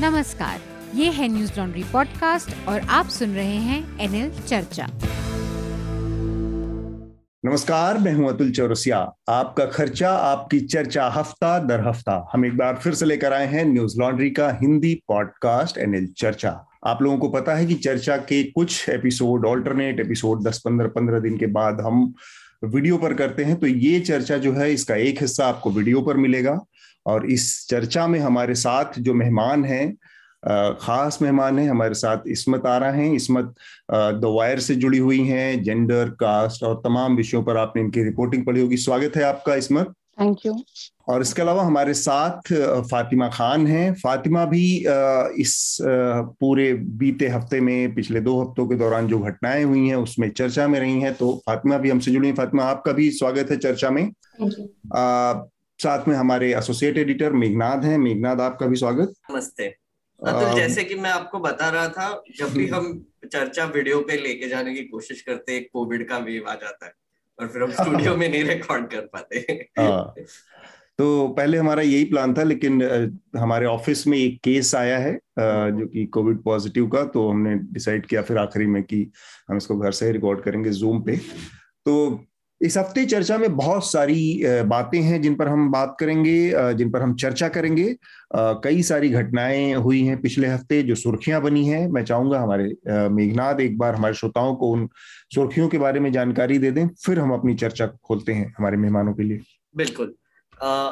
नमस्कार, ये है न्यूज़ लॉन्ड्री पॉडकास्ट और आप सुन रहे हैं एनएल चर्चा। नमस्कार, मैं हूँ अतुल चौरसिया। आपका खर्चा, आपकी चर्चा हफ़्ता दर हफ़्ता। हम एक बार फिर से लेकर आए हैं न्यूज़ लॉन्ड्री का हिंदी पॉडकास्ट एनएल चर्चा। आप लोगों को पता है कि चर्चा के कुछ एपिसोड ऑल्टरनेट एपिसोड 10 15 15 दिन के बाद हम वीडियो पर करते हैं तो ये चर्चा जो है, इसका एक हिस्सा आपको वीडियो पर मिलेगा। और इस चर्चा में हमारे साथ जो मेहमान हैं खास मेहमान हैं हमारे साथ इसमत आ रहे हैं। इसमत द वायर से जुड़ी हुई हैं जेंडर कास्ट और तमाम विषयों पर आपने इनकी रिपोर्टिंग पढ़ी होगी। स्वागत है आपका इसमत। थैंक यू और इसके अलावा हमारे साथ फातिमा खान हैं। फातिमा भी इस पूरे बीते हफ़्ते में पिछले दो हफ्तों के दौरान जो घटनाएँ हुई हैं उसमें चर्चा में रही हैं तो फातिमा भी हमसे जुड़ी हैं। फातिमा आपका भी स्वागत है चर्चा में। साथ में हमारे एसोसिएट एडिटर मेघनाथ हैं। मेघनाथ आपका भी स्वागत। नमस्ते। तो जैसे कि मैं आपको बता रहा था जब भी हम चर्चा वीडियो पे लेके जाने की कोशिश करते हैं कोविड का वेव आ जाता है और फिर हम स्टूडियो में नहीं रिकॉर्ड कर पाते। हाँ। तो पहले हमारा यही प्लान था लेकिन हमारे ऑफ़िस में एक केस आया है जो कि कोविड पॉजिटिव का तो हमने डिसाइड किया फिर आखिरी में कि हम इसको घर से रिकॉर्ड करेंगे जूम पे। तो इस हफ़्ते चर्चा में बहुत सारी बातें हैं जिन पर हम बात करेंगे जिन पर हम चर्चा करेंगे। कई सारी घटनाएँ हुई हैं पिछले हफ़्ते जो सुर्खियाँ बनी हैं। मैं चाहूँगा हमारे मेघनाथ एक बार हमारे श्रोताओं को उन सुर्खियों के बारे में जानकारी दे दें फिर हम अपनी चर्चा खोलते हैं हमारे मेहमानों के लिए। बिल्कुल। आ,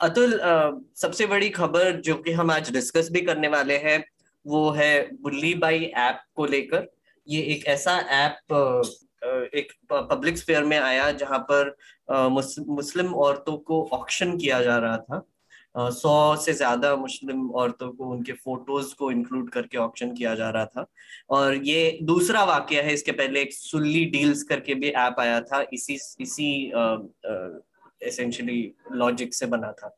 अतुल आ, सबसे बड़ी खबर जो कि हम आज डिस्कस भी करने वाले हैं वो है बुल्ली बाई ऐप को लेकर। ये एक ऐसा ऐप एक पब्लिक स्पेयर में आया जहाँ पर मुस्लिम औरतों को ऑक्शन किया जा रहा था। सौ से ज़्यादा मुस्लिम औरतों को उनके फ़ोटोज़ को इंक्लूड करके ऑप्शन किया जा रहा था। और ये दूसरा वाक्य है, इसके पहले एक सुल्ली डील्स करके भी ऐप आया था, इसी इसी एसेंशियली लॉजिक से बना था।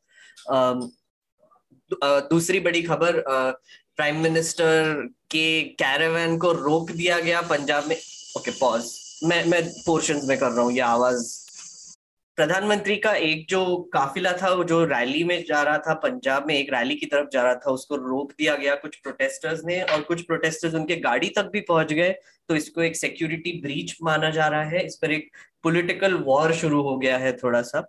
दूसरी बड़ी खबर प्राइम मिनिस्टर के कैरावैन को रोक दिया गया पंजाब में। ओके पॉज मैं मैं पोर्शन में कर रहा हूँ, ये आवाज़। प्रधानमंत्री का एक जो काफिला था, वो जो रैली में जा रहा था, पंजाब में एक रैली की तरफ़ जा रहा था, उसको रोक दिया गया। कुछ प्रोटेस्टर्स ने और कुछ प्रोटेस्टर्स उनके गाड़ी तक भी पहुँच गए तो इसको एक सिक्योरिटी ब्रीच माना जा रहा है। इस पर एक पॉलिटिकल वॉर शुरू हो गया है थोड़ा सा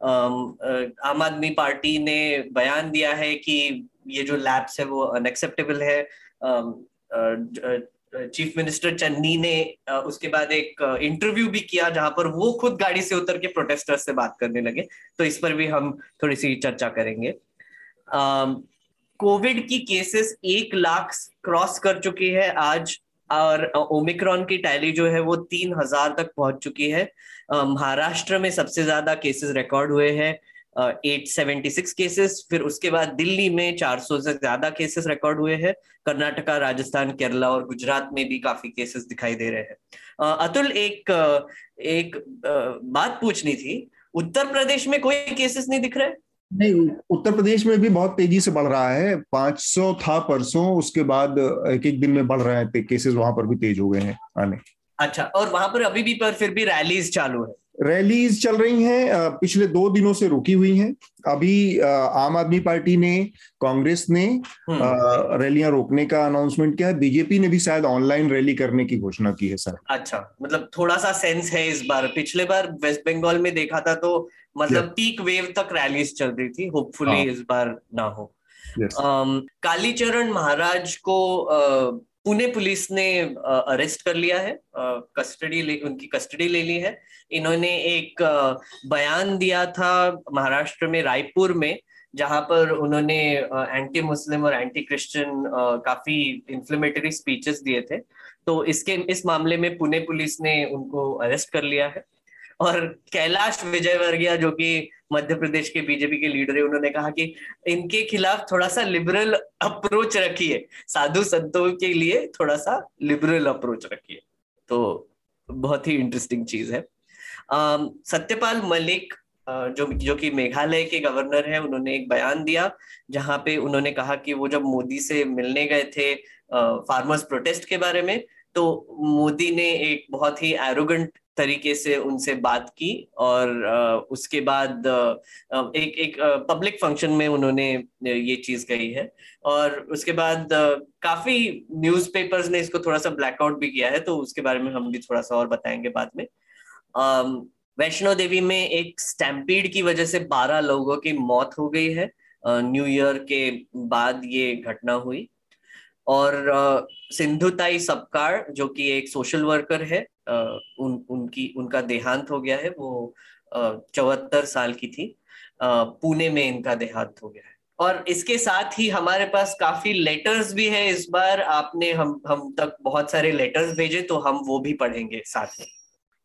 आम आदमी पार्टी ने बयान दिया है कि ये जो लैब्स है, वो अनएक्सेप्टेबल है। चीफ मिनिस्टर चन्नी ने उसके बाद एक इंटरव्यू भी किया जहाँ पर वो खुद गाड़ी से उतर के प्रोटेस्टर्स से बात करने लगे। तो इस पर भी हम थोड़ी सी चर्चा करेंगे। कोविड की केसेस एक लाख क्रॉस कर चुकी है आज, और ओमिक्रॉन की टैली जो है वो तीन हज़ार तक पहुँच चुकी है। महाराष्ट्र में सबसे ज़्यादा केसेस रिकॉर्ड हुए हैं। एट सेवेंटी सिक्स केसेस फिर उसके बाद दिल्ली में 400 से ज़्यादा केसेस रिकॉर्ड हुए हैं। कर्नाटका राजस्थान केरला और गुजरात में भी काफ़ी केसेस दिखाई दे रहे हैं। अतुल एक एक बात पूछनी थी। उत्तर प्रदेश में कोई केसेस नहीं दिख रहे? नहीं उत्तर प्रदेश में भी बहुत तेज़ी से बढ़ रहा है। 500 था परसों उसके बाद एक एक दिन में बढ़ रहे हैं। केसेस वहाँ पर भी तेज हो गए हैं आने। अच्छा और वहाँ पर अभी भी पर फिर भी रैलीज चालू है। रैलीज चल रही हैं पिछले दो दिनों से रुकी हुई हैं। अभी आम आदमी पार्टी ने कांग्रेस ने हम्म। रैलियाँ रोकने का अनाउंसमेंट किया है। बीजेपी ने भी शायद ऑनलाइन रैली करने की घोषणा की है सर। अच्छा मतलब थोड़ा सा सेंस है इस बार। पिछले बार वेस्ट बंगाल में देखा था तो मतलब पीक वेव तक रैलीज चल रही थी। होपफुली हाँ। इस बार ना हो। कालीचरण महाराज को पुणे पुलिस ने अरेस्ट कर लिया है। कस्टडी ले उनकी कस्टडी ले ली है। इन्होंने एक बयान दिया था महाराष्ट्र में रायपुर में, जहाँ पर उन्होंने एंटी मुस्लिम और एंटी क्रिश्चियन काफ़ी इंफ्लेमेटरी स्पीचेस दिए थे। तो इसके, इस मामले में पुणे पुलिस ने उनको अरेस्ट कर लिया है। और कैलाश विजयवर्गीय, जो कि मध्य प्रदेश के बीजेपी के लीडर है, उन्होंने कहा कि इनके खिलाफ थोड़ा सा लिबरल अप्रोच रखिए। साधु संतों के लिए थोड़ा सा लिबरल अप्रोच रखिए। तो बहुत ही इंटरेस्टिंग चीज़ है। सत्यपाल मलिक जो जो कि मेघालय के गवर्नर है, उन्होंने एक बयान दिया, जहाँ पे उन्होंने कहा कि वो जब मोदी से मिलने गए थे फार्मर्स प्रोटेस्ट के बारे में तो मोदी ने एक बहुत ही एरोगेंट तरीके से उनसे बात की और उसके बाद एक एक पब्लिक फ़ंक्शन में उन्होंने ये चीज़ कही है। और उसके बाद काफ़ी न्यूज़पेपर्स ने इसको थोड़ा सा ब्लैकआउट भी किया है तो उसके बारे में हम भी थोड़ा सा और बताएँगे बाद में। वैष्णो देवी में एक स्टैम्पीड की वजह से 12 लोगों की मौत हो गई है। न्यू ईयर के बाद ये घटना हुई। और सिंधुताई सबकार, जो कि एक सोशल वर्कर है उन, उनकी, उनका देहांत हो गया है। वो चौहत्तर साल की थी। पुणे में इनका देहांत हो गया है। और इसके साथ ही हमारे पास काफ़ी लेटर्स भी है। इस बार आपने हम हम तक बहुत सारे लेटर्स भेजे तो हम वो भी पढ़ेंगे साथ में।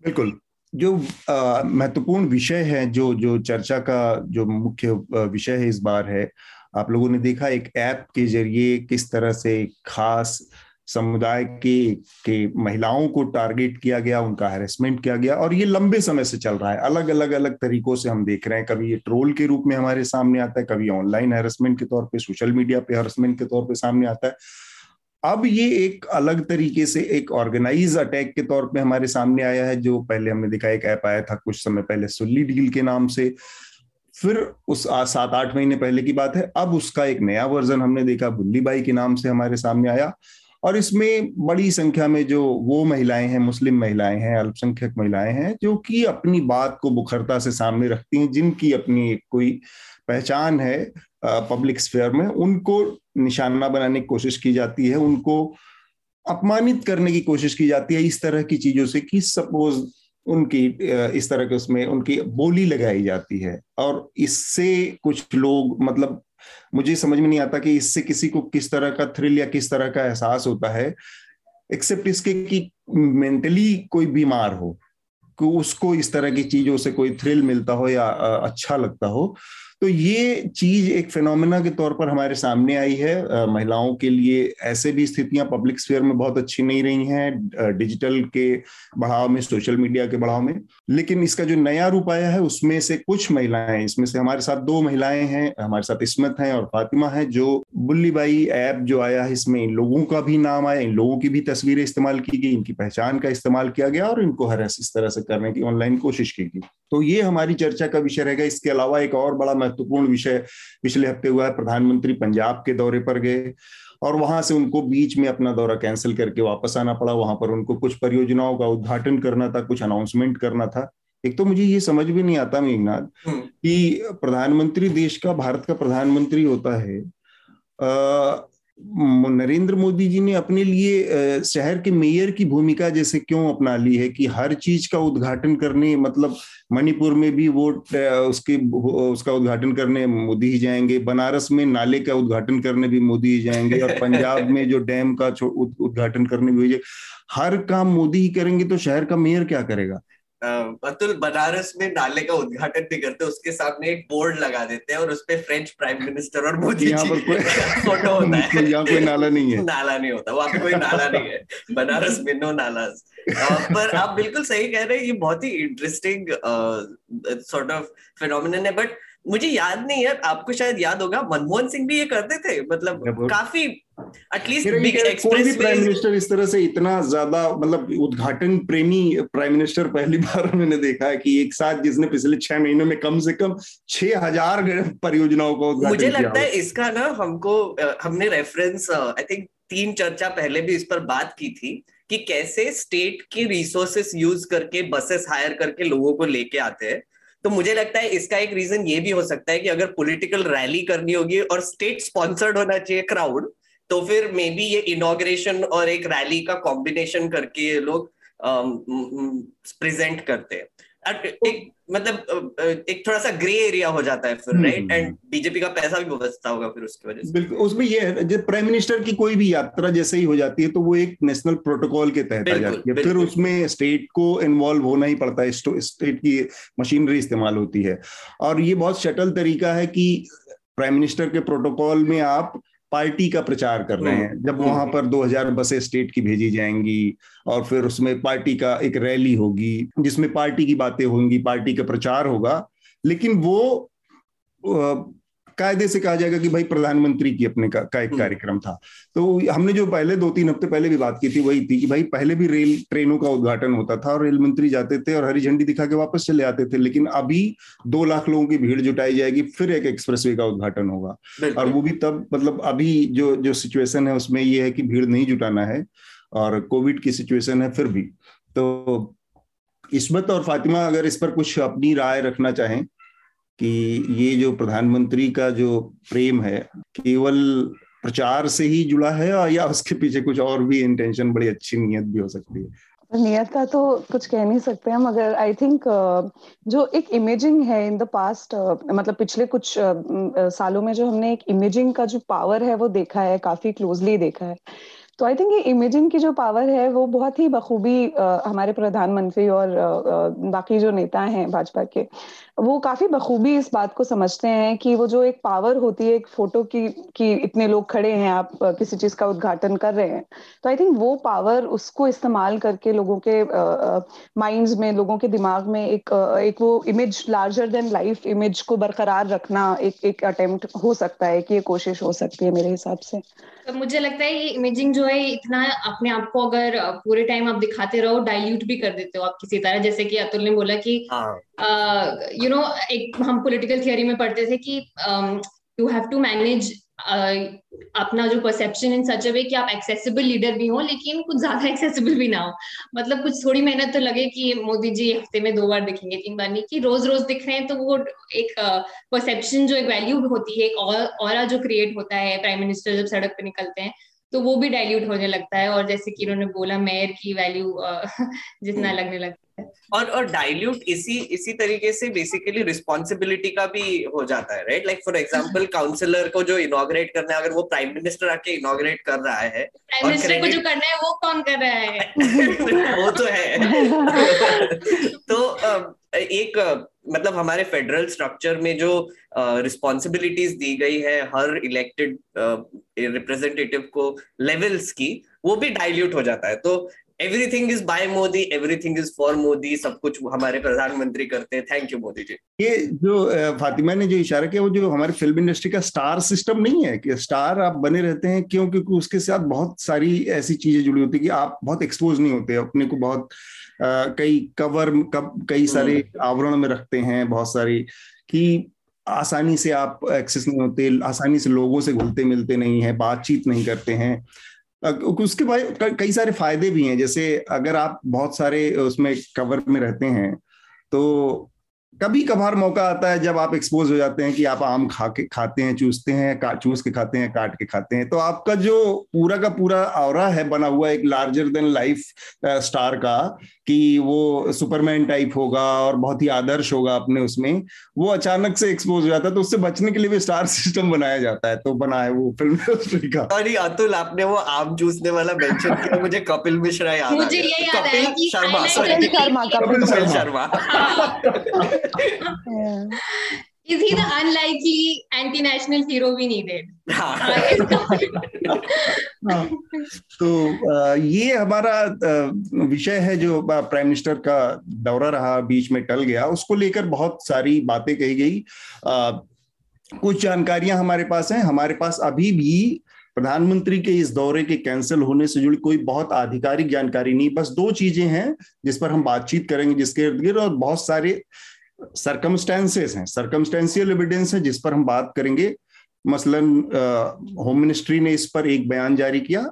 बिल्कुल। जो महत्वपूर्ण विषय है, जो जो चर्चा का जो मुख्य विषय है इस बार है, आप लोगों ने देखा एक ऐप के ज़रिए किस तरह से खास समुदाय के के महिलाओं को टारगेट किया गया, उनका हेरेसमेंट किया गया और ये लंबे समय से चल रहा है। अलग अलग अलग तरीकों से हम देख रहे हैं। कभी ये ट्रोल के रूप में हमारे सामने आता है, कभी ऑनलाइन हेरेसमेंट के तौर पे सोशल मीडिया पे हेरेसमेंट के तौर पे सामने आता है। अब ये एक अलग तरीके से एक ऑर्गेनाइज अटैक के तौर पे हमारे सामने आया है, जो पहले हमने देखा एक ऐप आया था कुछ समय पहले सुल्ली डील के नाम से। फिर उस सात आठ महीने पहले की बात है, अब उसका एक नया वर्जन हमने देखा बुल्ली बाई के नाम से हमारे सामने आया। और इसमें बड़ी संख्या में जो वो महिलाएँ हैं, मुस्लिम महिलाएँ हैं, अल्पसंख्यक महिलाएँ हैं, जो कि अपनी बात को बुखरता से सामने रखती हैं, जिनकी अपनी कोई पहचान है। पब्लिक स्फेयर में उनको निशाना बनाने की कोशिश की जाती है, उनको अपमानित करने की कोशिश की जाती है इस तरह की चीज़ों से कि सपोज़ उनकी इस तरह के उसमें उनकी बोली लगाई जाती है और इससे कुछ लोग मतलब मुझे समझ में नहीं आता कि इससे किसी को किस तरह का थ्रिल या किस तरह का एहसास होता है एक्सेप्ट इसके कि मेंटली कोई बीमार हो, कि उसको इस तरह की चीज़ों से कोई थ्रिल मिलता हो या अच्छा लगता हो। तो ये चीज़ एक फिनोमिना के तौर पर हमारे सामने आई है। महिलाओं के लिए ऐसे भी स्थितियाँ पब्लिक स्फीयर में बहुत अच्छी नहीं रही हैं डिजिटल के बढ़ाव में, सोशल मीडिया के बढ़ाव में। लेकिन इसका जो नया रूप आया है, उसमें से कुछ महिलाएँ, इसमें से हमारे साथ दो महिलाएँ हैं, हमारे साथ इसमत हैं और फातिमा है, जो बुल्लीबाई ऐप जो आया है, इसमें इन लोगों का भी नाम आया, इन लोगों की भी तस्वीरें इस्तेमाल की गई, इनकी पहचान का इस्तेमाल किया गया और इनको हर इस तरह से करने की ऑनलाइन कोशिश की गई। तो ये हमारी चर्चा का विषय रहेगा। इसके अलावा एक और बड़ा महत्वपूर्ण विषय पिछले हफ़्ते हुआ है प्रधानमंत्री पंजाब के दौरे पर गए और वहाँ से उनको बीच में अपना दौरा कैंसिल करके वापस आना पड़ा। वहाँ पर उनको कुछ परियोजनाओं का उद्घाटन करना था कुछ अनाउंसमेंट करना था। एक तो मुझे ये समझ भी नहीं आता मेघनाथ हम्म। कि प्रधानमंत्री देश का भारत का प्रधानमंत्री होता है नरेंद्र मोदी जी ने अपने लिए शहर के मेयर की भूमिका जैसे क्यों अपना ली है कि हर चीज़ का उद्घाटन करने मतलब मणिपुर में भी वो उसके, उसका उद्घाटन करने मोदी ही जाएँगे, बनारस में नाले का उद्घाटन करने भी मोदी ही जाएँगे और पंजाब में जो डैम का उद्घाटन करने भी हर काम मोदी ही करेंगे तो शहर का मेयर क्या करेगा? अतुल बनारस में नाले का उद्घाटन भी करते उसके सामने एक बोर्ड लगा देते हैं और उस पर फ्रेंच प्राइम मिनिस्टर और मोदी जी फ़ोटो होता है। यहाँ कोई नाला नहीं है। नाला नहीं होता वहाँ पे कोई नाला नहीं है। बनारस में नो नाला पर आप बिल्कुल सही कह रहे हैं ये बहुत ही इंटरेस्टिंग सॉर्ट ऑफ़ फिनोमिनन है बट मुझे याद नहीं है आपको शायद याद होगा मनमोहन सिंह भी ये करते थे मतलब काफ़ी एटलीस्ट कोई भी प्राइम मिनिस्टर इस तरह से इतना ज़्यादा मतलब उद्घाटन प्रेमी प्राइम मिनिस्टर पहली बार मैंने देखा है कि एक साथ जिसने पिछले छह महीनों में कम से कम छह हज़ार परियोजनाओं का उद्घाटन मुझे लगता है इसका ना हमको हमने रेफरेंस आई थिंक तीन चर्चा पहले भी इस पर बात की थी कि कैसे स्टेट के रिसोर्सेस यूज़ करके बसेस हायर करके लोगों को लेके आते हैं। तो मुझे लगता है इसका एक रीजन ये भी हो सकता है कि अगर पॉलिटिकल रैली करनी होगी और स्टेट स्पॉन्सर्ड होना चाहिए क्राउड तो फिर मे बी ये इनोग्रेशन और एक रैली का कॉम्बिनेशन करके ये लोग प्रेजेंट करते हैं। एक मतलब एक थोड़ा सा ग्रे एरिया हो जाता है फिर राइट एंड बीजेपी का पैसा भी बचता होगा फिर उसकी वजह से। बिल्कुल उसमें ये है जब प्राइम मिनिस्टर की कोई भी यात्रा जैसे ही हो जाती है तो वो एक नेशनल प्रोटोकॉल के तहत आ जाती है। फिर उसमें स्टेट को इन्वॉल्व होना ही पड़ता है स्टेट की मशीनरी इस्तेमाल होती है। और ये बहुत शटल तरीका है कि प्राइम मिनिस्टर के प्रोटोकॉल में आप पार्टी का प्रचार कर रहे हैं हम्म, जब वहाँ हम्म। पर 2000 बसें स्टेट की भेजी जाएँगी और फिर उसमें पार्टी का एक रैली होगी जिसमें पार्टी की बातें होंगी पार्टी का प्रचार होगा लेकिन वो कायदे से कहा जाएगा कि भाई प्रधानमंत्री की अपने का, का एक हम्म। कार्यक्रम था। तो हमने जो पहले दो तीन हफ़्ते पहले भी बात की थी वही थी कि भाई पहले भी रेल ट्रेनों का उद्घाटन होता था और रेल मंत्री जाते थे और हरी झंडी दिखा के वापस चले आते थे लेकिन अभी दो लाख लोगों की भीड़ जुटाई जाएगी फिर एक एक्सप्रेस का उद्घाटन होगा। और वो भी तब मतलब अभी जो जो सिचुएशन है उसमें ये है कि भीड़ नहीं जुटाना है और कोविड की सिचुएशन है फिर भी। तो इसमत और फातिमा अगर इस पर कुछ अपनी राय रखना चाहें कि ये जो प्रधानमंत्री का जो प्रेम है, केवल प्रचार से ही जुड़ा है या उसके पीछे कुछ और भी इंटेंशन बड़ी अच्छी नियत भी हो सकती है? नियत का तो कुछ कह नहीं सकते हम मगर आई थिंक जो एक इमेजिंग है इन द पास्ट मतलब पिछले कुछ सालों में जो हमने एक इमेजिंग का जो पावर है वो देखा है, काफ़ी क्लोजली देखा है। तो आई थिंक ये इमेजिंग की जो पावर है वो बहुत ही बखूबी हमारे प्रधानमंत्री और बाकी जो नेता हैं भाजपा के वो काफ़ी बखूबी इस बात को समझते हैं कि वो जो एक पावर होती है एक फ़ोटो की कि इतने लोग खड़े हैं आप किसी चीज़ का उद्घाटन कर रहे हैं। तो आई थिंक वो पावर उसको इस्तेमाल करके लोगों के माइंड्स में लोगों के दिमाग में एक एक वो image larger than life image को बरकरार रखना एक एक अटेम्प्ट हो सकता है कि ये कोशिश हो सकती है मेरे हिसाब से। तो मुझे लगता है ये इमेजिंग जो है इतना अपने आप को अगर पूरे टाइम आप दिखाते रहो डाइल्यूट भी कर देते हो आप किसी तरह। जैसे कि अतुल ने बोला कि यू। नो एक हम पॉलिटिकल थियोरी में पढ़ते थे कि यू हैव टू मैनेज अपना जो परसेप्शन इन सच वे कि आप एक्सेसिबल लीडर भी हो लेकिन कुछ ज़्यादा एक्सेसिबल भी ना हो मतलब कुछ थोड़ी मेहनत तो लगे कि मोदी जी हफ़्ते में दो बार दिखेंगे तीन बार नहीं कि रोज रोज दिख रहे हैं तो वो एक परसेप्शन जो एक वैल्यू होती है एक और जो क्रिएट होता है प्राइम मिनिस्टर जब सड़क पर निकलते हैं तो वो भी डाइल्यूट होने लगता है और जैसे कि उन्होंने बोला मेयर की वैल्यू जितना हम्म। लगने लगता है और और डाइल्यूट इसी इसी तरीके से बेसिकली रिस्पॉन्सिबिलिटी का भी हो जाता है right like for example councillor को जो इनोग्रेट करना है अगर वो प्राइम मिनिस्टर आके इनोग्रेट कर रहा है प्राइम मिनिस्टर को जो करना है वो कौन कर रहा है? वो तो है। तो एक मतलब हमारे फेडरल स्ट्रक्चर में जो रिस्पॉन्सिबिलिटीज दी गई है हर इलेक्टेड रिप्रेजेंटेटिव को लेवल्स की वो भी डाइल्यूट हो जाता है। तो everything is by Modi everything is for Modi सब कुछ हमारे प्रधानमंत्री करते हैं। Thank you Modi ji. ये जो फातिमा ने जो इशारा किया वो जो हमारे फ़िल्म इंडस्ट्री का स्टार सिस्टम नहीं है कि स्टार आप बने रहते हैं क्यों? क्योंकि उसके साथ बहुत सारी ऐसी चीज़ें जुड़ी होती है कि आप बहुत एक्सपोज नहीं होते अपने को बहुत आ, कई कवर कब कई सारे हम्म। आवरण में रखते हैं बहुत सारी कि आसानी से आप एक्सेस नहीं होते आसानी से लोगों से घुलते मिलते नहीं है बातचीत नहीं करते हैं। उसके भाई कई सारे फ़ायदे भी हैं। जैसे अगर आप बहुत सारे उसमें कवर में रहते हैं तो कभी कभार मौका आता है जब आप एक्सपोज हो जाते हैं कि आप आम खा के खाते हैं चूसते हैं चूस के खाते हैं काट के खाते हैं तो आपका जो पूरा का पूरा और है बना हुआ एक लार्जर देन लाइफ स्टार का कि वो सुपरमैन टाइप होगा और बहुत ही आदर्श होगा अपने उसमें वो अचानक से एक्सपोज हो जाता है तो उससे बचने के लिए भी स्टार सिस्टम बनाया जाता है तो बना है वो फ़िल्म इंडस्ट्री का। अरे अतुल आपने वो आम जूसने वाला मेंशन किया मुझे कपिल मिश्रा याद मुझे ये याद आया कि Sharma Kapil Sharma Is he the unlikely anti-national hero we needed? तो ये हमारा विषय है जो प्राइम मिनिस्टर का दौरा रहा बीच में टल गया। उसको लेकर बहुत सारी बातें कही गई। कुछ जानकारियाँ हमारे पास हैं। हमारे पास अभी भी प्रधानमंत्री के इस दौरे के कैंसिल होने से जुड़ी कोई बहुत आधिकारिक जानकारी नहीं। बस दो चीज़ें हैं जिस पर हम बातचीत करेंगे जिसके इर्द गिर्द और बहुत सारे सरकमस्टेंसेस हैं सरकमस्टेंशियल एविडेंस है जिस पर हम बात करेंगे। मसलन होम मिनिस्ट्री ने इस पर एक बयान जारी किया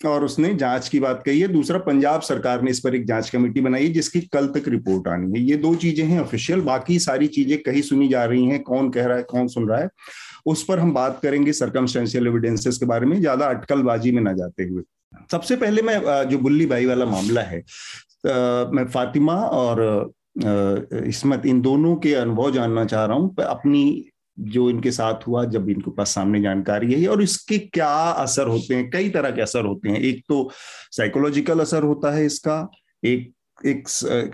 और उसने जाँच की बात कही है। दूसरा, पंजाब सरकार ने इस पर एक जाँच कमेटी बनाई जिसकी कल तक रिपोर्ट आनी है। ये दो चीज़ें हैं ऑफिशियल बाकी सारी चीज़ें कहीं सुनी जा रही हैं, कौन कह रहा है, कौन सुन रहा है, उस पर हम बात करेंगे सरकमस्टेंशियल एविडेंसेस के बारे में, ज़्यादा अटकलबाजी में ना जाते हुए। सबसे पहले मैं जो बुल्ली भाई वाला मामला है मैं फातिमा और इसमत इन दोनों के अनुभव जानना चाह रहा हूँ। अपनी जो इनके साथ हुआ जब इनके पास सामने जानकारी है और इसके क्या असर होते हैं कई तरह के असर होते हैं। एक तो साइकोलॉजिकल असर होता है इसका एक एक,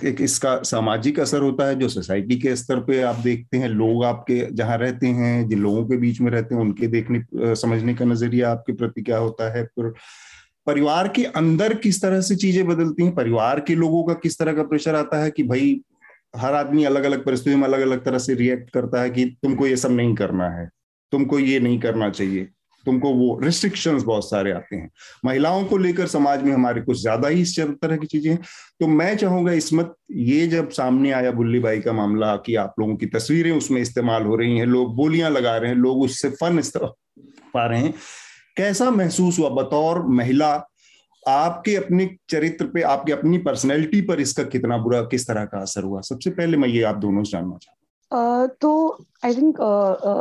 एक इसका सामाजिक असर होता है जो सोसाइटी के स्तर पे आप देखते हैं। लोग आपके जहाँ रहते हैं जिन लोगों के बीच में रहते हैं उनके देखने समझने का नज़रिया आपके प्रति क्या होता है? फिर परिवार के अंदर किस तरह से चीज़ें बदलती हैं? परिवार के लोगों का किस तरह का प्रेशर आता है कि भाई हर आदमी अलग अलग परिस्थितियों में अलग अलग तरह से रिएक्ट करता है कि तुमको ये सब नहीं करना है, तुमको ये नहीं करना चाहिए, तुमको वो रिस्ट्रिक्शंस बहुत सारे आते हैं। महिलाओं को लेकर समाज में हमारे कुछ ज़्यादा ही इस तरह की चीज़ें हैं। तो मैं चाहूँगा इसमत ये जब सामने आया बुल्ली बाई का मामला कि आप लोगों की तस्वीरें उसमें इस्तेमाल हो रही हैं, लोग बोलियाँ लगा रहे हैं, लोग उससे फन पा रहे हैं, कैसा महसूस हुआ? बतौर महिला आपके अपने चरित्र पे आपकी अपनी पर्सनैलिटी पर इसका कितना बुरा किस तरह का असर हुआ? सबसे पहले मैं ये आप दोनों से जानना चाहता तो आई थिंक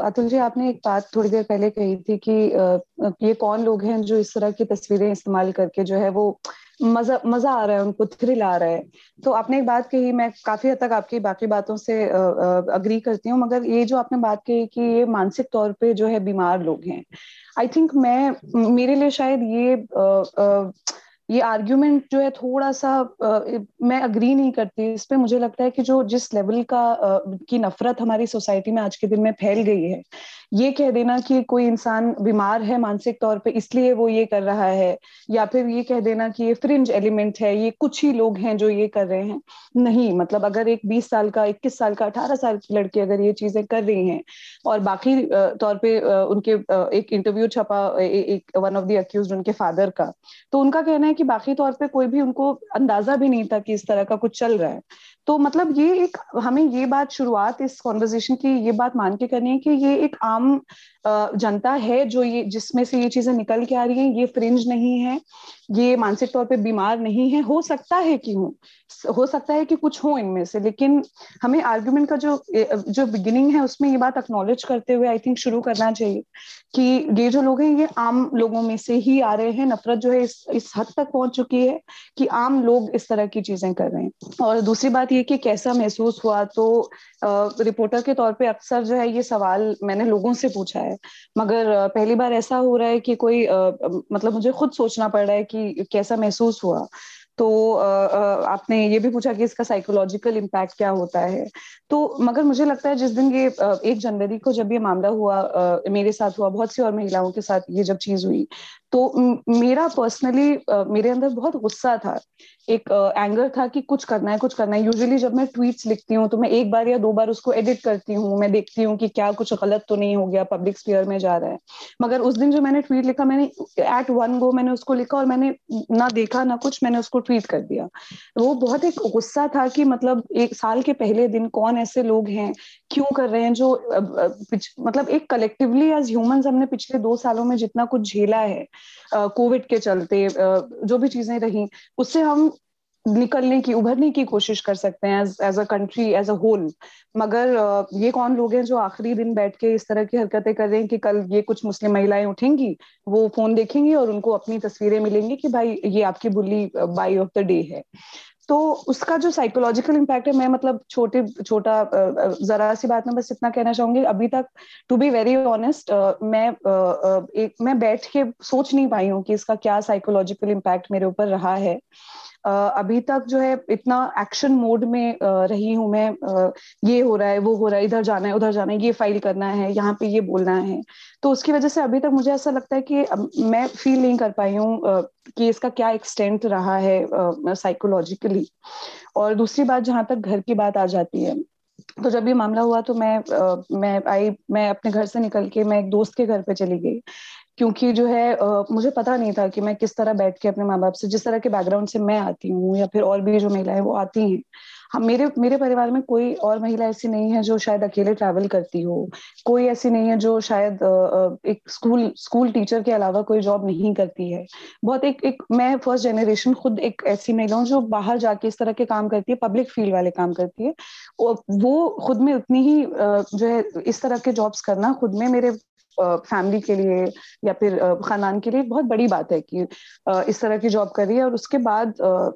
अतुल जी आपने एक बात थोड़ी देर पहले कही थी कि uh, ये कौन लोग हैं जो इस तरह की तस्वीरें इस्तेमाल करके जो है वो मज़ा मज़ा आ रहा है उनको थ्रिल आ रहा है। तो आपने एक बात कही मैं काफ़ी हद तक आपकी बाकी बातों से अग्री करती हूँ मगर ये जो आपने बात कही कि ये मानसिक तौर पे जो है बीमार लोग हैं आई थिंक मैं मेरे लिए शायद ये आ, आ, ये आर्ग्यूमेंट जो है थोड़ा सा आ, मैं अग्री नहीं करती इस पे। मुझे लगता है कि जो जिस लेवल का आ, की नफरत हमारी सोसाइटी में आज के दिन में फैल गई है ये कह देना कि कोई इंसान बीमार है मानसिक तौर पे इसलिए वो ये कर रहा है या फिर ये कह देना कि ये फ्रिंज एलिमेंट है ये कुछ ही लोग हैं जो ये कर रहे हैं। नहीं मतलब अगर एक 20 साल का 21 साल का 18 साल की लड़की अगर ये चीज़ें कर रही हैं और बाकी तौर पे उनके एक इंटरव्यू छपा एक वन ऑफ़ द अक्यूज उनके फादर का तो उनका कहना है कि बाकी तौर पे कोई भी उनको अंदाज़ा भी नहीं था कि इस तरह का कुछ चल रहा है। तो मतलब ये एक, हमें ये बात शुरुआत इस कॉन्वर्जेशन की ये बात मान के करनी है कि ये एक आम जनता है जो ये, जिसमें से ये चीज़ें निकल के आ रही हैं, ये फ्रिंज नहीं है, ये मानसिक तौर पे बीमार नहीं है, हो सकता है कि हो हो सकता है कि कुछ हो इनमें से, लेकिन हमें आर्ग्यूमेंट का जो जो बिगिनिंग है उसमें ये बात एक्नोलेज करते हुए आई थिंक शुरू करना चाहिए कि ये जो लोग हैं, ये आम लोगों में से ही आ रहे हैं, नफरत जो है इस इस हद तक पहुँच चुकी है कि आम लोग इस तरह की चीज़ें कर रहे हैं। और दूसरी बात ये कि कैसा महसूस हुआ? तो रिपोर्टर के तौर पे अक्सर जो है ये सवाल मैंने लोगों से पूछा है। मगर पहली बार ऐसा हो रहा है कि कोई मतलब मुझे खुद सोचना पड़ रहा है कि कैसा महसूस हुआ। तो आपने ये भी पूछा कि इसका साइकोलॉजिकल इम्पैक्ट क्या होता है। तो मगर मुझे लगता है जिस दिन ये एक जनवरी को जब ये मामला हुआ मेरे साथ हुआ, बहुत सी और महिलाओं के साथ ये जब चीज़ हुई तो मेरा पर्सनली मेरे अंदर बहुत गुस्सा था। एक एंगर था कि कुछ करना है, कुछ करना है। यूजुअली जब मैं ट्वीट्स लिखती हूँ तो मैं एक बार या दो बार उसको एडिट करती हूँ। मैं देखती हूँ कि क्या कुछ गलत तो नहीं हो गया पब्लिक स्पीयर में जा रहा है। मगर उस दिन जो मैंने ट्वीट लिखा, मैंने एट वन गो मैंने उसको लिखा और मैंने ना देखा, ना कुछ, मैंने उसको ट्वीट कर दिया। वो बहुत एक गुस्सा था कि मतलब एक साल के पहले दिन कौन ऐसे लोग हैं, क्यों कर रहे हैं, जो मतलब एक कलेक्टिवली एज ह्यूमंस हमने पिछले दो सालों में जितना कुछ झेला है कोविड के चलते जो भी चीज़ें रही, उससे हम निकलने की, उभरने की कोशिश कर सकते हैं as a country as a whole मगर ये कौन लोग हैं जो आखिरी दिन बैठ के इस तरह की हरकतें कर रहे हैं कि कल ये कुछ मुस्लिम महिलाएँ उठेंगी, वो फ़ोन देखेंगी और उनको अपनी तस्वीरें मिलेंगी कि भाई, ये आपकी Bulli Bai of the day है। तो उसका जो साइकोलॉजिकल इम्पैक्ट है, मैं मतलब छोटे, छोटा जरा सी बात में बस इतना कहना चाहूँगी। अभी तक टू बी वेरी ऑनेस्ट मैं एक, मैं बैठ के सोच नहीं पाई हूँ कि इसका क्या साइकोलॉजिकल इम्पैक्ट मेरे ऊपर रहा है। अभी तक जो है इतना एक्शन मोड में रही हूँ मैं ये हो रहा है वो हो रहा है इधर जाना है उधर जाना है ये फ़ाइल करना है यहाँ पे ये बोलना है। तो उसकी वजह से अभी तक मुझे ऐसा लगता है कि मैं फील नहीं कर पाई हूँ कि इसका क्या एक्सटेंट रहा है साइकोलॉजिकली और दूसरी बात जहाँ तक घर की बात आ जाती है तो जब ये मामला हुआ तो मैं आ, मैं आई मैं अपने घर से निकल के मैं एक दोस्त के घर पे चली गई। क्योंकि जो है uh, मुझे पता नहीं था कि मैं किस तरह बैठ के अपने माँ बाप से जिस तरह के बैकग्राउंड से मैं आती हूँ या फिर और भी जो महिलाएँ वो आती हैं। हम मेरे मेरे परिवार में कोई और महिला ऐसी नहीं है जो शायद अकेले ट्रैवल करती हो। कोई ऐसी नहीं है जो शायद एक स्कूल स्कूल टीचर के अलावा कोई जॉब नहीं करती है। बहुत एक एक मैं फ़र्स्ट जनरेशन खुद एक ऐसी महिला हूँ जो बाहर जाके इस तरह के काम करती है पब्लिक फ़ील्ड वाले काम करती है। वो खुद में उतनी ही जो है इस तरह के जॉब्स करना खुद में मेरे फैमिली के लिए या फिर खानदान के लिए बहुत बड़ी बात है कि इस तरह की जॉब कर रही है और उसके बाद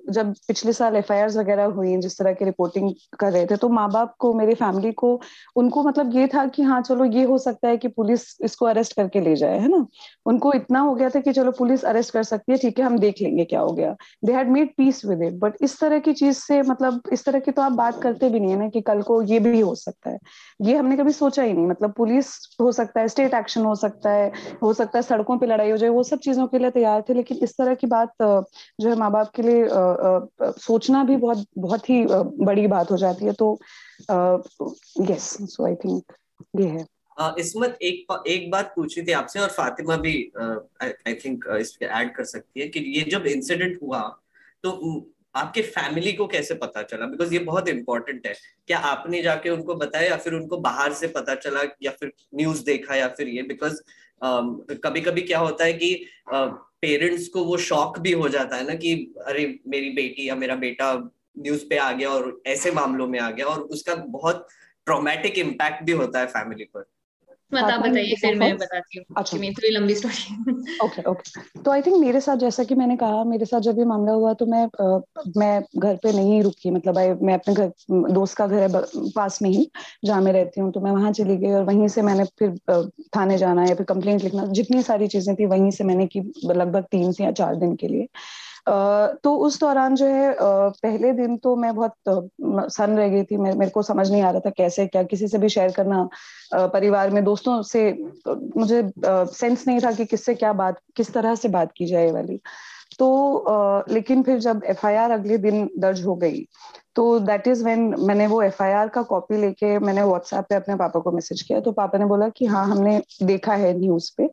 जब पिछले साल एफआईआर वगैरह हुई, जिस तरह की रिपोर्टिंग कर रहे थे तो माँ बाप को, मेरे फैमिली को, उनको मतलब ये था कि हाँ चलो ये हो सकता है कि पुलिस इसको अरेस्ट करके ले जाए, है ना? उनको इतना हो गया था कि चलो पुलिस अरेस्ट कर सकती है, ठीक है, हम देख लेंगे क्या हो गया। They had made peace with it but इस तरह की चीज़ से मतलब इस तरह की तो आप बात करते भी नहीं है ना कि कल को ये भी हो सकता है। ये हमने कभी सोचा ही नहीं मतलब पुलिस हो सकता है स्टेट एक्शन हो सकता है, हो सकता है सड़कों पे लड़ाई हो जाए, वो सब चीज़ों के लिए तैयार थे, लेकिन इस तरह की बात जो है माँ बाप के लिए सोचना भी बहुत बहुत ही बड़ी बात हो जाती है तो यस सो आई थिंक ये है। इसमत एक एक बात पूछी थी आपसे और फातिमा भी आई थिंक इस पे ऐड कर सकती है कि ये जब इंसिडेंट हुआ तो आपके फैमिली को कैसे पता चला? बिकॉज़ ये बहुत इंपॉर्टेंट है। क्या आपने जाके उनको बताया या फिर उनको बाहर से पता चला या फिर न्यूज़ देखा या फिर ये? बिकॉज़ कभी कभी क्या होता है कि पेरेंट्स को वो शॉक भी हो जाता है ना कि, अरे, मेरी बेटी या मेरा बेटा न्यूज़ पे आ गया और ऐसे मामलों में आ गया। और उसका बहुत ट्रोमेटिक इम्पैक्ट भी होता है फैमिली पर। आप बताइए फिर मैं बताती हूँ अच्छा थोड़ी लंबी स्टोरी ओके ओके तो आई थिंक मेरे साथ जैसा कि मैंने कहा मेरे साथ जब ये मामला हुआ तो मैं आ, मैं घर पे नहीं रुकी। मतलब आई मैं अपने घर दोस्त का घर है पास में ही जहाँ मैं रहती हूँ तो मैं वहाँ चली गई और वहीं से मैंने फिर थाने जाना या फिर कंप्लेंट लिखना जितनी सारी चीज़ें थी वहीं से मैंने की लगभग तीन से या चार दिन के लिए। तो उस दौरान जो है पहले दिन तो मैं बहुत सन रह गई थी। मेरे को समझ नहीं आ रहा था कैसे, क्या किसी से भी शेयर करना परिवार में, दोस्तों से मुझे सेंस नहीं था कि किससे क्या बात, किस तरह से बात की जाए वाली। तो लेकिन फिर जब एफआईआर अगले दिन दर्ज हो गई तो दैट इज़ व्हेन मैंने वो एफआईआर का कॉपी लेके मैंने व्हाट्सएप पे अपने पापा को मैसेज किया। तो पापा ने बोला कि हाँ हमने देखा है न्यूज़ पे।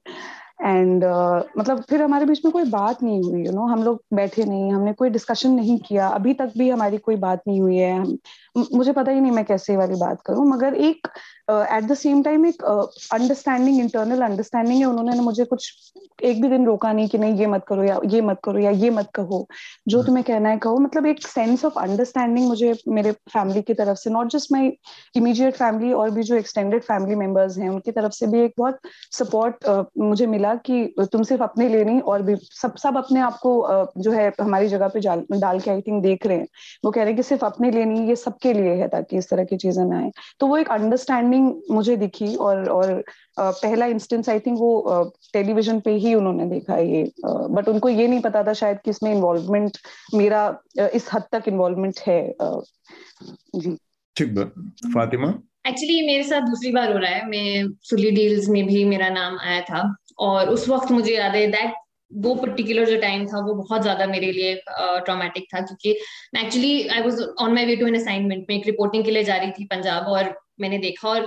एंड uh, मतलब फिर हमारे बीच में कोई बात नहीं हुई यू you नो know? हम लोग बैठे नहीं हमने कोई डिस्कशन नहीं किया अभी तक भी हमारी कोई बात नहीं हुई है मुझे पता ही नहीं मैं कैसे वाली बात करूँ मगर एक एट द सेम टाइम एक अंडरस्टैंडिंग इंटरनल अंडरस्टैंडिंग है उन्होंने मुझे कुछ एक भी दिन रोका नहीं कि नहीं ये मत करो या ये मत करो या ये मत कहो जो हम्म। तुम्हें कहना है कहो मतलब एक सेंस ऑफ़ अंडरस्टैंडिंग मुझे मेरे फैमिली की तरफ़ से not just my immediate family और भी जो एक्सटेंडेड फैमिली मेंबर्स हैं उनकी तरफ़ से भी एक बहुत सपोर्ट uh, मुझे मिला कि तुम सिर्फ़ अपने लिए नहीं और भी सब सब अपने आप को uh, जो है हमारी जगह पे डाल के आई थिंक देख रहे हैं वो कह रहे हैं कि सिर्फ़ अपने लिए नहीं ये सबके लिए है ताकि इस तरह की चीज़ें ना आए। तो वो एक अंडरस्टैंडिंग मुझे दिखी और और पहला इंस्टेंस आई थिंक वो टेलीविज़न पे ही उन्होंने देखा ये बट उनको ये नहीं पता था शायद कि इसमें इन्वॉल्वमेंट मेरा इस हद तक इन्वॉल्वमेंट है जी। ठीक फातिमा? एक्चुअली मेरे साथ दूसरी बार हो रहा है। मैं सुली डील्स में भी मेरा नाम आया था और उस वक्त मुझे याद है दैट वो पर्टिकुलर जो टाइम था वो बहुत ज़्यादा मेरे लिए ट्रॉमेटिक uh, था क्योंकि actually I was on my way to an assignment में एक रिपोर्टिंग के लिए जा रही थी पंजाब और मैंने देखा और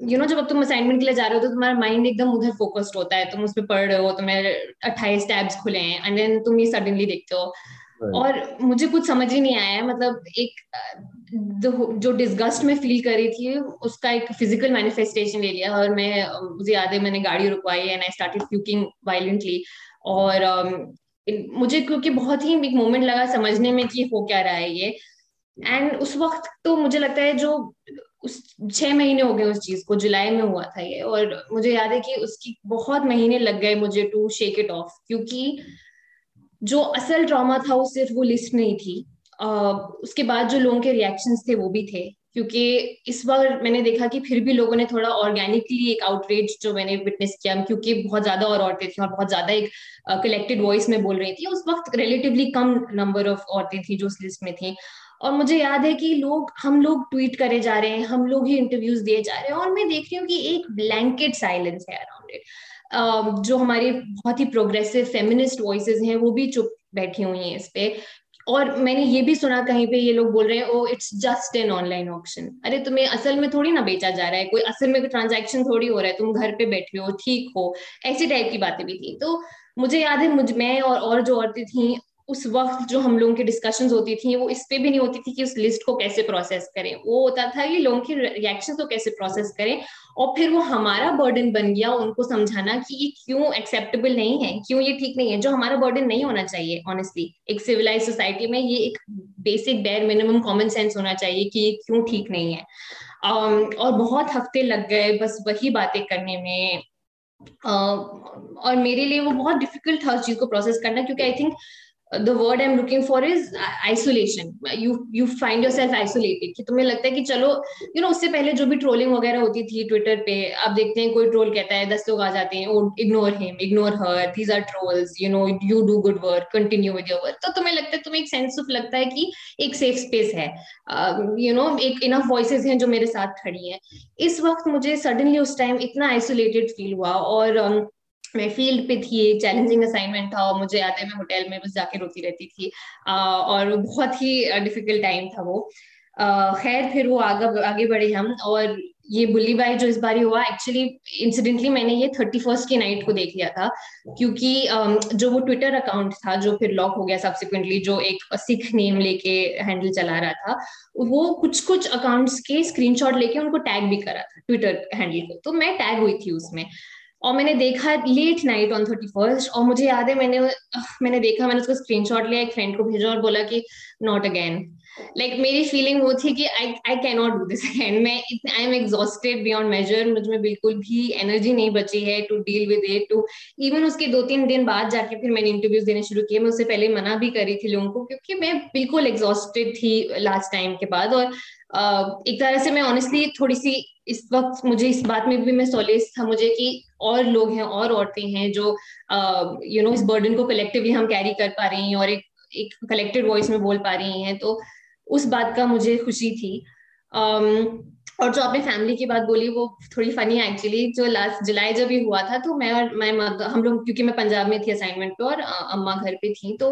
यू you नो know, जब तुम असाइनमेंट के लिए जा रहे हो तो तुम्हारा माइंड एकदम उधर फोकस्ड होता है। तुम उस पर पढ़ रहे हो तुम्हें अट्ठाईस टैब्स खुले हैं एंड देन तुम ये सडनली देखते हो। और मुझे कुछ समझ ही नहीं आया मतलब एक जो डिस्गस्ट में फील कर रही थी उसका एक फ़िज़िकल मैनिफेस्टेशन ले लिया और मैं मुझे याद है मैंने गाड़ी रुकवाई and I started puking violently और मुझे क्योंकि बहुत ही एक मोमेंट लगा समझने में कि हो क्या रहा है ये। एंड उस वक्त तो मुझे लगता है जो उस छह महीने हो गए उस चीज़ को जुलाई में हुआ था ये। और मुझे याद है कि उसकी बहुत महीने लग गए मुझे टू शेक इट ऑफ़ क्योंकि जो असल ड्रामा था वो सिर्फ़ वो लिस्ट नहीं थी। uh, उसके बाद जो लोगों के रिएक्शंस थे वो भी थे। क्योंकि इस बार मैंने देखा कि फिर भी लोगों ने थोड़ा ऑर्गेनिकली एक आउटरीच जो मैंने विटनेस किया, क्योंकि बहुत ज़्यादा और औरतें थी और बहुत ज़्यादा एक कलेक्टेड वॉइस में बोल रही थी। उस वक्त रिलेटिवली कम नंबर ऑफ़ औरतें थी जो उस लिस्ट में थी। और मुझे याद है कि लोग, हम लोग ट्वीट करे जा रहे हैं, हम लोग ही इंटरव्यूज़ दिए जा रहे हैं और मैं देख रही हूँ कि एक ब्लैंकेट साइलेंस है अराउंड इट जो हमारी बहुत ही प्रोग्रेसिव फेमिनिस्ट वॉइस हैं, वो भी चुप बैठी हुई हैं इस पे। और मैंने ये भी सुना कहीं पे ये लोग बोल रहे हैं, ओ it's just an online option अरे, तुम्हें असल में थोड़ी ना बेचा जा रहा है, कोई असल में कोई ट्रांजेक्शन थोड़ी हो रहा है, तुम घर पे बैठे हो, ठीक हो, ऐसी टाइप की बातें भी थी। तो मुझे याद है, मुझ, मैं और और जो औरतें थी उस वक्त जो हम लोगों की डिस्कशंस होती थी वो इस पे भी नहीं होती थी कि उस लिस्ट को कैसे प्रोसेस करें। वो होता था कि लोगों के रिएक्शन को कैसे प्रोसेस करें और फिर वो हमारा बर्डन बन गया उनको समझाना कि ये क्यों एक्सेप्टेबल नहीं है क्यों ये ठीक नहीं है जो हमारा बर्डन नहीं होना चाहिए ऑनेस्टली एक सिविलाइज सोसाइटी में ये एक basic bare minimum common sense होना चाहिए कि ये क्यों ठीक नहीं है। um, और बहुत हफ़्ते लग गए बस वही बातें करने में। uh, और मेरे लिए वो बहुत डिफ़िकल्ट था उस चीज़ को प्रोसेस करना क्योंकि I think the word i'm looking for is isolation. You you find yourself isolated. कि तुम्हें लगता है कि चलो यू you नो know, उससे पहले जो भी ट्रोलिंग वगैरह होती थी ट्विटर पे अब देखते हैं कोई ट्रोल कहता है दस लोग आ जाते हैं ignore him ignore her these are trolls you know you do good work continue with your work तो तुम्हें लगता है तुम्हें एक सेंस ऑफ़ लगता है कि एक सेफ़ स्पेस है। यू uh, नो एक इनफ वॉइसेस हैं जो मेरे साथ खड़ी हैं। इस वक्त मुझे सडनली उस टाइम इतना आइसोलेटेड फील हुआ और um, मैं फ़ील्ड पे थी चैलेंजिंग असाइनमेंट था और मुझे याद है मैं होटल में बस जाके रोती रहती थी। और बहुत ही डिफ़िकल्ट टाइम था वो। खैर फिर वो आगे आगे बढ़े हम और ये बुल्ली बाई जो इस बार हुआ एक्चुअली इंसिडेंटली मैंने ये थर्टी फ़र्स्ट की नाइट को देख लिया था। क्योंकि जो वो ट्विटर अकाउंट था, जो फिर लॉक हो गया सब्सिक्वेंटली जो एक सिख नेम लेके हैंडल चला रहा था, वो कुछ कुछ अकाउंट्स के स्क्रीनशॉट लेके उनको टैग भी करा था ट्विटर हैंडल को। तो मैं टैग हुई थी उसमें। और मैंने देखा late night on thirty first और मुझे याद है मैंने मैंने देखा, मैंने उसका स्क्रीनशॉट लिया, एक फ्रेंड को भेजा और बोला कि नॉट अगेन लाइक मेरी फीलिंग वो थी कि I I can not do this again मैं I am exhausted beyond measure मुझमें बिल्कुल भी एनर्जी नहीं बची है to deal with it to even उसके दो तीन दिन बाद जाके फिर मैंने इंटरव्यूज़ देने शुरू किए। मैं उससे पहले मना भी करी थी लोगों को क्योंकि मैं बिल्कुल एग्जॉस्टेड थी लास्ट टाइम के बाद और एक तरह से मैं ऑनेस्टली थोड़ी सी इस वक्त मुझे इस बात में भी मैं सोलेस था मुझे कि और लोग हैं और औरतें हैं जो यू नो इस बर्डन को कलेक्टिवली हम कैरी कर पा रही हैं और एक एक कलेक्टेड वॉइस में बोल पा रही हैं। तो उस बात का मुझे खुशी थी। um, और जो आपने फैमिली की बात बोली वो थोड़ी फनी है एक्चुअली जो लास्ट जुलाई जब ये हुआ था तो मैं और मैं हम लोग क्योंकि मैं पंजाब में थी असाइनमेंट पे और अम्मा घर पे थी तो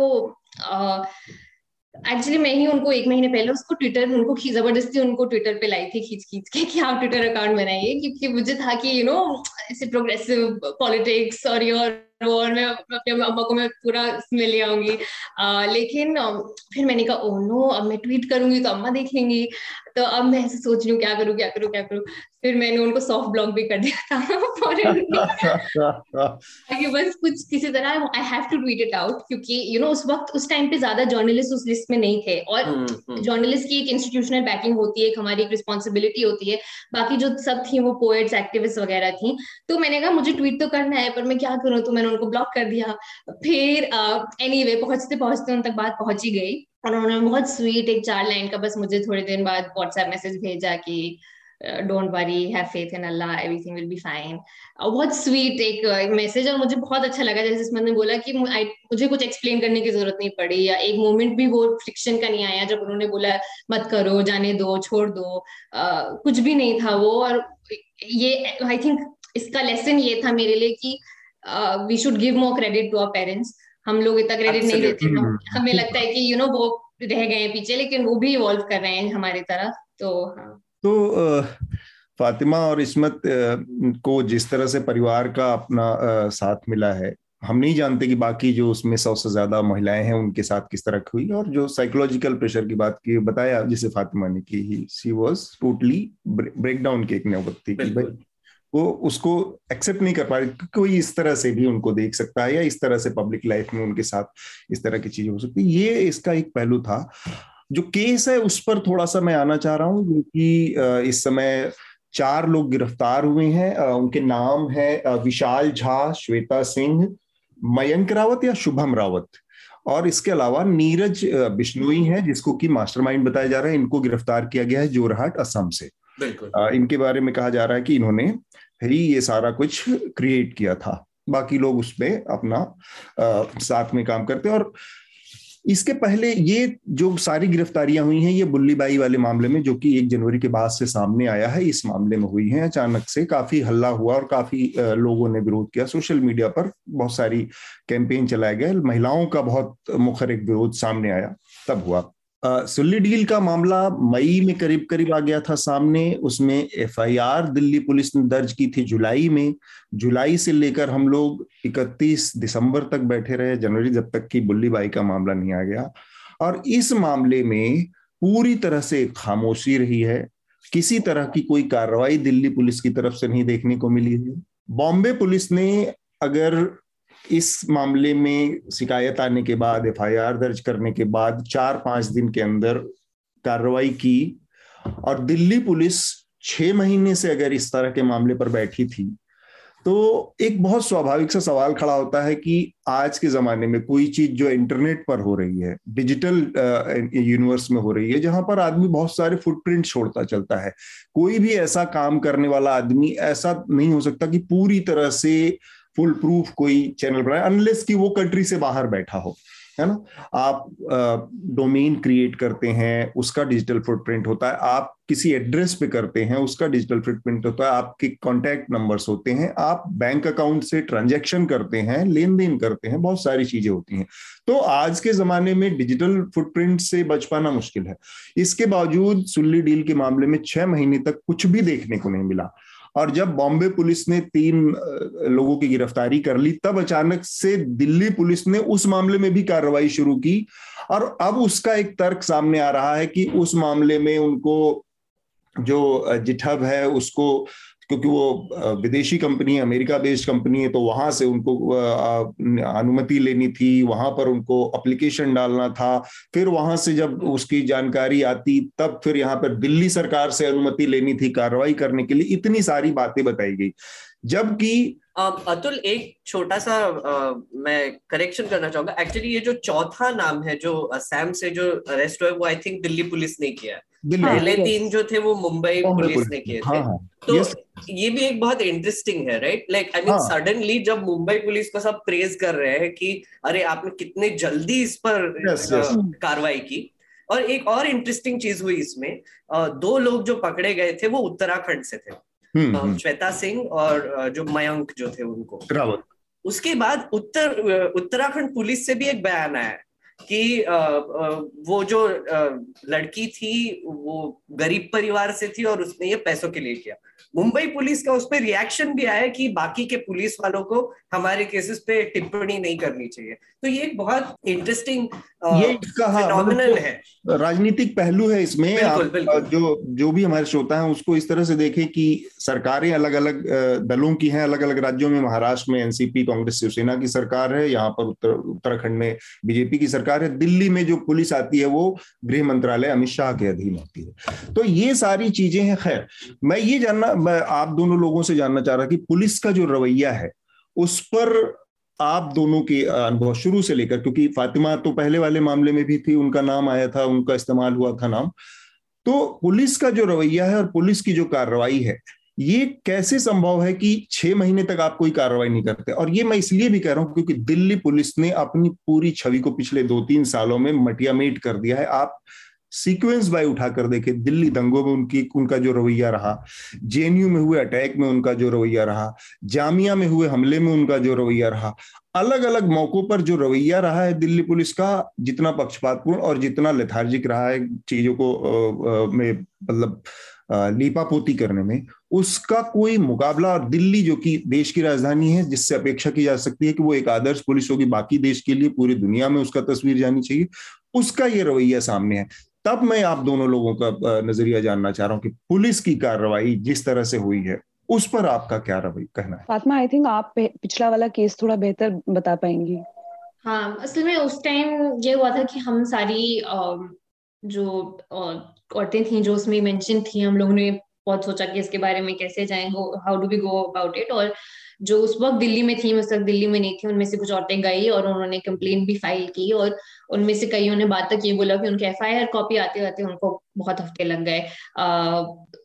एक्चुअली मैं ही उनको एक महीने पहले उसको ट्विटर उनको ज़बरदस्ती उनको ट्विटर पे लाई थी खींच खींच के कि आप ट्विटर अकाउंट बनाइए क्योंकि मुझे था कि यू नो ऐसे प्रोग्रेसिव पॉलिटिक्स और योर और मैं अपने अम्मा को मैं पूरा इसमें ले आऊँगी। लेकिन फिर मैंने कहा ओ नो अब मैं ट्वीट करूँगी तो अम्मा देख लेंगी। तो अब मैं ऐसे सोच रही हूँ क्या करूँ क्या करूँ क्या करूँ। फिर मैंने उनको सॉफ्ट ब्लॉक भी कर दिया था कि बस कुछ किसी तरह I have to tweet it out क्योंकि यू you नो know, उस वक्त उस टाइम पे ज़्यादा जर्नलिस्ट उस लिस्ट में नहीं थे। और जर्नलिस्ट हम्म, हम्म। की एक इंस्टीट्यूशनल बैकिंग होती है हमारी एक रिस्पॉन्सिबिलिटी होती है। बाकी जो सब थी वो पोएट्स एक्टिविस्ट वगैरह थी। तो मैंने कहा मुझे ट्वीट तो करना है पर मैं क्या करूँ? तो मैंने उनको ब्लॉक कर दिया। फिर एनी वे पहुँचते पहुँचते उन तक बात पहुँची गई। और उन्होंने बहुत स्वीट एक चार लाइन का बस मुझे थोड़े दिन बाद व्हाट्सएप मैसेज भेजा कि don't worry have faith in Allah everything will be fine बहुत स्वीट एक मैसेज और मुझे बहुत अच्छा लगा जैसे मैंने बोला कि मुझे कुछ एक्सप्लेन करने की ज़रूरत नहीं पड़ी या एक मोमेंट भी वो फ्रिक्शन का नहीं आया जब उन्होंने बोला, मत करो, जाने दो, छोड़ दो। कुछ भी नहीं था वो और ये आई थिंक इसका लेसन ये था मेरे लिए कि we should give more credit to our parents हम लोग इतना क्रेडिट नहीं देते हमें लगता है कि यू नो वो रह गए हैं पीछे लेकिन वो भी इवॉल्व कर रहे हैं हमारी तरह तो हाँ। तो फातिमा और इस्मत को जिस तरह से परिवार का अपना साथ मिला है हम नहीं जानते कि बाकी जो उसमें सौ से ज़्यादा महिलाएँ हैं उनके साथ किस तरह हुई और जो साइकोलॉजिकल प्रेशर की बात की बताया जिसे फातिमा ने की ही she was totally break down की एक नौबत थी कि भाई। वो उसको एक्सेप्ट नहीं कर पा रहे कोई इस तरह से भी उनको देख सकता है या इस तरह से पब्लिक लाइफ में उनके साथ इस तरह की चीज़ें हो सकती है। ये इसका एक पहलू था। जो केस है, उस पर थोड़ा सा मैं आना चाह रहा हूँ, क्योंकि इस समय चार लोग गिरफ़्तार हुए हैं। उनके नाम है विशाल झा, श्वेता सिंह, मयंक रावत या शुभम रावत। और इसके अलावा नीरज बिश्नोई है, जिसको कि मास्टरमाइंड बताया जा रहा है। इनको गिरफ़्तार किया गया है जोरहाट, असम से। इनके बारे में कहा जा रहा है कि इन्होंने ही ये सारा कुछ क्रिएट किया था। बाकी लोग उसमें अपना आ, साथ में काम करते और इसके पहले ये जो सारी गिरफ्तारियाँ हुई हैं ये बुल्लीबाई वाले मामले में जो कि एक जनवरी के बाद से सामने आया है इस मामले में हुई हैं। अचानक से काफ़ी हल्ला हुआ और काफ़ी लोगों ने विरोध किया। सोशल मीडिया पर बहुत सारी कैंपेन चलाए गए। महिलाओं का बहुत मुखर एक विरोध सामने आया तब हुआ। सुल्ली डील का मामला मई में करीब करीब आ गया था सामने। उसमें एफआईआर दिल्ली पुलिस ने दर्ज की थी जुलाई में। जुलाई से लेकर हम लोग 31 दिसंबर तक बैठे रहे, जनवरी जब तक कि बुल्ली बाई का मामला नहीं आ गया। और इस मामले में पूरी तरह से खामोशी रही है। किसी तरह की कोई कार्रवाई दिल्ली पुलिस की तरफ़ से नहीं देखने को मिली है। बॉम्बे पुलिस ने अगर इस मामले में शिकायत आने के बाद, एफआईआर दर्ज करने के बाद चार पाँच दिन के अंदर कार्रवाई की और दिल्ली पुलिस छह महीने से अगर इस तरह के मामले पर बैठी थी तो एक बहुत स्वाभाविक सा सवाल खड़ा होता है कि आज के जमाने में कोई चीज़ जो इंटरनेट पर हो रही है, डिजिटल यूनिवर्स में हो रही है, जहाँ पर आदमी बहुत सारे फुटप्रिंट छोड़ता चलता है। कोई भी ऐसा काम करने वाला आदमी ऐसा नहीं हो सकता कि पूरी तरह से फुल प्रूफ कोई चैनल बनाए अनलेस कि वो कंट्री से बाहर बैठा हो, है ना? आप डोमेन क्रिएट करते हैं, उसका डिजिटल फुटप्रिंट होता है, आप किसी एड्रेस पे करते हैं, उसका डिजिटल फुटप्रिंट होता है, आपके कॉन्टैक्ट नंबर्स होते हैं, आप बैंक अकाउंट से ट्रांजेक्शन करते हैं लेन देन करते हैं, बहुत सारी चीज़ें होती हैं। तो आज के जमाने में डिजिटल फुटप्रिंट से बच पाना मुश्किल है। इसके बावजूद सुल्ली डील के मामले में छह महीने तक कुछ भी देखने को नहीं मिला। और जब बॉम्बे पुलिस ने तीन लोगों की गिरफ्तारी कर ली, तब अचानक से दिल्ली पुलिस ने उस मामले में भी कार्रवाई शुरू की। और अब उसका एक तर्क सामने आ रहा है कि उस मामले में उनको जो जिठब है, उसको क्योंकि वो विदेशी कंपनी है अमेरिका बेस्ड कंपनी है तो वहाँ से उनको अनुमति लेनी थी, वहाँ पर उनको अप्लीकेशन डालना था। फिर वहाँ से जब उसकी जानकारी आती, तब फिर यहाँ पर दिल्ली सरकार से अनुमति लेनी थी कार्रवाई करने के लिए। इतनी सारी बातें बताई गई। जबकि अतुल एक छोटा सा आ, मैं करेक्शन करना चाहूँगा। एक्चुअली ये जो चौथा नाम है जो असम से जो अरेस्ट हुआ वो आई थिंक दिल्ली पुलिस ने किया पहले हाँ, तीन जो थे वो मुंबई पुलिस ने किए थे। हाँ, हाँ, तो yes. ये भी एक बहुत इंटरेस्टिंग है right like I mean suddenly जब मुंबई पुलिस को सब प्रेज कर रहे हैं कि अरे आपने कितने जल्दी इस पर yes, yes. कार्रवाई की। और एक और इंटरेस्टिंग चीज़ हुई इसमें दो लोग जो पकड़े गए थे वो उत्तराखंड से थे। श्वेता सिंह और जो मयंक जो थे उनको। उसके बाद उत्तर उत्तराखंड पुलिस से भी एक बयान आया। कि वो जो लड़की थी वो गरीब परिवार से थी और उसने ये पैसों के लिए किया। मुंबई पुलिस का उस पर रिएक्शन भी आया कि बाकी के पुलिस वालों को हमारे केसेस पे टिप्पणी नहीं करनी चाहिए। तो ये एक बहुत इंटरेस्टिंग ये हाँ, मतलब है। राजनीतिक पहलू है इसमें। बिल्कुल, बिल्कुल. जो जो भी हमारे श्रोता हैं उसको इस तरह से देखें कि सरकारें अलग अलग दलों की हैं अलग अलग राज्यों में महाराष्ट्र में एनसीपी कांग्रेस शिवसेना की सरकार है यहाँ पर उत्तर उत्तराखंड में बीजेपी की सरकार है, दिल्ली में जो पुलिस आती है, वो गृह मंत्रालय अमित शाह के अधीन होती है। तो ये सारी चीज़ें हैं, खैर, मैं ये जानना, मैं आप दोनों लोगों से जानना चाह रहा कि पुलिस का जो रवैया है, उस पर आप दोनों के अनुभव शुरू से लेकर, क्योंकि फातिमा तो पहले वाले मामले में भी थी, उनका नाम आया था, उनका इस्तेमाल हुआ था नाम। तो पुलिस का जो रवैया है और पुलिस की जो कार्रवाई है ये कैसे संभव है कि छह महीने तक आप कोई कार्रवाई नहीं करते? और ये मैं इसलिए भी कह रहा हूँ क्योंकि दिल्ली पुलिस ने अपनी पूरी छवि को पिछले दो तीन सालों में मटियामेट कर दिया है। आप सीक्वेंस बाय उठाकर देखे, दिल्ली दंगों में उनकी, उनका जो रवैया रहा, जेएनयू में हुए अटैक में उनका जो रवैया रहा, जामिया में हुए हमले में उनका जो रवैया रहा अलग अलग मौकों पर जो रवैया रहा है दिल्ली पुलिस का, जितना पक्षपातपूर्ण और जितना लेथार्जिक रहा है चीज़ों को मतलब लीपापोती करने में उसका कोई मुकाबला और दिल्ली जो कि देश की राजधानी है जिससे अपेक्षा की जा सकती है कि वो एक आदर्श पुलिस होगी बाकी देश के लिए पूरी दुनिया में उसका तस्वीर जानी चाहिए उसका ये रवैया सामने है। तब मैं आप दोनों लोगों का नज़रिया जानना चाह रहा हूँ कि पुलिस की कार्रवाई जिस तरह से हुई है उस पर आपका क्या रवै कहना है? फातिमा आई थिंक आप पिछला वाला केस थोड़ा बेहतर बता पाएँगी। हाँ असल में उस टाइम ये हुआ था कि हम सारी जो औरतें थी जो उसमें मेंशन थी हम लोगों ने बहुत सोचा कि इसके बारे में कैसे जाएँ how do we go about it और जो उस वक्त दिल्ली में थी उस वक्त दिल्ली में नहीं थी, उनमें से कुछ औरतें गई और उन्होंने कंप्लेन भी फ़ाइल की और उनमें से कईयों ने बात तक ये बोला कि उनके एफ़ आई आर कॉपी आते आते उनको बहुत हफ़्ते लग गए।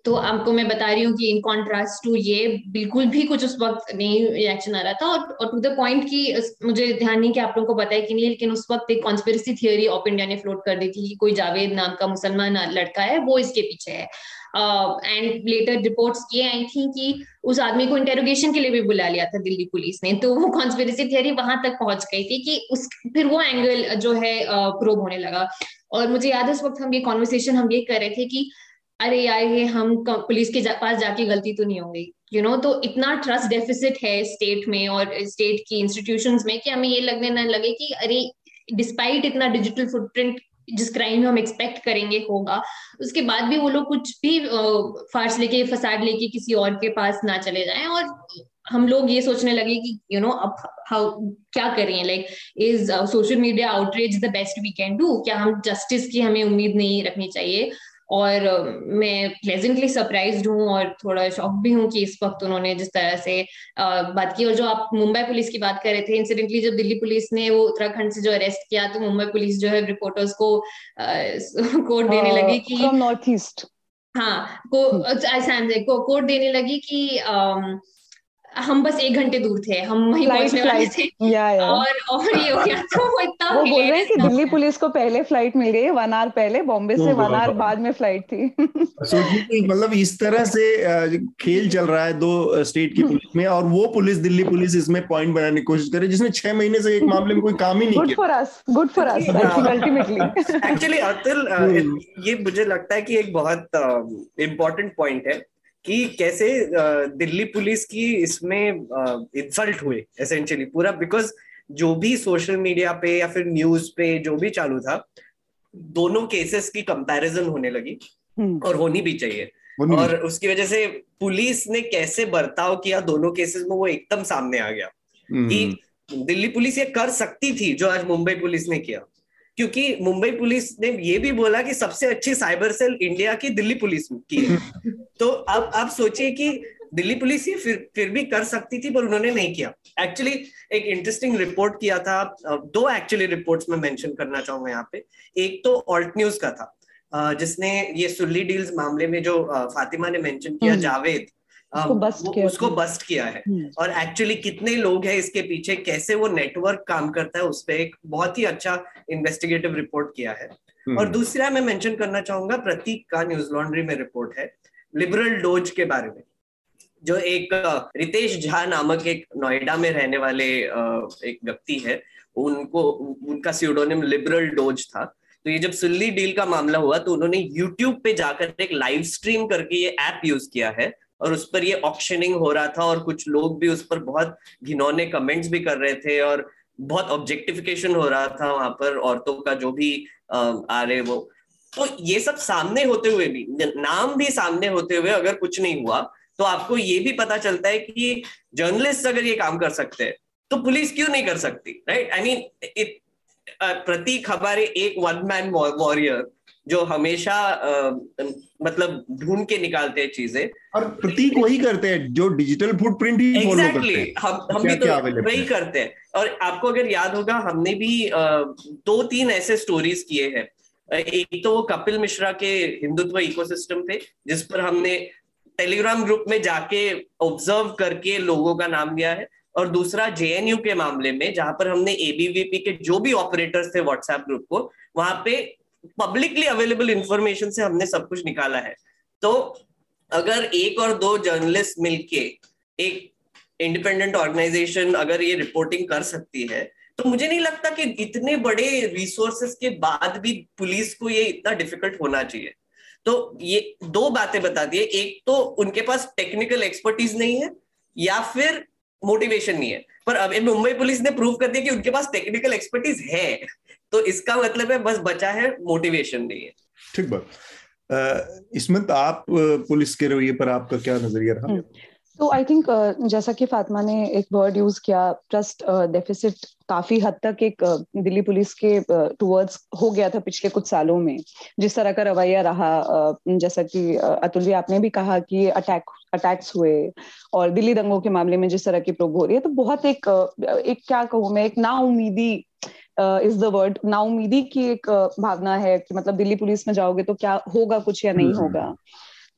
तो आपको मैं बता रही हूँ कि इन कॉन्ट्रास्ट टू ये बिल्कुल भी कुछ उस वक्त नहीं रिएक्शन आ रहा था और टू द पॉइंट कि मुझे ध्यान नहीं कि आप लोगों को पता है कि नहीं, लेकिन उस वक्त एक कॉन्स्पेरेसी थियोरी ऑफ़ इंडिया ने फ्लोट कर दी थी कि कोई जावेद नाम का मुसलमान लड़का है, वो इसके पीछे है। एंड लेटर रिपोर्ट्स ये आई थी कि उस आदमी को इंटेरोगेशन के लिए भी बुला लिया था दिल्ली पुलिस ने। तो वो कॉन्स्पिरेसी थियरी वहाँ तक पहुँच गई थी कि उस फिर वो एंगल जो है प्रोब होने लगा। और मुझे याद है उस वक्त हम ये कॉन्वर्सेशन हम ये कर रहे थे कि अरे यार ये हम पुलिस के जा, पास जाके गलती तो नहीं होंगी यू you नो तो इतना ट्रस्ट डेफिसिट है स्टेट में और स्टेट की इंस्टीट्यूशन में कि हमें ये लगने ना लगे कि अरे डिस्पाइट इतना डिजिटल फुटप्रिंट जिस क्राइम में हम एक्सपेक्ट करेंगे होगा, उसके बाद भी वो लोग कुछ भी फार्स लेके, फसाद लेके किसी और के पास ना चले जाए और हम लोग ये सोचने लगे कि यू नो अब हाउ क्या करें? Like is social media outreach the best we can do क्या हम जस्टिस की हमें उम्मीद नहीं रखनी चाहिए? और मैं प्लेजेंटली सरप्राइज़ हूँ और थोड़ा शॉक भी हूँ कि इस वक्त उन्होंने जिस तरह से बात की और जो आप मुंबई पुलिस की बात कर रहे थे इंसिडेंटली जब दिल्ली पुलिस ने वो उत्तराखंड से जो अरेस्ट किया तो मुंबई पुलिस जो है रिपोर्टर्स को कोर्ट देने लगी कि नॉर्थ ईस्ट हाँ को, हम्म। को कोर्ट देने लगी कि हम बस एक घंटे दूर थे हम वहीं पहुँचने वाले थे। या, या. और और ये हो गया तो वो इतना वो बोल रहे हैं कि दिल्ली पुलिस को पहले फ़्लाइट मिल गई वन आवर पहले बॉम्बे से वन आवर बाद में फ़्लाइट थी। सोचिए मतलब इस तरह से खेल चल रहा है दो स्टेट की पुलिस में और वो पुलिस दिल्ली पुलिस इसमें पॉइंट बनाने की कोशिश करे जिसने छह महीने से एक मामले में कोई काम ही नहीं किया। Good for us good for us ultimately actually Atul ये मुझे लगता है कि एक बहुत इम्पोर्टेंट पॉइंट है। कि कैसे दिल्ली पुलिस की इसमें इंसल्ट हुए एसेंशियली पूरा बिकॉज़ जो भी सोशल मीडिया पे या फिर न्यूज़ पे जो भी चालू था दोनों केसेस की कंपैरिजन होने लगी हम्म। और होनी भी चाहिए और उसकी वजह से पुलिस ने कैसे बर्ताव किया दोनों केसेस में वो एकदम सामने आ गया हम्म। कि दिल्ली पुलिस ये कर सकती थी जो आज मुंबई पुलिस ने किया क्योंकि मुंबई पुलिस ने ये भी बोला कि सबसे अच्छी साइबर सेल इंडिया की दिल्ली पुलिस की है। तो अब आप सोचिए कि दिल्ली पुलिस ये फिर फिर भी कर सकती थी पर उन्होंने नहीं किया। एक्चुअली एक इंटरेस्टिंग रिपोर्ट किया था। दो एक्चुअली रिपोर्ट्स में मेंशन करना चाहूँगा यहाँ पे। एक तो ऑल्ट न्यूज़ का था। जिसने ये सुल्ली डील्स मामले में जो फातिमा ने मेंशन किया हम्म। जावेद उसको बस्ट किया उसको बस्ट किया है। हम्म। और एक्चुअली कितने लोग हैं इसके पीछे कैसे वो नेटवर्क काम करता है उस पर एक बहुत ही अच्छा इन्वेस्टिगेटिव रिपोर्ट किया है। हम्म। और दूसरा मैं मेंशन करना चाहूँगा प्रतीक का न्यूज़ लॉन्ड्री में रिपोर्ट है लिबरल डोज के बारे में। जो एक रितेश झा नामक एक नोएडा में रहने वाले एक व्यक्ति है उनको उनका सीडोनिम लिबरल डोज था। तो ये जब सुल्ली डील का मामला हुआ तो उन्होंने यूट्यूब पे जाकर एक लाइव स्ट्रीम करके ये ऐप यूज़ किया है। और उस पर ये ऑप्शनिंग हो रहा था और कुछ लोग भी उस पर बहुत घिनौने कमेंट्स भी कर रहे थे और बहुत ऑब्जेक्टिफिकेशन हो रहा था वहाँ पर औरतों का जो भी आ रहे वो। तो ये सब सामने होते हुए भी नाम भी सामने होते हुए अगर कुछ नहीं हुआ तो आपको ये भी पता चलता है कि जर्नलिस्ट अगर ये काम कर सकते हैं तो पुलिस क्यों नहीं कर सकती राइट आई मीन प्रतीक हमारे एक वन मैन वॉरियर जो हमेशा आ, मतलब ढूंढ के निकालते हैं चीज़ें। और प्रतीक वही करते हैं जो डिजिटल फुटप्रिंट ही फॉलो करते हैं। हम हम भी तो वही करते हैं। और आपको अगर याद होगा हमने भी आ, दो तीन ऐसे स्टोरीज किए हैं। एक तो वो कपिल मिश्रा के हिंदुत्व इकोसिस्टम पे जिस पर हमने टेलीग्राम ग्रुप में जाके ऑब्ज़र्व करके लोगों का नाम लिया है। और दूसरा जेएनयू के मामले में जहाँ पर हमने एबीवीपी के जो भी ऑपरेटर्स थे व्हाट्सएप ग्रुप को वहाँ पे पब्लिकली अवेलेबल इंफॉर्मेशन से हमने सब कुछ निकाला है। तो अगर एक और दो जर्नलिस्ट मिलके, एक इंडिपेंडेंट ऑर्गेनाइजेशन अगर ये रिपोर्टिंग कर सकती है तो मुझे नहीं लगता कि इतने बड़े रिसोर्सेस के बाद भी पुलिस को ये इतना डिफ़िकल्ट होना चाहिए। तो ये दो बातें बता दिए एक तो उनके पास टेक्निकल एक्सपर्टीज नहीं है, या फिर मोटिवेशन नहीं है। पर अब मुंबई पुलिस ने प्रूव कर दिया कि उनके पास टेक्निकल एक्सपर्टीज है। तो इसका मतलब है बस बचा है मोटिवेशन नहीं है। ठीक बात। इसमें तो आप पुलिस के रवैये पर आपका क्या नज़रिया रहा। तो आई थिंक uh, जैसा कि फातिमा ने एक वर्ड यूज़ किया ट्रस्ट डेफिसिट uh, काफ़ी हद तक एक uh, दिल्ली पुलिस के टूवर्ड्स हो गया था पिछले कुछ सालों में। जिस तरह का रवैया रहा जैसा कि अतुल जी आपने भी कहा कि अटैक अटैक्स हुए और दिल्ली दंगों के मामले में जिस तरह की प्रोब हो रही है तो बहुत एक एक क्या कहूँ मैं एक ना उम्मीदी इज़ द वर्ड ना उम्मीदी की एक भावना है कि मतलब दिल्ली पुलिस में जाओगे तो क्या होगा कुछ या नहीं। होगा?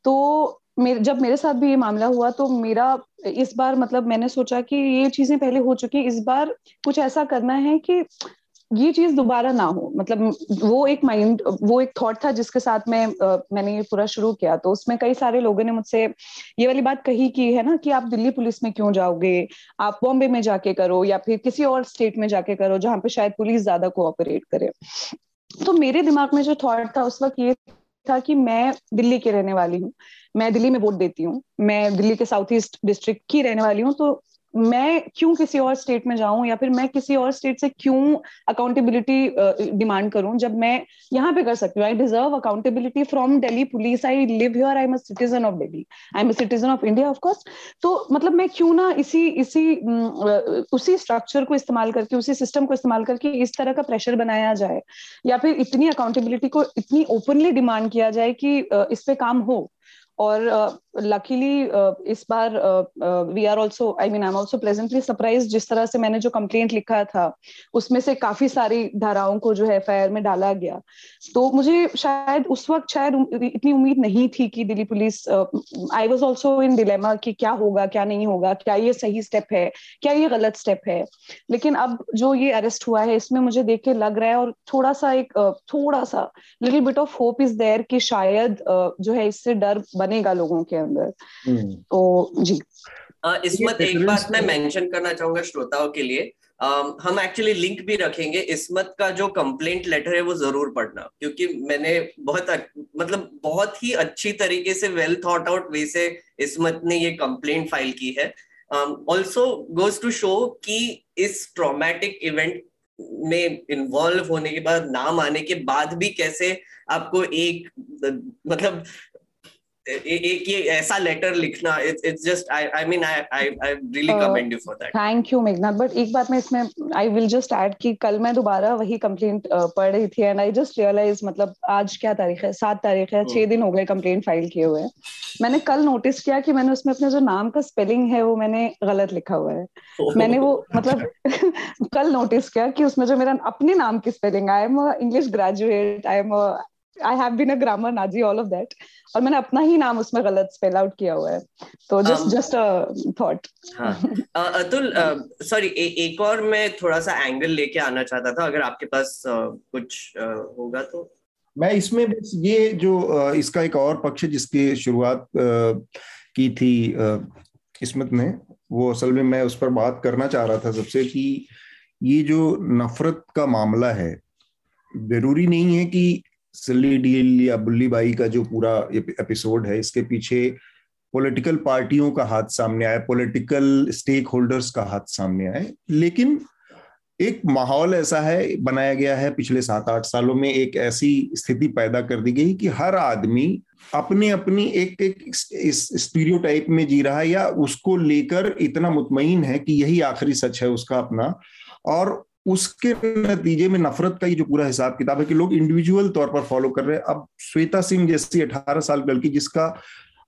तो मेरे जब मेरे साथ भी ये मामला हुआ तो मेरा इस बार मतलब मैंने सोचा कि ये चीज़ें पहले हो चुकी इस बार कुछ ऐसा करना है कि ये चीज़ दोबारा ना हो। मतलब वो एक माइंड वो एक थॉट था जिसके साथ में मैंने ये पूरा शुरू किया। तो उसमें कई सारे लोगों ने मुझसे ये वाली बात कही कि, है ना, कि आप दिल्ली पुलिस में क्यों जाओगे? आप बॉम्बे में जाके करो या फिर किसी और स्टेट में जाके करो जहाँ पे शायद पुलिस ज़्यादा कोऑपरेट करे। तो मेरे दिमाग में जो थॉट था उस वक्त ये था कि मैं दिल्ली की रहने वाली हूँ। मैं दिल्ली में वोट देती हूँ। मैं दिल्ली के साउथ ईस्ट डिस्ट्रिक्ट की रहने वाली हूँ। तो मैं क्यों किसी और स्टेट में जाऊँ या फिर मैं किसी और स्टेट से क्यों अकाउंटेबिलिटी डिमांड करूँ? जब मैं यहाँ पे कर सकती हूँ I deserve accountability from Delhi police I live here I am citizen of Delhi I am citizen of India of course तो मतलब मैं क्यों ना इसी इसी उसी स्ट्रक्चर को इस्तेमाल करके, उसी सिस्टम को इस्तेमाल करके इस तरह का प्रेशर बनाया जाए? या फिर इतनी अकाउंटेबिलिटी को इतनी ओपनली डिमांड किया जाए कि इस पे काम हो? और लकीली uh, इस बार we are also I mean I am also pleasantly surprise जिस तरह से मैंने जो कंप्लेंट लिखा था उसमें से काफ़ी सारी धाराओं को जो है एफ़ में डाला गया। तो मुझे शायद उस वक्त शायद इतनी उम्मीद नहीं थी कि Delhi police I was also in dilemma कि क्या होगा क्या नहीं होगा क्या ये सही स्टेप है क्या ये गलत स्टेप है। लेकिन अब जो ये अरेस्ट हुआ है इसमें मुझे देख के लग रहा है और थोड़ा सा एक थोड़ा सा little bit of hope is there कि शायद जो है इससे डर बनेगा लोगों के अंदर। हम्म। तो जी। इसमत एक बात मैं मेंशन करना चाहूँगा श्रोताओं के लिए। Um, हम एक्चुअली लिंक भी रखेंगे। इसमत का जो कंप्लेंट लेटर है वो ज़रूर पढ़ना। क्योंकि मैंने बहुत मतलब बहुत ही अच्छी तरीके से वेल थॉट आउट वे से इसमत ने ये कंप्लेंट फ़ाइल की है। ऑल्सो गोज टू शो कि इस ट्रॉमेटिक इवेंट में इन्वॉल्व होने के बाद नाम आने के बाद भी कैसे आपको एक मतलब एक ये ऐसा लेटर लिखना it's just I I mean I I I really commend you for that thank you Meghnath but एक बात मैं इसमें आई विल जस्ट ऐड कि कल मैं दोबारा वही कंप्लेंट uh, पढ़ रही थी एंड आई जस्ट रियलाइज़ मतलब आज क्या तारीख है? सात तारीख है छह hmm. दिन हो गए कंप्लेंट फ़ाइल किए हुए। मैंने कल नोटिस किया कि मैंने उसमें अपने जो नाम का स्पेलिंग है वो मैंने गलत लिखा हुआ है। Oh. मैंने वो मतलब कल नोटिस किया कि उसमें जो मेरा अपने नाम की spelling I am English graduate I am I have been a grammar nazi all of that और मैंने अपना ही नाम उसमें गलत स्पेल आउट किया हुआ है। तो just just a thought Atul sorry एक और मैं थोड़ा सा एंगल लेके आना चाहता था अगर आपके पास uh, कुछ uh, होगा तो। मैं इसमें बस ये जो uh, इसका एक और पक्ष जिसकी शुरुआत की थी किस्मत ने वो असल में मैं उस पर बात करना चाह रहा था सबसे कि ये जो नफरत का मामला है ज़रूरी नहीं है कि सिल्ली डील या बुल्ली बाई का जो पूरा एपिसोड है, इसके पीछे पॉलिटिकल पार्टियों का हाथ सामने आया पॉलिटिकल स्टेक होल्डर्स का हाथ सामने आए लेकिन एक माहौल ऐसा है, बनाया गया है पिछले सात आठ सालों में, एक ऐसी स्थिति पैदा कर दी गई कि हर आदमी अपने अपनी एक एक स्टीरियो टाइप में जी रहा है या उसको लेकर इतना मुतमईन है कि यही आखिरी सच है उसका अपना। और उसके नतीजे में नफरत का ये जो पूरा हिसाब किताब है कि लोग इंडिविजुअल तौर पर फॉलो कर रहे हैं। अब श्वेता सिंह जैसी अठारह साल लड़की जिसका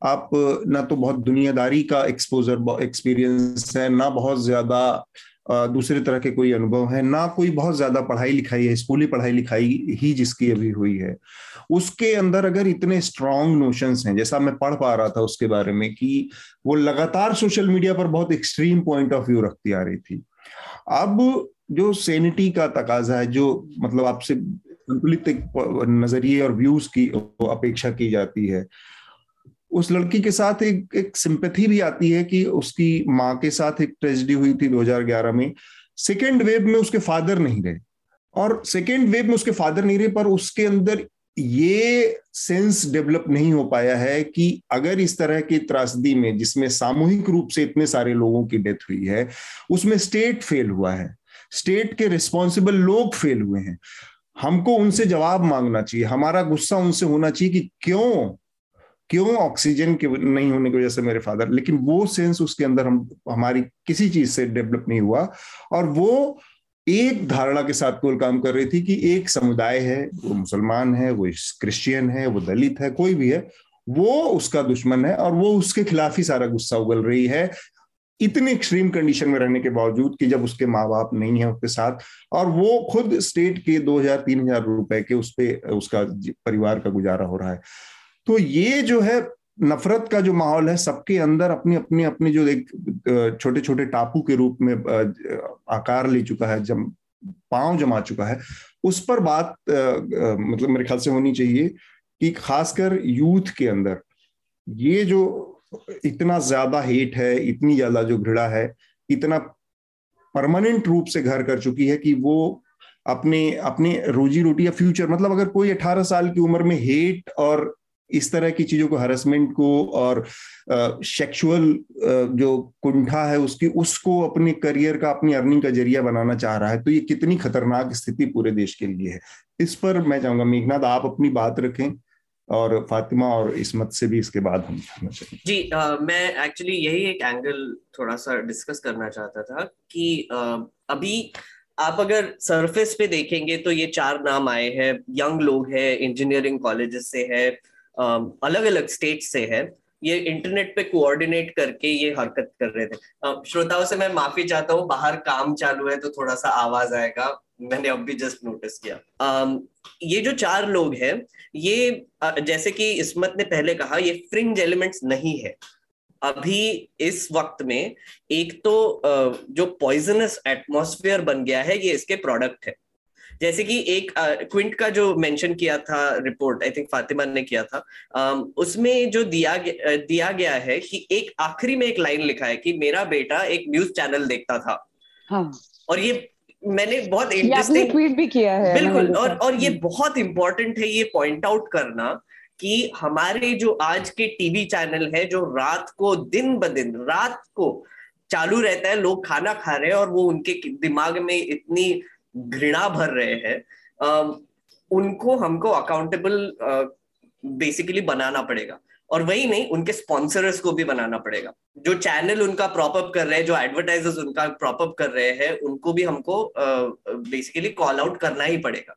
आप, ना तो बहुत दुनियादारी का एक्सपोजर एक्सपीरियंस है, ना बहुत ज़्यादा दूसरे तरह के कोई अनुभव है, ना कोई बहुत ज़्यादा पढ़ाई लिखाई है, स्कूली पढ़ाई लिखाई ही जिसकी अभी हुई है। उसके अंदर अगर इतने स्ट्रॉन्ग नोशंस हैं, जैसा मैं पढ़ पा रहा था उसके बारे में कि वो लगातार सोशल मीडिया पर बहुत एक्सट्रीम पॉइंट ऑफ़ व्यू रखती आ रही थी। अब जो सेनिटी का तकाजा है, जो मतलब आपसे संतुलित नज़रिए और व्यूज़ की अपेक्षा की जाती है। उस लड़की के साथ एक एक सिंपथी भी आती है कि उसकी माँ के साथ एक ट्रेजिडी हुई थी 2011 में। सेकेंड वेव में उसके फादर नहीं रहे। और सेकेंड वेव में उसके फादर नहीं रहे, पर उसके अंदर ये सेंस डेवलप नहीं हो पाया है कि अगर इस तरह की त्रासदी में, जिसमें सामूहिक रूप से इतने सारे लोगों की डेथ हुई है, उसमें स्टेट फेल हुआ है। स्टेट के रिस्पॉन्सिबल लोग फेल हुए हैं। हमको उनसे जवाब मांगना चाहिए। हमारा गुस्सा उनसे होना चाहिए कि क्यों? क्यों ऑक्सीजन के नहीं होने की वजह से मेरे फादर, लेकिन वो सेंस उसके अंदर हम, हमारी किसी चीज़ से डेवलप नहीं हुआ। और वो एक धारणा के साथ कोई काम कर रही थी कि एक समुदाय है, वो मुसलमान है, वो क्रिश्चियन है, वो दलित है, कोई भी है, वो उसका दुश्मन है और वो उसके खिलाफ ही सारा गुस्सा उगल रही है। इतनी एक्सट्रीम कंडीशन में रहने के बावजूद कि जब उसके माँ बाप नहीं है उसके साथ, और वो खुद स्टेट के दो हज़ार, तीन हज़ार रुपए के उस पर उसका परिवार का गुजारा हो रहा है। तो ये जो है, नफरत का जो माहौल है, सबके अंदर अपनी अपनी अपनी जो एक छोटे छोटे टापू के रूप में आकार ले चुका है जब पाँव जमा चुका है, उस पर बात मतलब मेरे ख्याल से होनी चाहिए कि खासकर यूथ के अंदर, ये जो इतना ज़्यादा हेट है, इतनी ज़्यादा जो घृणा है, इतना परमानेंट रूप से घर कर चुकी है कि वो अपने अपने रोजी रोटी या फ्यूचर मतलब अगर कोई 18 साल की उम्र में हेट और इस तरह की चीज़ों को हरसमेंट को और सेक्सुअल जो कुंठा है उसकी, उसको अपने करियर का, अपनी अर्निंग का ज़रिया बनाना चाह रहा है तो ये कितनी खतरनाक स्थिति पूरे देश के लिए है। इस पर मैं चाहूँगा मेघनाथ, आप अपनी बात रखें। और फातिमा और इसमत से भी इसके बाद हम जी आ, मैं एक्चुअली यही एक एंगल थोड़ा सा डिस्कस करना चाहता था कि आ, अभी आप अगर सरफेस पे देखेंगे तो ये चार नाम आए हैं यंग लोग हैं इंजीनियरिंग कॉलेजेस से है अलग अलग स्टेट से है। ये इंटरनेट पे कोऑर्डिनेट करके ये हरकत कर रहे थे। श्रोताओं से मैं माफ़ी चाहता हूँ, बाहर काम चालू है तो थोड़ा सा आवाज़ आएगा। मैंने अब भी जस्ट नोटिस किया। ये जो चार लोग हैं, ये जैसे कि इसमत ने पहले कहा, ये फ्रिंज एलिमेंट्स नहीं है। अभी इस वक्त में एक तो जो पॉइजनस एटमॉस्फेयर बन गया है, ये इसके प्रोडक्ट है। जैसे कि एक क्विंट का जो मेंशन किया था रिपोर्ट आई थिंक फातिमा ने किया था उसमें जो दिया दिया गया है कि एक आखिरी में एक लाइन लिखा है कि मेरा बेटा एक न्यूज़ चैनल देखता था। हाँ. और ये मैंने बहुत इंटरेस्टिंग ट्वीट भी किया है बिल्कुल और और ये बहुत इंपॉर्टेंट है ये पॉइंट आउट करना कि हमारे जो आज के टीवी चैनल है जो रात को दिन ब दिन रात को चालू रहता है लोग खाना खा रहे हैं और वो उनके दिमाग में इतनी घृणा भर रहे हैं उनको हमको अकाउंटेबल बेसिकली बनाना पड़ेगा। और वही नहीं, उनके स्पॉन्सर्स को भी बनाना पड़ेगा। जो चैनल उनका प्रॉपअप कर रहे हैं, जो एडवर्टाइजर्स उनका प्रॉपअप कर रहे हैं, उनको भी हमको बेसिकली कॉल आउट करना ही पड़ेगा।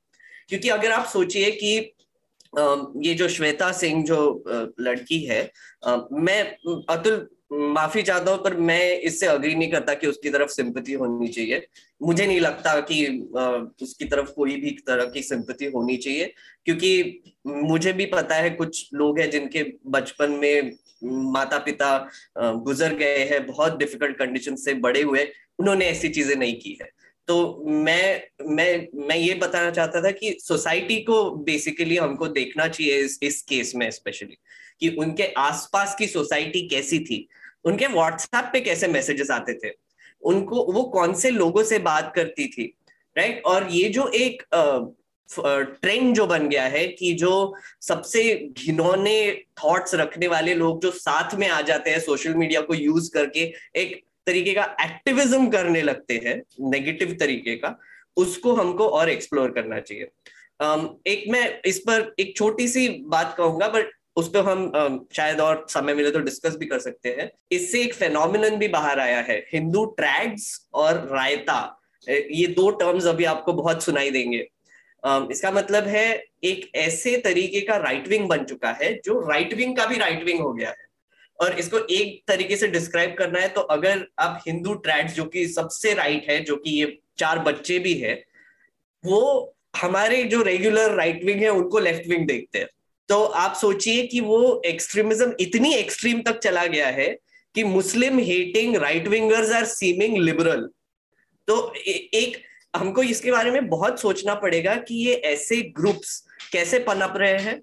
क्योंकि अगर आप सोचिए कि ये जो श्वेता सिंह जो लड़की है मैं, अतुल माफ़ी चाहता हूँ, पर मैं इससे अग्री नहीं करता कि उसकी तरफ़ सिंपति होनी चाहिए। मुझे नहीं लगता कि उसकी तरफ़ कोई भी तरह की सिंपति होनी चाहिए, क्योंकि मुझे भी पता है कुछ लोग हैं जिनके बचपन में माता पिता गुजर गए हैं, बहुत डिफ़िकल्ट कंडीशन से बड़े हुए उन्होंने ऐसी चीज़ें नहीं की है। तो मैं मैं मैं ये बताना चाहता था कि सोसाइटी को बेसिकली हमको देखना चाहिए इस इस केस में स्पेशली कि उनके आसपास की सोसाइटी कैसी थी। उनके व्हाट्सएप पे कैसे मैसेजेस आते थे? उनको, वो कौन से लोगों से बात करती थी? राइट और ये जो एक ट्रेंड जो बन गया है कि जो सबसे घिनौने थॉट्स रखने वाले लोग जो साथ में आ जाते हैं सोशल मीडिया को यूज़ करके, एक तरीके का एक्टिविज्म करने लगते हैं नेगेटिव तरीके का, उसको हमको और एक्सप्लोर करना चाहिए। एक मैं इस पर एक छोटी सी बात कहूँगा बट उस पर हम शायद और समय मिले तो डिस्कस भी कर सकते हैं। इससे एक फेनोमिनन भी बाहर आया है, हिंदू ट्रैग्स और रायता। ये दो टर्म्स अभी आपको बहुत सुनाई देंगे। इसका मतलब है, एक ऐसे तरीके का राइट विंग बन चुका है, जो राइट विंग का भी राइट विंग हो गया है। और इसको एक तरीके से डिस्क्राइब करना है तो अगर आप हिंदू ट्रैड्स जो कि सबसे राइट है, जो कि ये चार बच्चे भी है, वो हमारे जो रेगुलर राइट विंग है, उनको लेफ़्ट विंग देखते हैं। तो आप सोचिए कि वो एक्सट्रीमिज्म इतनी एक्सट्रीम तक चला गया है कि Muslim hating right wingers are seeming liberal तो ए, एक हमको इसके बारे में बहुत सोचना पड़ेगा कि ये ऐसे ग्रुप्स कैसे पनप रहे हैं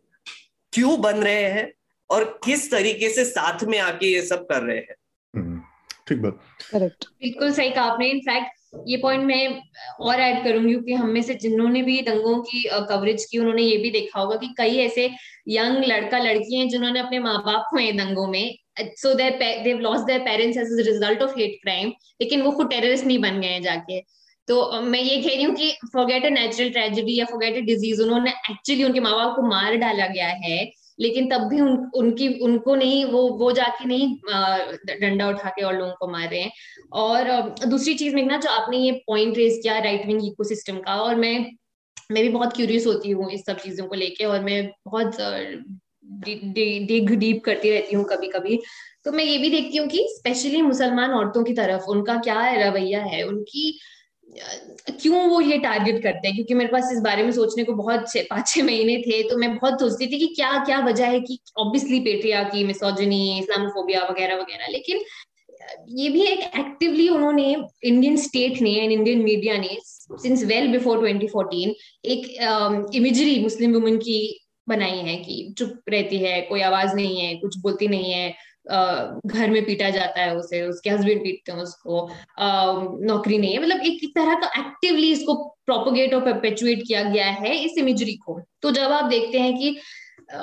क्यों बन रहे हैं और किस तरीके से साथ में आके ये सब कर रहे हैं। हम्म, ठीक बात। करेक्ट बिल्कुल सही कहा आपने। इनफैक्ट ये पॉइंट मैं और ऐड करूँगी क्योंकि हम में से जिन्होंने भी दंगों की कवरेज की, उन्होंने ये भी देखा होगा कि कई ऐसे यंग लड़का लड़की हैं जिन्होंने अपने माँ बाप हुए दंगों में so they've lost their parents as result of hate crime लेकिन वो खुद टेररिस्ट नहीं बन गए हैं जाके। तो मैं ये कह रही हूँ कि फॉरगेट अ नेचुरल ट्रेजिडी या फॉरगेट अ डिज़ीज़ उन्होंने एक्चुअली उनके माँ बाप को मार डाला गया है लेकिन तब भी उन, उनकी उनको नहीं वो वो जाके नहीं डंडा उठा के और लोगों को मार रहे हैं। और दूसरी चीज़ में ना जो आपने ये पॉइंट रेज किया राइट विंग इकोसिस्टम का और मैं मैं भी बहुत क्यूरियस होती हूँ इस सब चीज़ों को लेके और मैं बहुत डिग डीप करती रहती हूँ कभी कभी तो मैं ये भी देखती हूँ कि स्पेशली मुसलमान औरतों की तरफ़ उनका क्या रवैया है? उनकी क्यों वो ये टारगेट करते हैं? क्योंकि मेरे पास इस बारे में सोचने को बहुत पाँच छह महीने थे तो मैं बहुत सोचती थी कि क्या क्या वजह है कि ऑब्वियसली पेट्रिया की मिसोजनी इस्लामोफोबिया वगैरह वगैरह। लेकिन ये भी एक एक्टिवली उन्होंने इंडियन स्टेट ने एंड इंडियन मीडिया ने सिंस वेल बिफोर 2014 एक इमेजरी मुस्लिम वुमेन की बनाई है कि चुप रहती है, कोई आवाज़ नहीं है, कुछ बोलती नहीं है। घर में पीटा जाता है उसे, उसके हस्बैंड पीटते हैं उसको। नौकरी नहीं है। मतलब एक तरह का एक्टिवली इसको प्रोपोगेट और परपेचुएट किया गया है इस इमेजरी को। तो जब आप देखते हैं कि,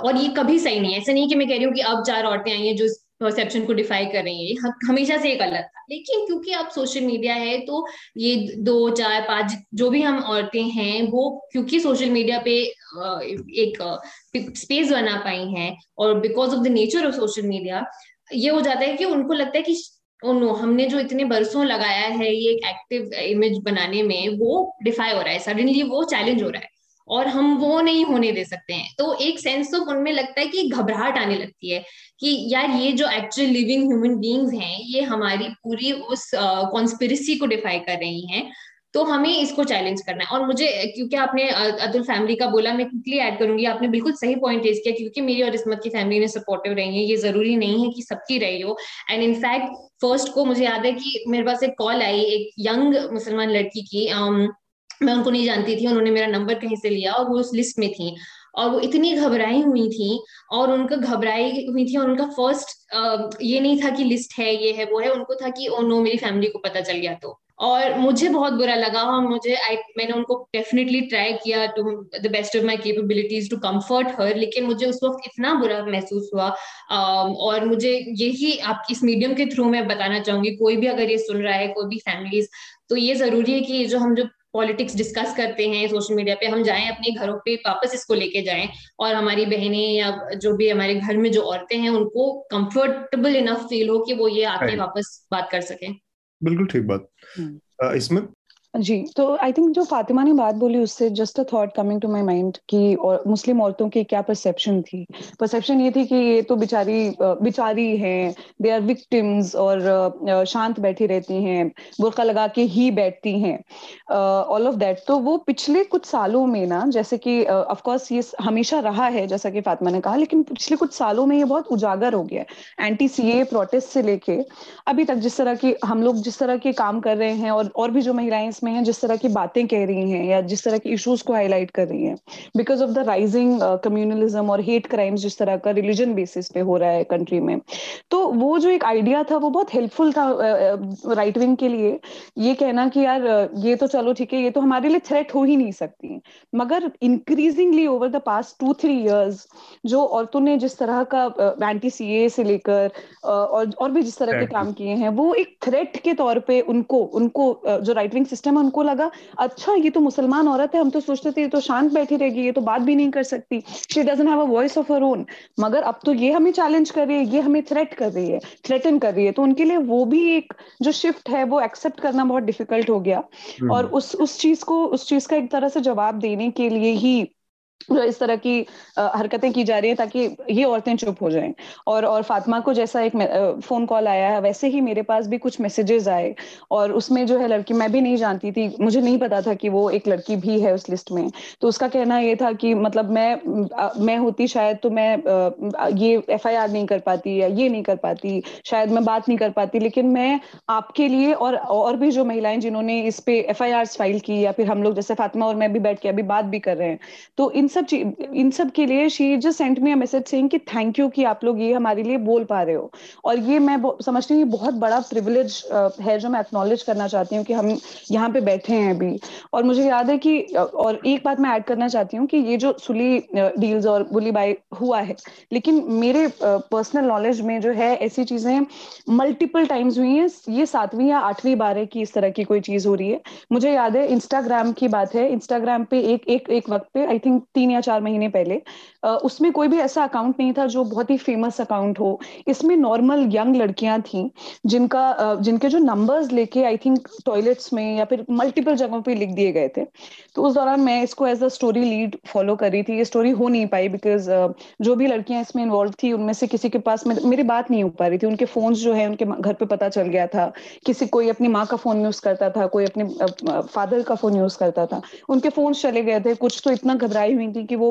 और ये कभी सही नहीं है। ऐसा नहीं कि मैं कह रही हूँ कि अब चार औरतें आई हैं जो इस परसेप्शन को डिफाई कर रही है। हमेशा से एक गलत था। लेकिन क्योंकि अब सोशल मीडिया है तो ये दो, चार, पाँच जो भी हम औरतें हैं, वो क्योंकि सोशल मीडिया पे एक स्पेस बना पाई हैं और because of the nature of social media ये हो जाता है कि उनको लगता है कि नो हमने जो इतने बरसों लगाया है ये एक एक्टिव इमेज बनाने में वो डिफाई हो रहा है सडनली वो चैलेंज हो रहा है और हम वो नहीं होने दे सकते हैं। तो एक सेंस ऑफ़ उनमें लगता है कि घबराहट आने लगती है कि यार ये जो एक्चुअल लिविंग ह्यूमन बींग्स हैं ये हमारी पूरी उस कॉन्स्पिरसी uh, को डिफाई कर रही हैं तो हमें इसको चैलेंज करना है। और मुझे क्योंकि आपने अतुल फैमिली का बोला मैं क्विकली ऐड करूँगी। आपने बिल्कुल सही पॉइंट रेज किया क्योंकि मेरी और इसमत की फैमिली ने सपोर्टिव रही है। ये ज़रूरी नहीं है कि सबकी रही हो। एंड इनफैक्ट फ़र्स्ट को मुझे याद है कि मेरे पास एक कॉल आई एक यंग मुसलमान लड़की की। um, मैं उनको नहीं जानती थी उन्होंने मेरा नंबर कहीं से लिया और वो उस लिस्ट में थी। और वो इतनी घबराई हुई थी और उनका घबराई हुई थी और उनका फ़र्स्ट ये नहीं था कि लिस्ट है ये है वो है। उनको था कि ओ नो मेरी फैमिली को पता चल गया तो। और मुझे बहुत बुरा लगा और मुझे I, मैंने उनको डेफिनेटली ट्राई किया to the best of my capabilities to comfort her लेकिन मुझे उस वक्त इतना बुरा महसूस हुआ um, और मुझे यही आप इस मीडियम के थ्रू मैं बताना चाहूँगी कोई भी अगर ये सुन रहा है कोई भी फैमिलीज़ तो ये ज़रूरी है कि जो हम जो पॉलिटिक्स डिस्कस करते हैं सोशल मीडिया पे हम जाएँ अपने घरों पे वापस इसको लेके जाएँ और हमारी बहनें या जो भी हमारे घर में जो औरतें हैं उनको कंफर्टेबल इनफ फील हो कि वो ये आके वापस बात कर सकें। बिल्कुल ठीक बात हम्म। इसमें जी तो आई थिंक जो फातिमा ने बात बोली उससे just a thought coming to my mind कि और मुस्लिम औरतों की क्या परसेप्शन थी। परसेप्शन ये थी कि ये तो बेचारी बेचारी हैं दे आर विक्टिम्स और शांत बैठी रहती हैं, बुरका लगा के ही बैठती हैं। ऑल ऑफ़ दैट तो वो पिछले कुछ सालों में ना, जैसे कि ऑफकोर्स ये हमेशा रहा है, जैसा कि फातिमा ने कहा, लेकिन पिछले कुछ सालों में ये बहुत उजागर हो गया है। एंटी सी ए प्रोटेस्ट से लेके, अभी तक जिस तरह की हम लोग जिस तरह के काम कर रहे हैं और और भी जो महिलाएँ इसमें हैं जिस तरह की बातें कह रही हैं या जिस तरह के इश्यूज़ को हाईलाइट कर रही हैं because of the rising communalism और हेट क्राइम्स जिस तरह का रिलीजन बेसिस पे हो रहा है कंट्री में तो वो जो एक आइडिया था वो बहुत हेल्पफुल था राइट uh, विंग uh, के लिए। ये कहना कि यार uh, ये तो चलो ठीक है ये तो हमारे लिए थ्रेट हो ही नहीं सकती। मगर increasingly over the past two three years जो औरतों ने जिस तरह का एंटी सी से लेकर और और भी जिस तरह के काम किए हैं वो एक थ्रेट के तौर पे उनको उनको जो राइट विंग सिस्टम है उनको लगा अच्छा ये तो मुसलमान औरत है हम तो सोचते थे ये तो शांत बैठी रहेगी ये तो बात भी नहीं कर सकती। She doesn't have a voice of her own मगर अब तो ये हमें चैलेंज कर रही है ये हमें थ्रेट कर रही है थ्रेटन कर रही है। तो उनके लिए वो भी एक जो शिफ्ट है वो एक्सेप्ट करना बहुत डिफ़िकल्ट हो गया। हम्म। और उस उस चीज़ को उस चीज़ का एक तरह से जवाब देने के लिए ही इस तरह की हरकतें की जा रही है ताकि ये औरतें चुप हो जाएँ। और और फातिमा को जैसा एक फ़ोन कॉल आया है, वैसे ही मेरे पास भी कुछ मैसेजेस आए और उसमें जो है लड़की, मैं भी नहीं जानती थी, मुझे नहीं पता था कि वो एक लड़की भी है उस लिस्ट में। तो उसका कहना ये था कि मतलब मैं मैं होती शायद तो मैं ये एफआईआर नहीं कर पाती या ये नहीं कर पाती, शायद मैं बात नहीं कर पाती, लेकिन मैं आपके लिए और और भी जो महिलाएँ जिन्होंने इस पे एफआईआर फ़ाइल की या फिर हम लोग जैसे फातिमा और मैं भी बैठ के अभी बात भी कर रहे हैं तो इन सब इन सब के लिए she just sent me a message saying कि थैंक यू कि आप लोग ये हमारे लिए बोल पा रहे हो। और ये मैं समझती हूँ ये बहुत बड़ा प्रिविलेज है जो मैं एक्नॉलेज करना चाहती हूँ कि हम यहाँ पे बैठे हैं अभी। और मुझे याद है कि और एक बात मैं ऐड करना चाहती हूँ कि ये जो सुली डील्स और बुली बाई हुआ है, लेकिन मेरे पर्सनल नॉलेज में जो है ऐसी चीज़ें मल्टीपल टाइम्स हुई हैं। ये सातवीं या आठवीं बार है कि इस तरह की कोई चीज़ हो रही है। मुझे याद है इंस्टाग्राम की बात है। इंस्टाग्राम पे एक एक एक वक्त पे आई थिंक तीन या चार महीने पहले उसमें कोई भी ऐसा अकाउंट नहीं था जो बहुत ही फ़ेमस अकाउंट हो। इसमें नॉर्मल यंग लड़कियाँ थी, जिनका जिनके जो नंबर्स लेके आई थिंक टॉयलेट्स में या फिर मल्टीपल जगहों पे लिख दिए गए थे। तो उस दौरान मैं इसको as a story lead follow कर रही थी। ये स्टोरी हो नहीं पाई बिकॉज़ जो भी लड़कियाँ इसमें इन्वॉल्व थी, उनमें से किसी के पास मेरी बात नहीं हो पा रही थी। उनके फ़ोन जो है, उनके घर पे पता चल गया था किसी कोई अपनी माँ का फ़ोन यूज़ करता था, कोई अपने फादर का फ़ोन यूज़ करता था। उनके फ़ोन चले गए थे। कुछ तो इतना घबराई हुई थी कि वो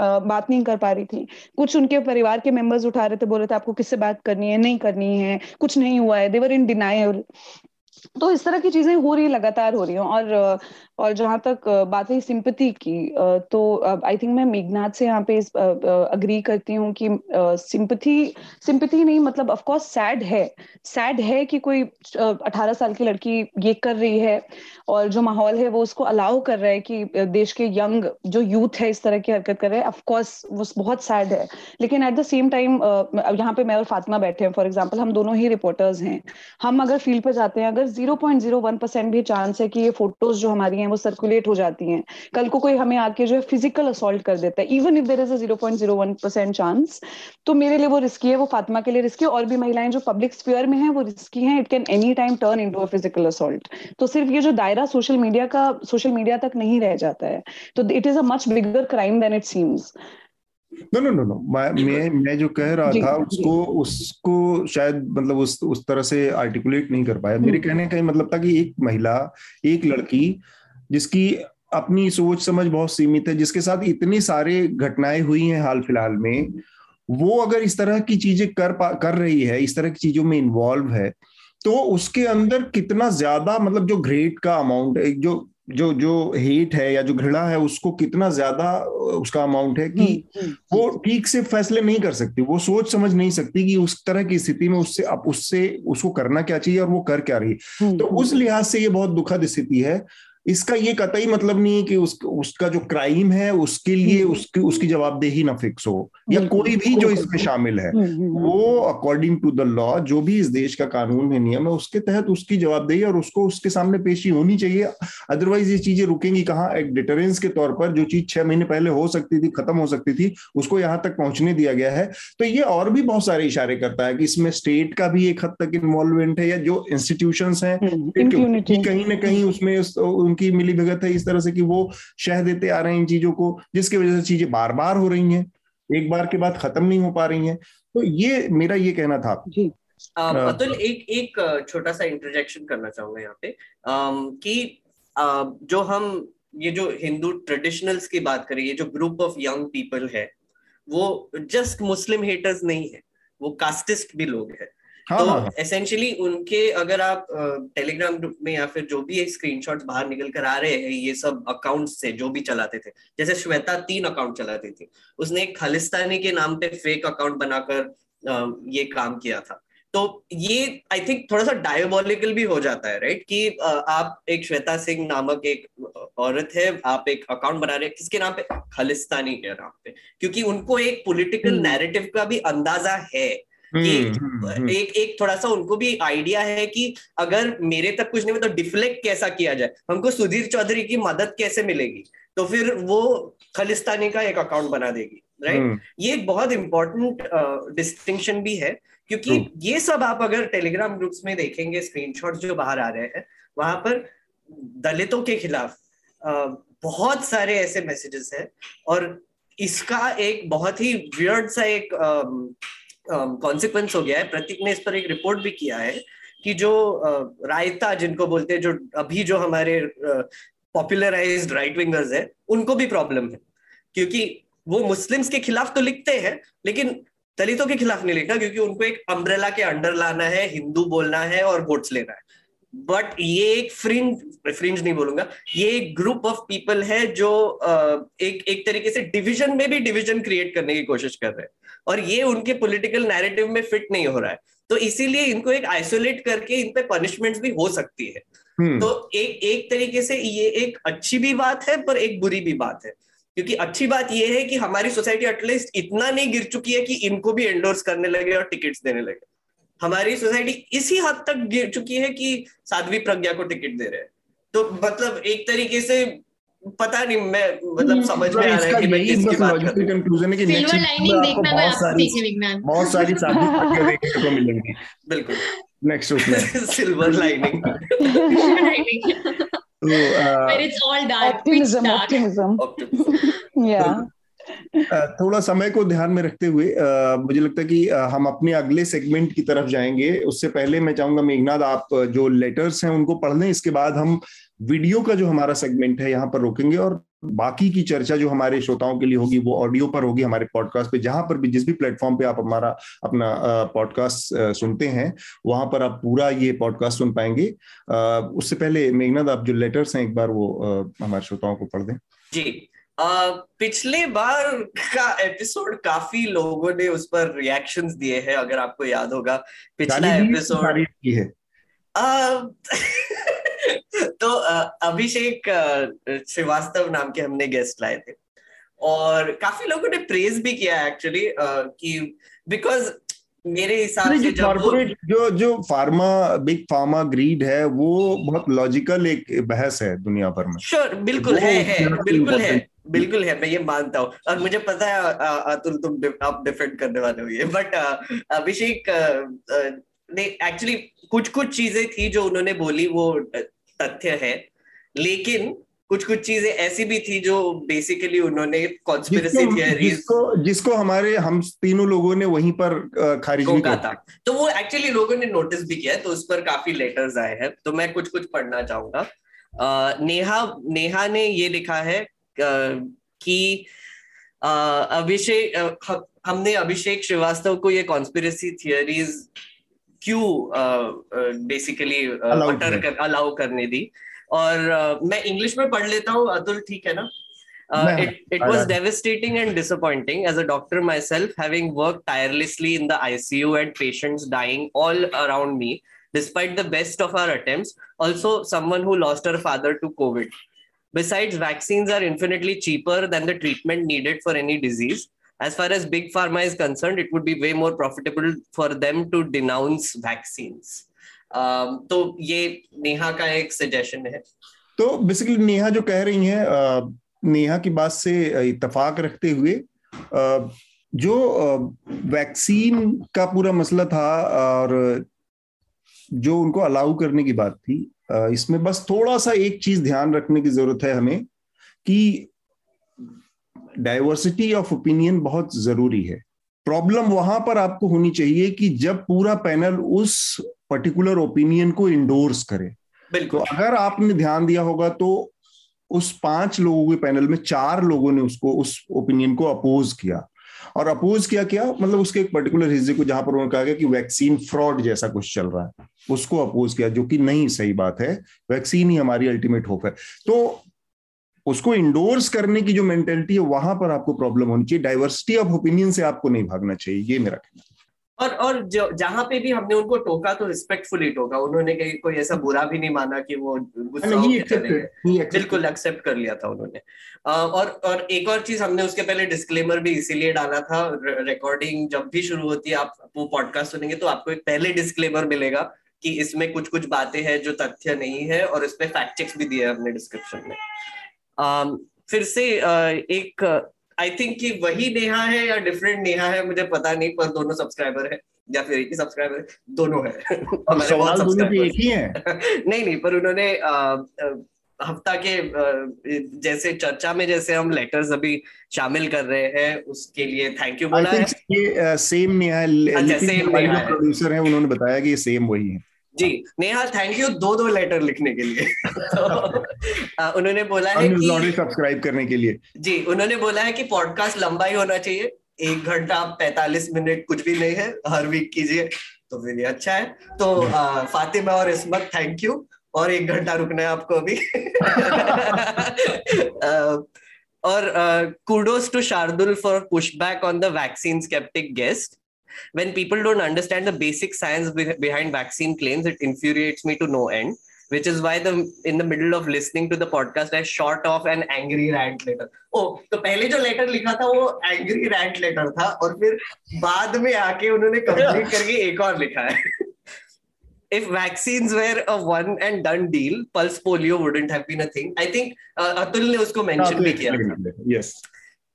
बात नहीं कर पा रही थी। कुछ उनके परिवार के मेंबर्स उठा रहे थे, बोल रहे थे, आपको किससे बात करनी है, नहीं करनी है, कुछ नहीं हुआ है देवर इन डिनाइल तो इस तरह की चीज़ें हो रही, लगातार हो रही हैं और और जहाँ तक बात है सिंपति की तो आई थिंक मैं मेघनाथ से यहाँ पे अग्री करती हूँ कि सिंपथी सिंपथी नहीं मतलब ऑफ़ कोर्स सैड है। सैड है कि कोई अठारह साल की लड़की ये कर रही है और जो माहौल है वो उसको अलाउ कर रहा है कि देश के यंग जो यूथ है इस तरह की हरकत कर रहे हैं। ऑफकोर्स वो बहुत सैड है। लेकिन एट द सेम टाइम यहाँ पे मैं और फातिमा बैठे हैं फॉर एग्ज़ाम्पल हम दोनों ही रिपोर्टर्स हैं। हम अगर फ़ील्ड पर जाते हैं, अगर zero point zero one percent भी चांस है कि ये फ़ोटोज़ जो हमारी वो सर्कुलेट हो जाती हैं। कल को कोई हमें आके जो है फ़िज़िकल असॉल्ट कर देता है। Even if there is a zero point zero one percent chance तो मेरे लिए वो रिस्की है वो फातिमा के लिए रिस्की है और भी महिलाएँ जो पब्लिक स्पीयर में है वो रिस्की है। It can any time turn in to a physical assault तो सिर्फ़ ये जो दायरा सोशल मीडिया का सोशल मीडिया तक नहीं रह जाता है। तो it is a much bigger crime than it seems no no no no मैं मैं जो कह रहा था उसको उसको शायद मतलब उस उस तरह से आर्टिकुलेट नहीं कर पाया। मेरे हम्म। कहने का मतलब था कि एक महिला एक लड़की जिसकी अपनी सोच समझ बहुत सीमित है जिसके साथ इतनी सारे घटनाएँ हुई हैं हाल फ़िलहाल में वो अगर इस तरह की चीज़ें कर कर रही है इस तरह की चीज़ों में इन्वॉल्व है तो उसके अंदर कितना ज़्यादा मतलब जो ग्रेड का अमाउंट है जो जो जो हेट है या जो घृणा है उसको कितना ज़्यादा उसका अमाउंट है कि हम्म, हम्म, वो ठीक से फैसले नहीं कर सकती वो सोच समझ नहीं सकती कि उस तरह की स्थिति में उससे अब उससे उसको करना क्या चाहिए और वो कर क्या रही हम्म, तो उस लिहाज से ये बहुत दुखद स्थिति है इसका ये कतई मतलब नहीं है कि उस, उसका जो क्राइम है उसके लिए हम्म। उसकी उसकी जवाबदेही ना फिक्स हो या कोई भी जो इसमें शामिल है हम्म, हम्म, वो अकॉर्डिंग टू द लॉ जो भी इस देश का कानून है नियम है उसके तहत उसकी जवाबदेही और उसको उसके सामने पेशी होनी चाहिए अदरवाइज़ ये चीज़ें रुकेंगी कहाँ? एक डिटरेंस के तौर पर जो चीज़ छह महीने पहले हो सकती थी खत्म हो सकती थी उसको यहाँ तक पहुँचने दिया गया है। तो ये और भी बहुत सारे इशारे करता है कि इसमें स्टेट का भी एक हद तक इन्वॉल्वमेंट है या जो इंस्टीट्यूशन है कहीं ना कहीं उसमें उनकी मिली भगत है इस तरह से कि वो शह देते आ रहे हैं इन चीज़ों को जिसकी वजह से चीज़ें बार बार हो रही हैं एक बार के बाद खत्म नहीं हो पा रही हैं। तो ये मेरा ये कहना था। जी। अतुल एक एक छोटा सा इंटरजेक्शन करना चाहूँगा यहाँ पे। कि जो हम ये जो हिंदू ट्रेडिशनल्स की बात करें ये जो ग्रुप ऑफ़ यंग पीपल है वो जस्ट मुस्लिम हेटर्स नहीं है वो कास्टिस्ट भी लोग हैं हाँ, तो एसेंशियली हाँ, हाँ। उनके अगर आप टेलीग्राम ग्रुप में या फिर जो भी स्क्रीनशॉट्स बाहर निकल कर आ रहे हैं ये सब अकाउंट से जो भी चलाते थे जैसे श्वेता तीन अकाउंट चलाती थी उसने एक खालिस्तानी के नाम पे फेक अकाउंट बनाकर ये काम किया था तो ये आई थिंक थोड़ा सा डायबोलिकल भी हो जाता है राइट कि आप एक श्वेता सिंह नामक एक औरत है आप एक अकाउंट बना रहे हैं किसके नाम पे खालिस्तानी के नाम पे क्योंकि उनको एक पॉलिटिकल नैरेटिव हम्म। का भी अंदाज़ा है कि हम्म, हम्म, हम्म। एक एक थोड़ा सा उनको भी आइडिया है कि अगर मेरे तक कुछ नहीं हो तो डिफ्लेक्ट कैसा किया जाए? हमको सुधीर चौधरी की मदद कैसे मिलेगी? तो फिर वो खलिस्तानी का एक अकाउंट बना देगी राइट ये एक बहुत इंपॉर्टेंट डिस्टिंक्शन भी है क्योंकि ये सब आप अगर टेलीग्राम ग्रुप्स में देखेंगे स्क्रीनशॉट जो बाहर आ रहे हैं वहाँ पर दलितों के खिलाफ बहुत सारे ऐसे मैसेजेस हैं और इसका एक बहुत ही वियर्ड सा एक कॉन्सिक्वेंस हो गया है। प्रतीक ने इस पर एक रिपोर्ट भी किया है कि जो रायता जिनको बोलते हैं, जो अभी जो हमारे पॉपुलराइज राइट विंगर्स है, उनको भी प्रॉब्लम है। क्योंकि वो मुस्लिम्स के खिलाफ तो लिखते हैं, लेकिन दलितों के खिलाफ नहीं लिखना क्योंकि उनको एक अम्ब्रेला के अंडर लाना है, हिंदू बोलना है और वोट्स लेना है। बट ये एक फ्रिंज फ्रिंज नहीं बोलूँगा, ये एक ग्रुप ऑफ़ पीपल है जो एक एक तरीके से डिवीज़न में भी डिवीज़न क्रिएट करने की कोशिश कर रहे हैं। और ये उनके पॉलिटिकल नैरेटिव में फिट नहीं हो रहा है। तो इसीलिए इनको एक आइसोलेट करके इन पे पनिशमेंट्स भी हो सकती है। हम्म। तो एक एक तरीके से ये एक अच्छी भी बात है पर एक बुरी भी बात है। क्योंकि अच्छी बात यह है कि हमारी सोसाइटी एटलीस्ट इतना नहीं गिर चुकी है कि इनको भी एंडोर्स करने लगे और टिकट्स देने लगे। हमारी सोसाइटी इसी हद तक गिर चुकी है कि साध्वी प्रज्ञा को टिकट दे रहे हैं। तो मतलब एक तरीके से पता नहीं मैं मतलब हम्म। समझ में आ रहा है कि मैं किसकी बात कर कंक्लूजन है। कि सिल्वर लाइनिंग देखना बहुत सारी विज्ञान। बहुत सारी साबित देखने को मिलेंगी। बिल्कुल। नेक्स्ट उसमें सिल्वर लाइनिंग तो it's all dark optimism optimism या थोड़ा समय को ध्यान में रखते हुए मुझे लगता है कि हम अपने अगले सेगमेंट की तरफ़ जाएँगे। उससे पहले मैं चाहूँगा मेघनाथ आप जो लेटर्स हैं उनको पढ़ लें। इसके बाद हम वीडियो का जो हमारा सेगमेंट है यहाँ पर रोकेंगे और बाकी की चर्चा जो हमारे श्रोताओं के लिए होगी वो ऑडियो पर होगी हमारे पॉडकास्ट पे जहाँ पर भी जिस भी प्लेटफॉर्म पे आप हमारा अपना पॉडकास्ट सुनते हैं वहाँ पर आप पूरा ये पॉडकास्ट सुन पाएँगे। उससे पहले मेघनाथ आप जो लेटर्स हैं एक बार वो हमारे श्रोताओं को पढ़ दें। जी। आ, पिछले बार का एपिसोड काफ़ी लोगों ने उस पर रिएक्शंस दिए हैं अगर आपको याद होगा। पिछला एपिसोड है तो अभिषेक श्रीवास्तव नाम के हमने गेस्ट लाए थे। और काफ़ी लोगों ने प्रेज भी किया एक्चुअली कि बिकॉज़ मेरे हिसाब से कॉर्पोरेट जो जो फार्मा बिग फार्मा ग्रीड है वो बहुत लॉजिकल एक बहस है दुनिया भर में। श्योर बिल्कुल है है बिल्कुल है बिल्कुल है मैं ये मानता हूँ। और मुझे पता है अतुल तुम आप डिफेंड करने वाले हो ये बट अभिषेक ने एक्चुअली कुछ कुछ चीज़ें थी जो उन्होंने बोली वो तथ्य है। लेकिन कुछ कुछ चीज़ें ऐसी भी थी जो बेसिकली उन्होंने कॉन्स्पिरेसी थियरीज जिसको जिसको हमारे हम तीनों लोगों ने वहीं पर खारिज भी किया था। तो वो एक्चुअली लोगों ने नोटिस भी किया तो उस पर काफ़ी लेटर्स आए हैं। तो मैं कुछ कुछ पढ़ना चाहूँगा। नेहा नेहा ने ये लिखा है कि अभिषेक हमने अभिषेक श्रीवास्तव को ये कॉन्स्पिरेसी थियरीज क्यों बेसिकली अलाउ करने दी और uh, मैं इंग्लिश में पढ़ लेता हूँ अतुल ठीक है ना Uh, it, it was devastating and disappointing as a doctor myself, having worked tirelessly in the ICU and patients dying all around me, despite the best of our attempts. Also, someone who lost her father to COVID. Besides, vaccines are infinitely cheaper than the treatment needed for any disease. As far as Big Pharma is concerned, it would be way more profitable for them to denounce vaccines. Um, तो ये नेहा का एक suggestion है तो basically Neha जो कह रही है नेहा की बात से इतफाक रखते हुए जो वैक्सीन का पूरा मसला था और जो उनको अलाउ करने की बात थी इसमें बस थोड़ा सा एक चीज़ ध्यान रखने की ज़रूरत है हमें कि डाइवर्सिटी ऑफ़ ओपिनियन बहुत ज़रूरी है। प्रॉब्लम वहाँ पर आपको होनी चाहिए कि जब पूरा पैनल उस पर्टिकुलर ओपिनियन को इंडोर्स करे। तो अगर आपने ध्यान दिया होगा तो उस पाँच लोगों के पैनल में चार लोगों ने उसको उस ओपिनियन को अपोज किया। और अपोज किया क्या? मतलब उसके एक पर्टिकुलर हिस्से को जहाँ पर उन्होंने कहा गया कि वैक्सीन फ्रॉड जैसा कुछ चल रहा है उसको अपोज किया जो कि नहीं सही बात है। वैक्सीन ही हमारी अल्टीमेट होप है। तो उसको इंडोर्स करने की जो मेंटेलिटी है वहाँ पर आपको प्रॉब्लम होनी चाहिए। डाइवर्सिटी ऑफ़ ओपिनियन से आपको नहीं भागना चाहिए ये मेरा कहना और और जहाँ पे भी हमने उनको टोका तो रिस्पेक्टफुली टोका। उन्होंने कहीं कोई ऐसा बुरा भी नहीं माना कि वो बिल्कुल एक्सेप्ट कर लिया था उन्होंने। और और एक और चीज़ हमने उसके पहले डिस्क्लेमर भी इसीलिए डाला था रिकॉर्डिंग जब भी शुरू होती है आप वो पॉडकास्ट सुनेंगे तो आपको एक पहले डिस्क्लेमर मिलेगा कि इसमें कुछ कुछ बातें हैं जो तथ्य नहीं है और इसमें फैक्ट चेक्स भी दिए हमने डिस्क्रिप्शन में। फिर से एक आई थिंक कि वही नेहा है या डिफरेंट नेहा है मुझे पता नहीं पर दोनों सब्सक्राइबर है या फिर एक ही सब्सक्राइबर दोनों है। हमारे बहुत सब्सक्राइबर एक ही है? नहीं नहीं पर उन्होंने हफ़्ता के जैसे चर्चा में जैसे हम लेटर्स अभी शामिल कर रहे हैं उसके लिए थैंक यू बोला है। सेम नेहा अच्छा, प्रोड्यूसर है। उन्होंने बताया कि सेम वही है। जी नेहा थैंक यू दो दो लेटर लिखने के लिए। तो, उन्होंने बोला है कि सब्सक्राइब करने के लिए। जी उन्होंने बोला है कि पॉडकास्ट लंबा ही होना चाहिए एक घंटा पैतालीस मिनट कुछ भी नहीं है हर वीक कीजिए तो फिर ये अच्छा है। तो आ, फातिमा और इसमत थैंक यू और एक घंटा रुकना है आपको अभी। और kudos to Shardul for push back on the vaccine sceptic guest when people don't understand the basic science behind vaccine claims it infuriates me to no end which is why the in the middle of listening to the podcast I shot off an angry rant letter. Oh, तो पहले जो letter लिखा था वो angry rant letter था और फिर बाद में आके उन्होंने कंप्लीट करके एक और लिखा है if vaccines were a one and done deal, pulse polio wouldn't have been a thing. I think uh, Atul ने उसको mention भी किया. Yes.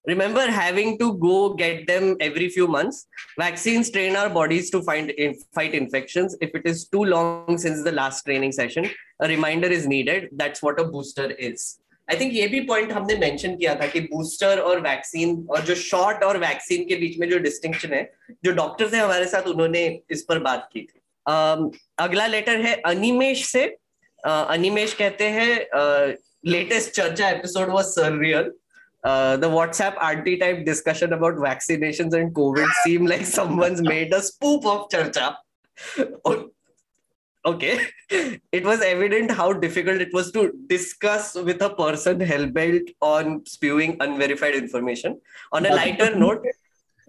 Remember having to go get them every few months. Vaccines train our bodies to find in, fight infections. If it is too long since the last training session, a reminder is needed. That's what a booster is. I think ये भी point हमने mention किया था कि booster और vaccine और जो shot और वैक्सीन के बीच में जो डिस्टिंक्शन है जो डॉक्टर थे हमारे साथ उन्होंने इस पर बात की थी uh, अगला लेटर है अनिमेश से uh, अनिमेश कहते हैं latest Charcha episode was surreal Uh, the WhatsApp anti-type discussion about vaccinations and COVID seem like someone's made a spoof of Charcha. okay. It was evident how difficult it was to discuss with a person hell-bent on spewing unverified information. On a lighter note,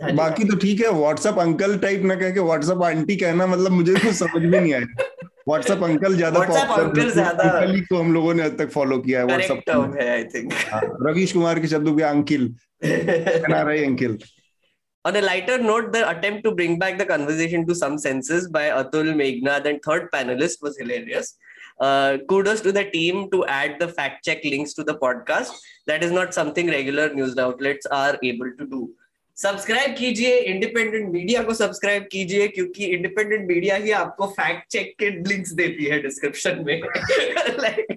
बाकी तो ठीक है WhatsApp uncle type ना कह के WhatsApp aunty कहना मतलब मुझे तो समझ में नहीं आया व्हाट्सएप अंकल ज़्यादा अंकल ज़्यादा अंकल को हम लोगों ने अब तक फॉलो किया है व्हाट्सएप है आई थिंक रवीश कुमार के शब्दों के अंकिल रहे uncle On a lighter note, the attempt to bring back the conversation to some senses by Atul, Meghnad, and third panelist was hilarious. Uh, kudos to the team to add the fact check links to the podcast. That is not something regular news outlets are able to do. Subscribe कीजिए independent media को subscribe कीजिए, क्योंकि independent media ही आपको fact check के links देती है description में।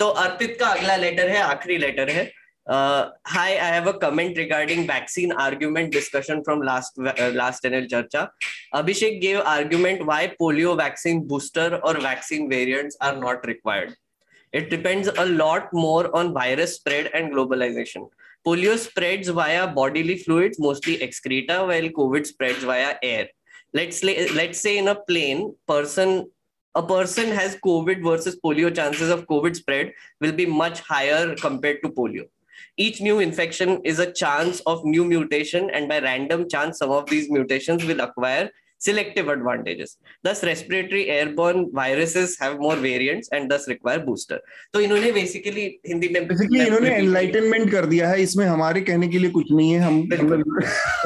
तो अर्पित का अगला लेटर है, आखिरी लेटर है। Hi I have a comment regarding vaccine argument discussion from last last NL Charcha. Abhishek gave argument why polio vaccine booster और vaccine variant are not required it depends a lot more on virus spread and globalisation Polio spreads via bodily fluids, mostly excreta, while COVID spreads via air. Let's let's say in a plane, person a person has COVID versus polio chances of COVID spread will be much higher compared to polio each new infection is a chance of new mutation and by random chance some of these mutations will acquire selective advantages. Thus respiratory airborne viruses have more variants and thus require booster. तो इन्होंने basically Hindi में basically इन्होंने enlightenment कर दिया है। इसमें हमारे कहने के लिए कुछ नहीं है। हम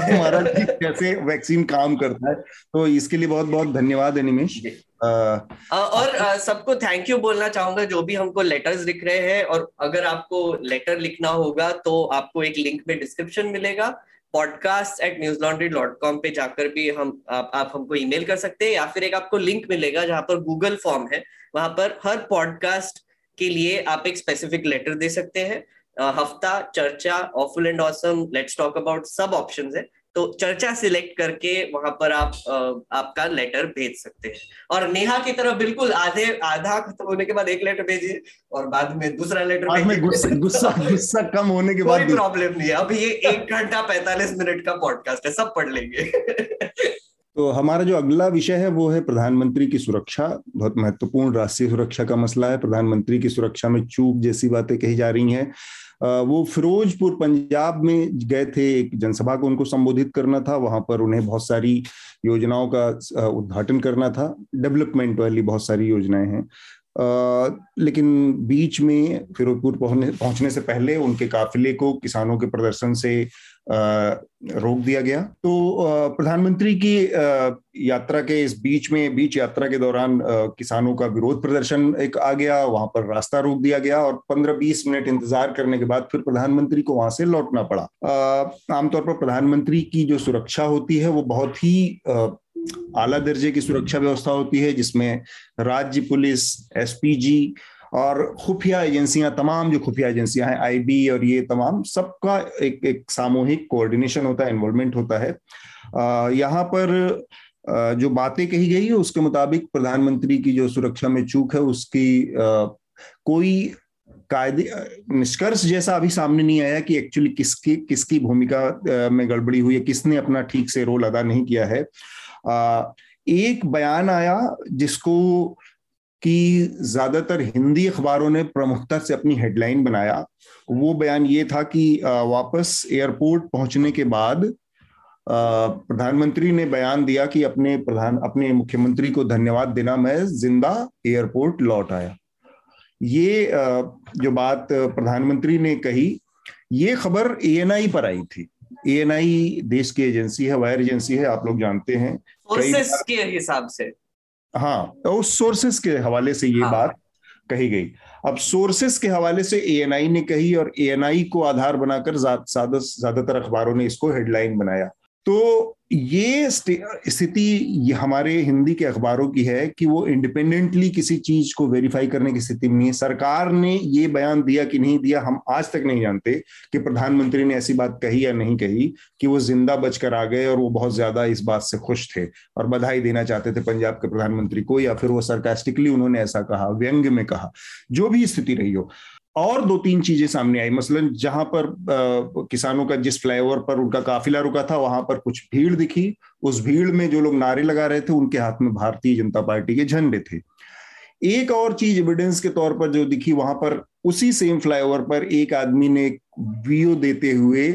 हमारा कैसे वैक्सीन काम करता है। तो इसके लिए बहुत बहुत धन्यवाद अनिमेश और सबको थैंक यू बोलना चाहूँगा। जो भी हमको लेटर्स लिख रहे हैं और अगर आपको लेटर लिखना होगा तो आपको एक लिंक में डिस्क्रिप्शन मिलेगा। Podcast at Newslaundry dot com पे जाकर भी हम आप, आप हमको ईमेल कर सकते हैं या फिर एक आपको लिंक मिलेगा जहाँ पर गूगल फॉर्म है वहाँ पर हर पॉडकास्ट के लिए आप एक स्पेसिफिक लेटर दे सकते हैं। हफ़्ता चर्चा awful and awesome let's talk about सब ऑप्शन है। तो चर्चा सिलेक्ट करके वहाँ पर आप आपका लेटर भेज सकते हैं। और नेहा की तरफ़ बिल्कुल आधे आधा खत्म होने के बाद एक लेटर भेजिए और बाद में दूसरा लेटर बाद गुस्सा गुस्सा कम होने के बाद कोई प्रॉब्लम नहीं है। अब ये एक घंटा पैंतालीस मिनट का पॉडकास्ट है सब पढ़ लेंगे। तो हमारा जो अगला विषय है वो है प्रधानमंत्री की सुरक्षा। बहुत महत्वपूर्ण राष्ट्रीय सुरक्षा का मसला है। प्रधानमंत्री की सुरक्षा में चूक जैसी बातें कही जा रही हैं। वो फिरोजपुर, पंजाब में गए थे, एक जनसभा को उनको संबोधित करना था, वहाँ पर उन्हें बहुत सारी योजनाओं का उद्घाटन करना था, डेवलपमेंट वाली बहुत सारी योजनाएँ हैं। लेकिन बीच में फिरोजपुर पहुँचने पहुँचने से पहले उनके काफिले को किसानों के प्रदर्शन से रोक दिया गया। तो प्रधानमंत्री की यात्रा के इस बीच में, बीच यात्रा के दौरान किसानों का विरोध प्रदर्शन एक आ गया, वहाँ पर रास्ता रोक दिया गया और 15-20 मिनट इंतज़ार करने के बाद फिर प्रधानमंत्री को वहाँ से लौटना पड़ा। आमतौर पर प्रधानमंत्री की जो सुरक्षा होती है वो बहुत ही आला दर्जे की सुरक्षा व्यवस्था होती है, जिसमें राज्य पुलिस, एसपीजी और खुफिया एजेंसियाँ, तमाम जो खुफिया एजेंसियाँ हैं आईबी और ये तमाम, सबका एक एक सामूहिक कोऑर्डिनेशन होता है इन्वॉल्वमेंट होता है। यहाँ पर जो बातें कही गई है, उसके मुताबिक प्रधानमंत्री की जो सुरक्षा में चूक है, उसकी कोई कायदे निष्कर्ष जैसा अभी सामने नहीं आया कि एक्चुअली किसकी किसकी भूमिका में गड़बड़ी हुई है, किसने अपना ठीक से रोल अदा नहीं किया है। एक बयान आया जिसको कि ज़्यादातर हिंदी अखबारों ने प्रमुखता से अपनी हेडलाइन बनाया। वो बयान ये था कि वापस एयरपोर्ट पहुँचने के बाद प्रधानमंत्री ने बयान दिया कि अपने प्रधान अपने मुख्यमंत्री को धन्यवाद देना मैं ज़िंदा एयरपोर्ट लौट आया। ये जो बात प्रधानमंत्री ने कही ये खबर एएनआई पर आई थी। एएनआई देश की एजेंसी है वायर एजेंसी है आप लोग जानते हैं। के हिसाब से। हाँ तो उस सोर्सेस के हवाले से ये हाँ। बात कही गई अब सोर्सेस के हवाले से एएनआई ने कही और एएनआई को आधार बनाकर ज़्यादातर अखबारों ने इसको हेडलाइन बनाया तो ये स्थिति हमारे हिंदी के अखबारों की है कि वो इंडिपेंडेंटली किसी चीज़ को वेरीफाई करने की स्थिति में सरकार ने ये बयान दिया कि नहीं दिया, हम आज तक नहीं जानते कि प्रधानमंत्री ने ऐसी बात कही या नहीं कही कि वो ज़िंदा बचकर आ गए और वो बहुत ज़्यादा इस बात से खुश थे और बधाई देना चाहते थे पंजाब के प्रधानमंत्री को या फिर वो सरकास्टिकली उन्होंने ऐसा कहा, व्यंग्य में कहा, जो भी स्थिति रही हो। और दो तीन चीज़ें सामने आई। मसलन जहाँ पर आ, किसानों का जिस फ्लाईओवर पर उनका काफिला रुका था वहाँ पर कुछ भीड़ दिखी। उस भीड़ में जो लोग नारे लगा रहे थे उनके हाथ में भारतीय जनता पार्टी के झंडे थे। एक और चीज़ एविडेंस के तौर पर जो दिखी वहाँ पर उसी सेम फ्लाईओवर पर एक आदमी ने वीओ देते हुए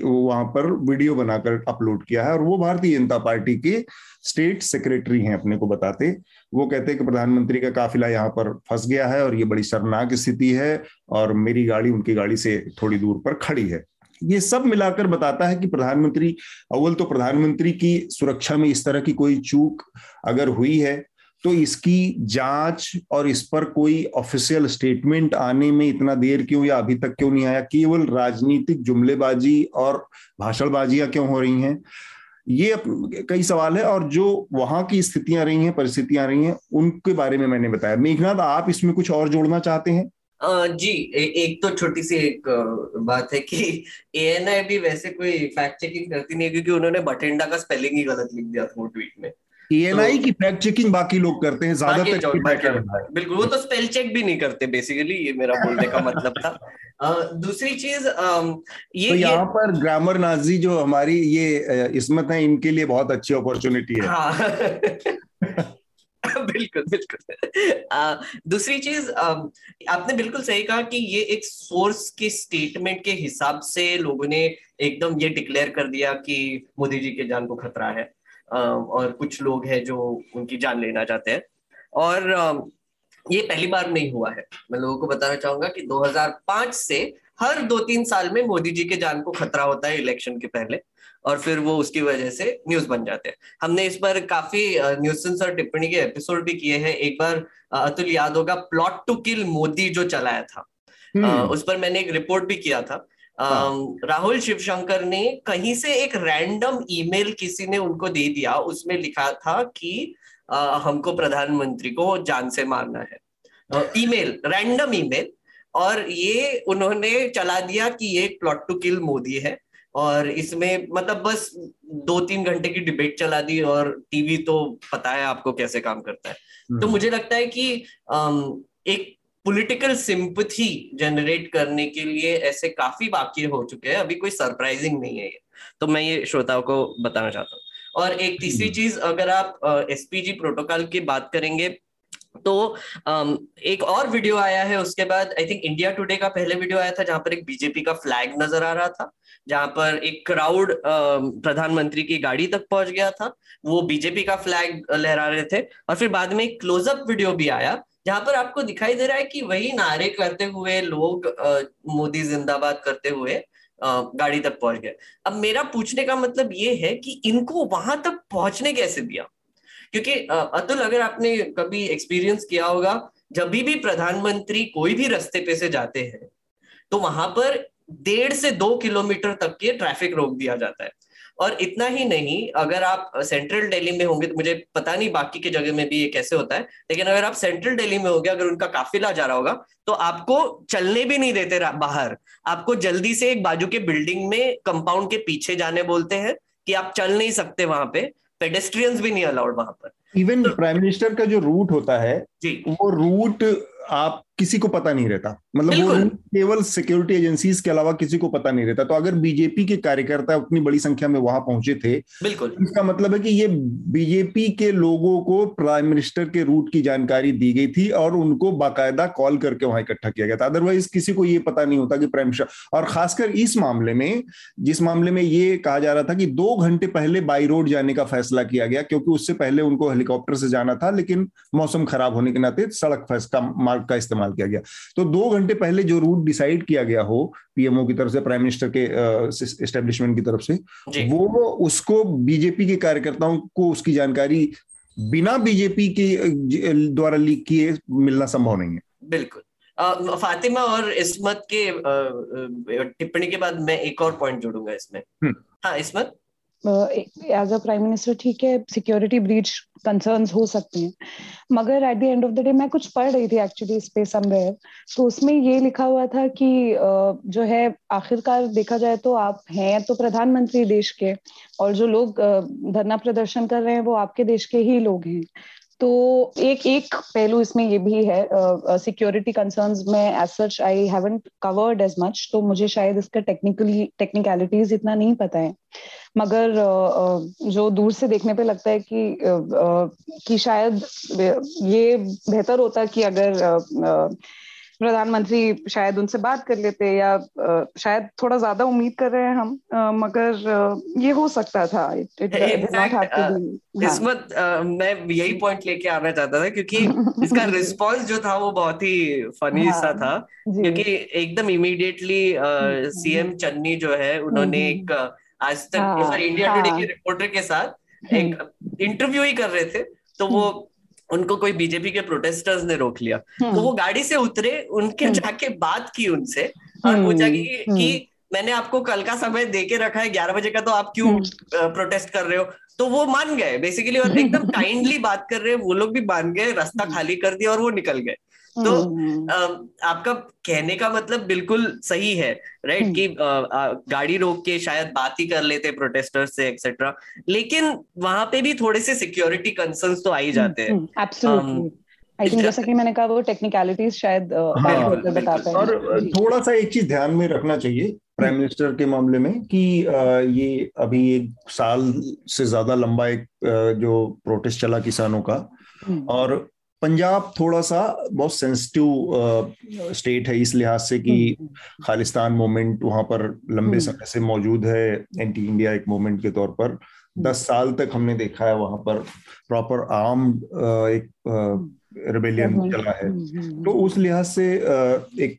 वहाँ पर वीडियो बनाकर अपलोड किया है और वो भारतीय जनता पार्टी के स्टेट सेक्रेटरी हैं अपने को बताते। वो कहते हैं कि प्रधानमंत्री का काफिला यहाँ पर फंस गया है और ये बड़ी शर्मनाक स्थिति है और मेरी गाड़ी उनकी गाड़ी से थोड़ी दूर पर खड़ी है। ये सब मिलाकर बताता है कि प्रधानमंत्री, अव्वल तो प्रधानमंत्री की सुरक्षा में इस तरह की कोई चूक अगर हुई है तो इसकी जाँच और इस पर कोई ऑफिशियल स्टेटमेंट आने में इतना देर क्यों या अभी तक क्यों नहीं आया? केवल राजनीतिक जुमलेबाजी और भाषणबाजियाँ क्यों हो रही हैं? ये कई सवाल है और जो वहाँ की स्थितियाँ रही हैं, परिस्थितियाँ रही हैं, उनके बारे में मैंने बताया। मेघनाथ, आप इसमें कुछ और जोड़ना चाहते हैं? जी एक तो छोटी सी एक बात है कि एएनआई भी वैसे कोई फैक्ट चेकिंग करती नहीं क्योंकि उन्होंने बठिंडा का स्पेलिंग ही गलत लिख दिया था वो ट्वीट में। एएनआई तो, की फैक्ट चेकिंग बाकी लोग करते हैं ज़्यादातर बिल्कुल वो तो स्पेल चेक भी नहीं करते बेसिकली ये मेरा बोलने का मतलब था। दूसरी चीज़ ये तो यहाँ पर ग्रामर नाजी जो हमारी ये इसमत है इनके लिए बहुत अच्छी अपॉर्चुनिटी है। हाँ। बिल्कुल बिल्कुल। दूसरी चीज़ आपने बिल्कुल सही कहा कि ये एक सोर्स के स्टेटमेंट के हिसाब से लोगों ने एकदम ये डिक्लेयर कर दिया कि मोदी जी के जान को खतरा है। और कुछ लोग हैं जो उनकी जान लेना चाहते हैं। और ये पहली बार नहीं हुआ है। मैं लोगों को बताना चाहूँगा कि 2005 से हर दो तीन साल में मोदी जी के जान को खतरा होता है इलेक्शन के पहले और फिर वो उसकी वजह से न्यूज़ बन जाते हैं। हमने इस पर काफ़ी न्यूज़ और टिप्पणी के एपिसोड भी किए हैं। एक बार अतुल याद होगा प्लॉट टू किल मोदी जो चलाया था। हम्म। उस पर मैंने एक रिपोर्ट भी किया था। राहुल शिवशंकर ने कहीं से एक रैंडम ईमेल किसी ने उनको दे दिया उसमें लिखा था कि आ, हमको प्रधानमंत्री को जान से मारना है। ईमेल रैंडम ईमेल और ये उन्होंने चला दिया कि ये प्लॉट टू किल मोदी है और इसमें मतलब बस दो तीन घंटे की डिबेट चला दी और टीवी तो पता है आपको कैसे काम करता है। तो हम्म। मुझे लगता है कि एक पॉलिटिकल सिंपथी जनरेट करने के लिए ऐसे काफ़ी वाक्य हो चुके हैं। अभी कोई सरप्राइजिंग नहीं है ये। तो मैं ये श्रोताओं को बताना चाहता हूँ। और एक तीसरी हम्म। चीज़ अगर आप एसपीजी प्रोटोकॉल की बात करेंगे तो एक और वीडियो आया है उसके बाद आई थिंक इंडिया टुडे का पहले वीडियो आया था जहाँ पर एक बीजेपी का फ्लैग नज़र आ रहा था जहाँ पर एक क्राउड प्रधानमंत्री की गाड़ी तक पहुँच गया था। वो बीजेपी का फ्लैग लहरा रहे थे। और फिर बाद में एक क्लोजअप वीडियो भी आया जहाँ पर आपको दिखाई दे रहा है कि वही नारे करते हुए लोग मोदी जिंदाबाद करते हुए गाड़ी तक पहुँच गए। अब मेरा पूछने का मतलब ये है कि इनको वहाँ तक पहुँचने कैसे दिया? क्योंकि अतुल अगर आपने कभी एक्सपीरियंस किया होगा जब भी, भी प्रधानमंत्री कोई भी रास्ते पे से जाते हैं तो वहाँ पर डेढ़ से दो किलोमीटर तक के ट्रैफ़िक रोक दिया जाता है। और इतना ही नहीं अगर आप सेंट्रल दिल्ली में होंगे तो मुझे पता नहीं बाकी के जगह में भी ये कैसे होता है लेकिन अगर आप सेंट्रल दिल्ली में होंगे अगर उनका काफिला जा रहा होगा तो आपको चलने भी नहीं देते बाहर। आपको जल्दी से एक बाजू के बिल्डिंग में कंपाउंड के पीछे जाने बोलते हैं कि आप चल नहीं सकते वहाँ पे पेडेस्ट्रियंस भी नहीं अलाउड वहाँ पर। इवन प्राइम मिनिस्टर का जो रूट होता है जी। वो रूट आप किसी को पता नहीं रहता। मतलब वो केवल सिक्योरिटी एजेंसीज के अलावा किसी को पता नहीं रहता। तो अगर बीजेपी के कार्यकर्ता उतनी बड़ी संख्या में वहाँ पहुँचे थे बिल्कुल। इसका मतलब है कि ये बीजेपी के लोगों को प्राइम मिनिस्टर के रूट की जानकारी दी गई थी और उनको बाकायदा कॉल करके वहाँ इकट्ठा किया गया था। अदरवाइज़ किसी को ये पता नहीं होता कि प्राइम मिनिस्टर और खासकर इस मामले में जिस मामले में ये कहा जा रहा था कि दो घंटे पहले बाई रोड जाने का फैसला किया गया क्योंकि उससे पहले उनको हेलीकॉप्टर से जाना था लेकिन मौसम खराब होने के नाते सड़क का मार्ग का इस्तेमाल किया गया। तो दो घंटे पहले जो रूट डिसाइड किया गया हो पीएमओ की तरफ़ से प्राइम मिनिस्टर के एस्टेब्लिशमेंट की तरफ़ से वो उसको बीजेपी के कार्यकर्ताओं को उसकी जानकारी बिना बीजेपी के द्वारा लीक किए मिलना संभव नहीं है। बिल्कुल। फातिमा और इसमत के टिप्पणी के बाद मैं एक और पॉइंट जोड़ूँगा इसमें। हम्म। हाँ Ismat? As a prime minister ठीक है सिक्योरिटी ब्रीच कंसर्न्स हो सकते हैं। मगर at the end of the day मैं कुछ पढ़ रही थी एक्चुअली इस पे समवेयर तो उसमें ये लिखा हुआ था कि जो है, आखिरकार देखा जाए तो आप हैं तो प्रधानमंत्री देश के, और जो लोग धरना प्रदर्शन कर रहे हैं वो आपके देश के ही लोग हैं। तो एक एक पहलू इसमें ये भी है सिक्योरिटी कंसर्न्स में as such I haven't covered as much तो मुझे शायद इसका टेक्निकली टेक्निकलिटीज इतना नहीं पता है। मगर जो दूर से देखने पे लगता है कि कि शायद ये बेहतर होता कि अगर प्रधानमंत्री शायद उनसे बात कर लेते या शायद थोड़ा ज़्यादा उम्मीद कर रहे हैं हम मगर ये हो सकता था। किस्मत हाँ। मैं यही पॉइंट लेके आना चाहता था क्योंकि इसका रिस्पांस जो था वो बहुत ही फनी हाँ, सा था। क्योंकि एकदम इमीडिएटली सीएम चन्नी जो है उन्होंने हम्म, एक आज तक हाँ, इंडिया टुडे के रिपोर्टर के साथ एक इंटरव्यू ही कर रहे थे तो वो उनको कोई बीजेपी के प्रोटेस्टर्स ने रोक लिया। तो वो हम्म। गाड़ी से उतरे उनके हम्म। जाके बात की उनसे और पूछा कि, कि मैंने आपको कल का समय दे के रखा है ग्यारह बजे का तो आप क्यों प्रोटेस्ट कर रहे हो? तो वो मान गए बेसिकली और एकदम काइंडली बात कर रहे हैं वो लोग भी मान गए रास्ता खाली कर दिया और वो निकल गए। तो हम्म। आपका कहने का मतलब बिल्कुल सही है राइट हम्म। कि गाड़ी रोक के शायद बात ही कर लेते प्रोटेस्टर से एक्सेट्रा लेकिन वहाँ पे भी थोड़े से सिक्योरिटी कंसर्न्स तो आ ही जाते हैं। आई थिंक जैसा कि मैंने कहा वो टेक्निकलिटीज शायद हाँ, बताते हैं और थोड़ा सा एक चीज़ ध्यान में रखना चाहिए प्राइम मिनिस्टर के मामले में कि ये अभी एक साल से ज़्यादा लंबा एक जो प्रोटेस्ट चला किसानों का हम्म। और पंजाब थोड़ा सा बहुत सेंसिटिव स्टेट है इस लिहाज से कि हम्म, हम्म। खालिस्तान मूवमेंट वहाँ पर लंबे समय से मौजूद है एंटी इंडिया एक मूवमेंट के तौर पर। दस साल तक हमने देखा है वहाँ पर प्रॉपर आर्म एक रिबेलियन चला है। तो उस लिहाज से एक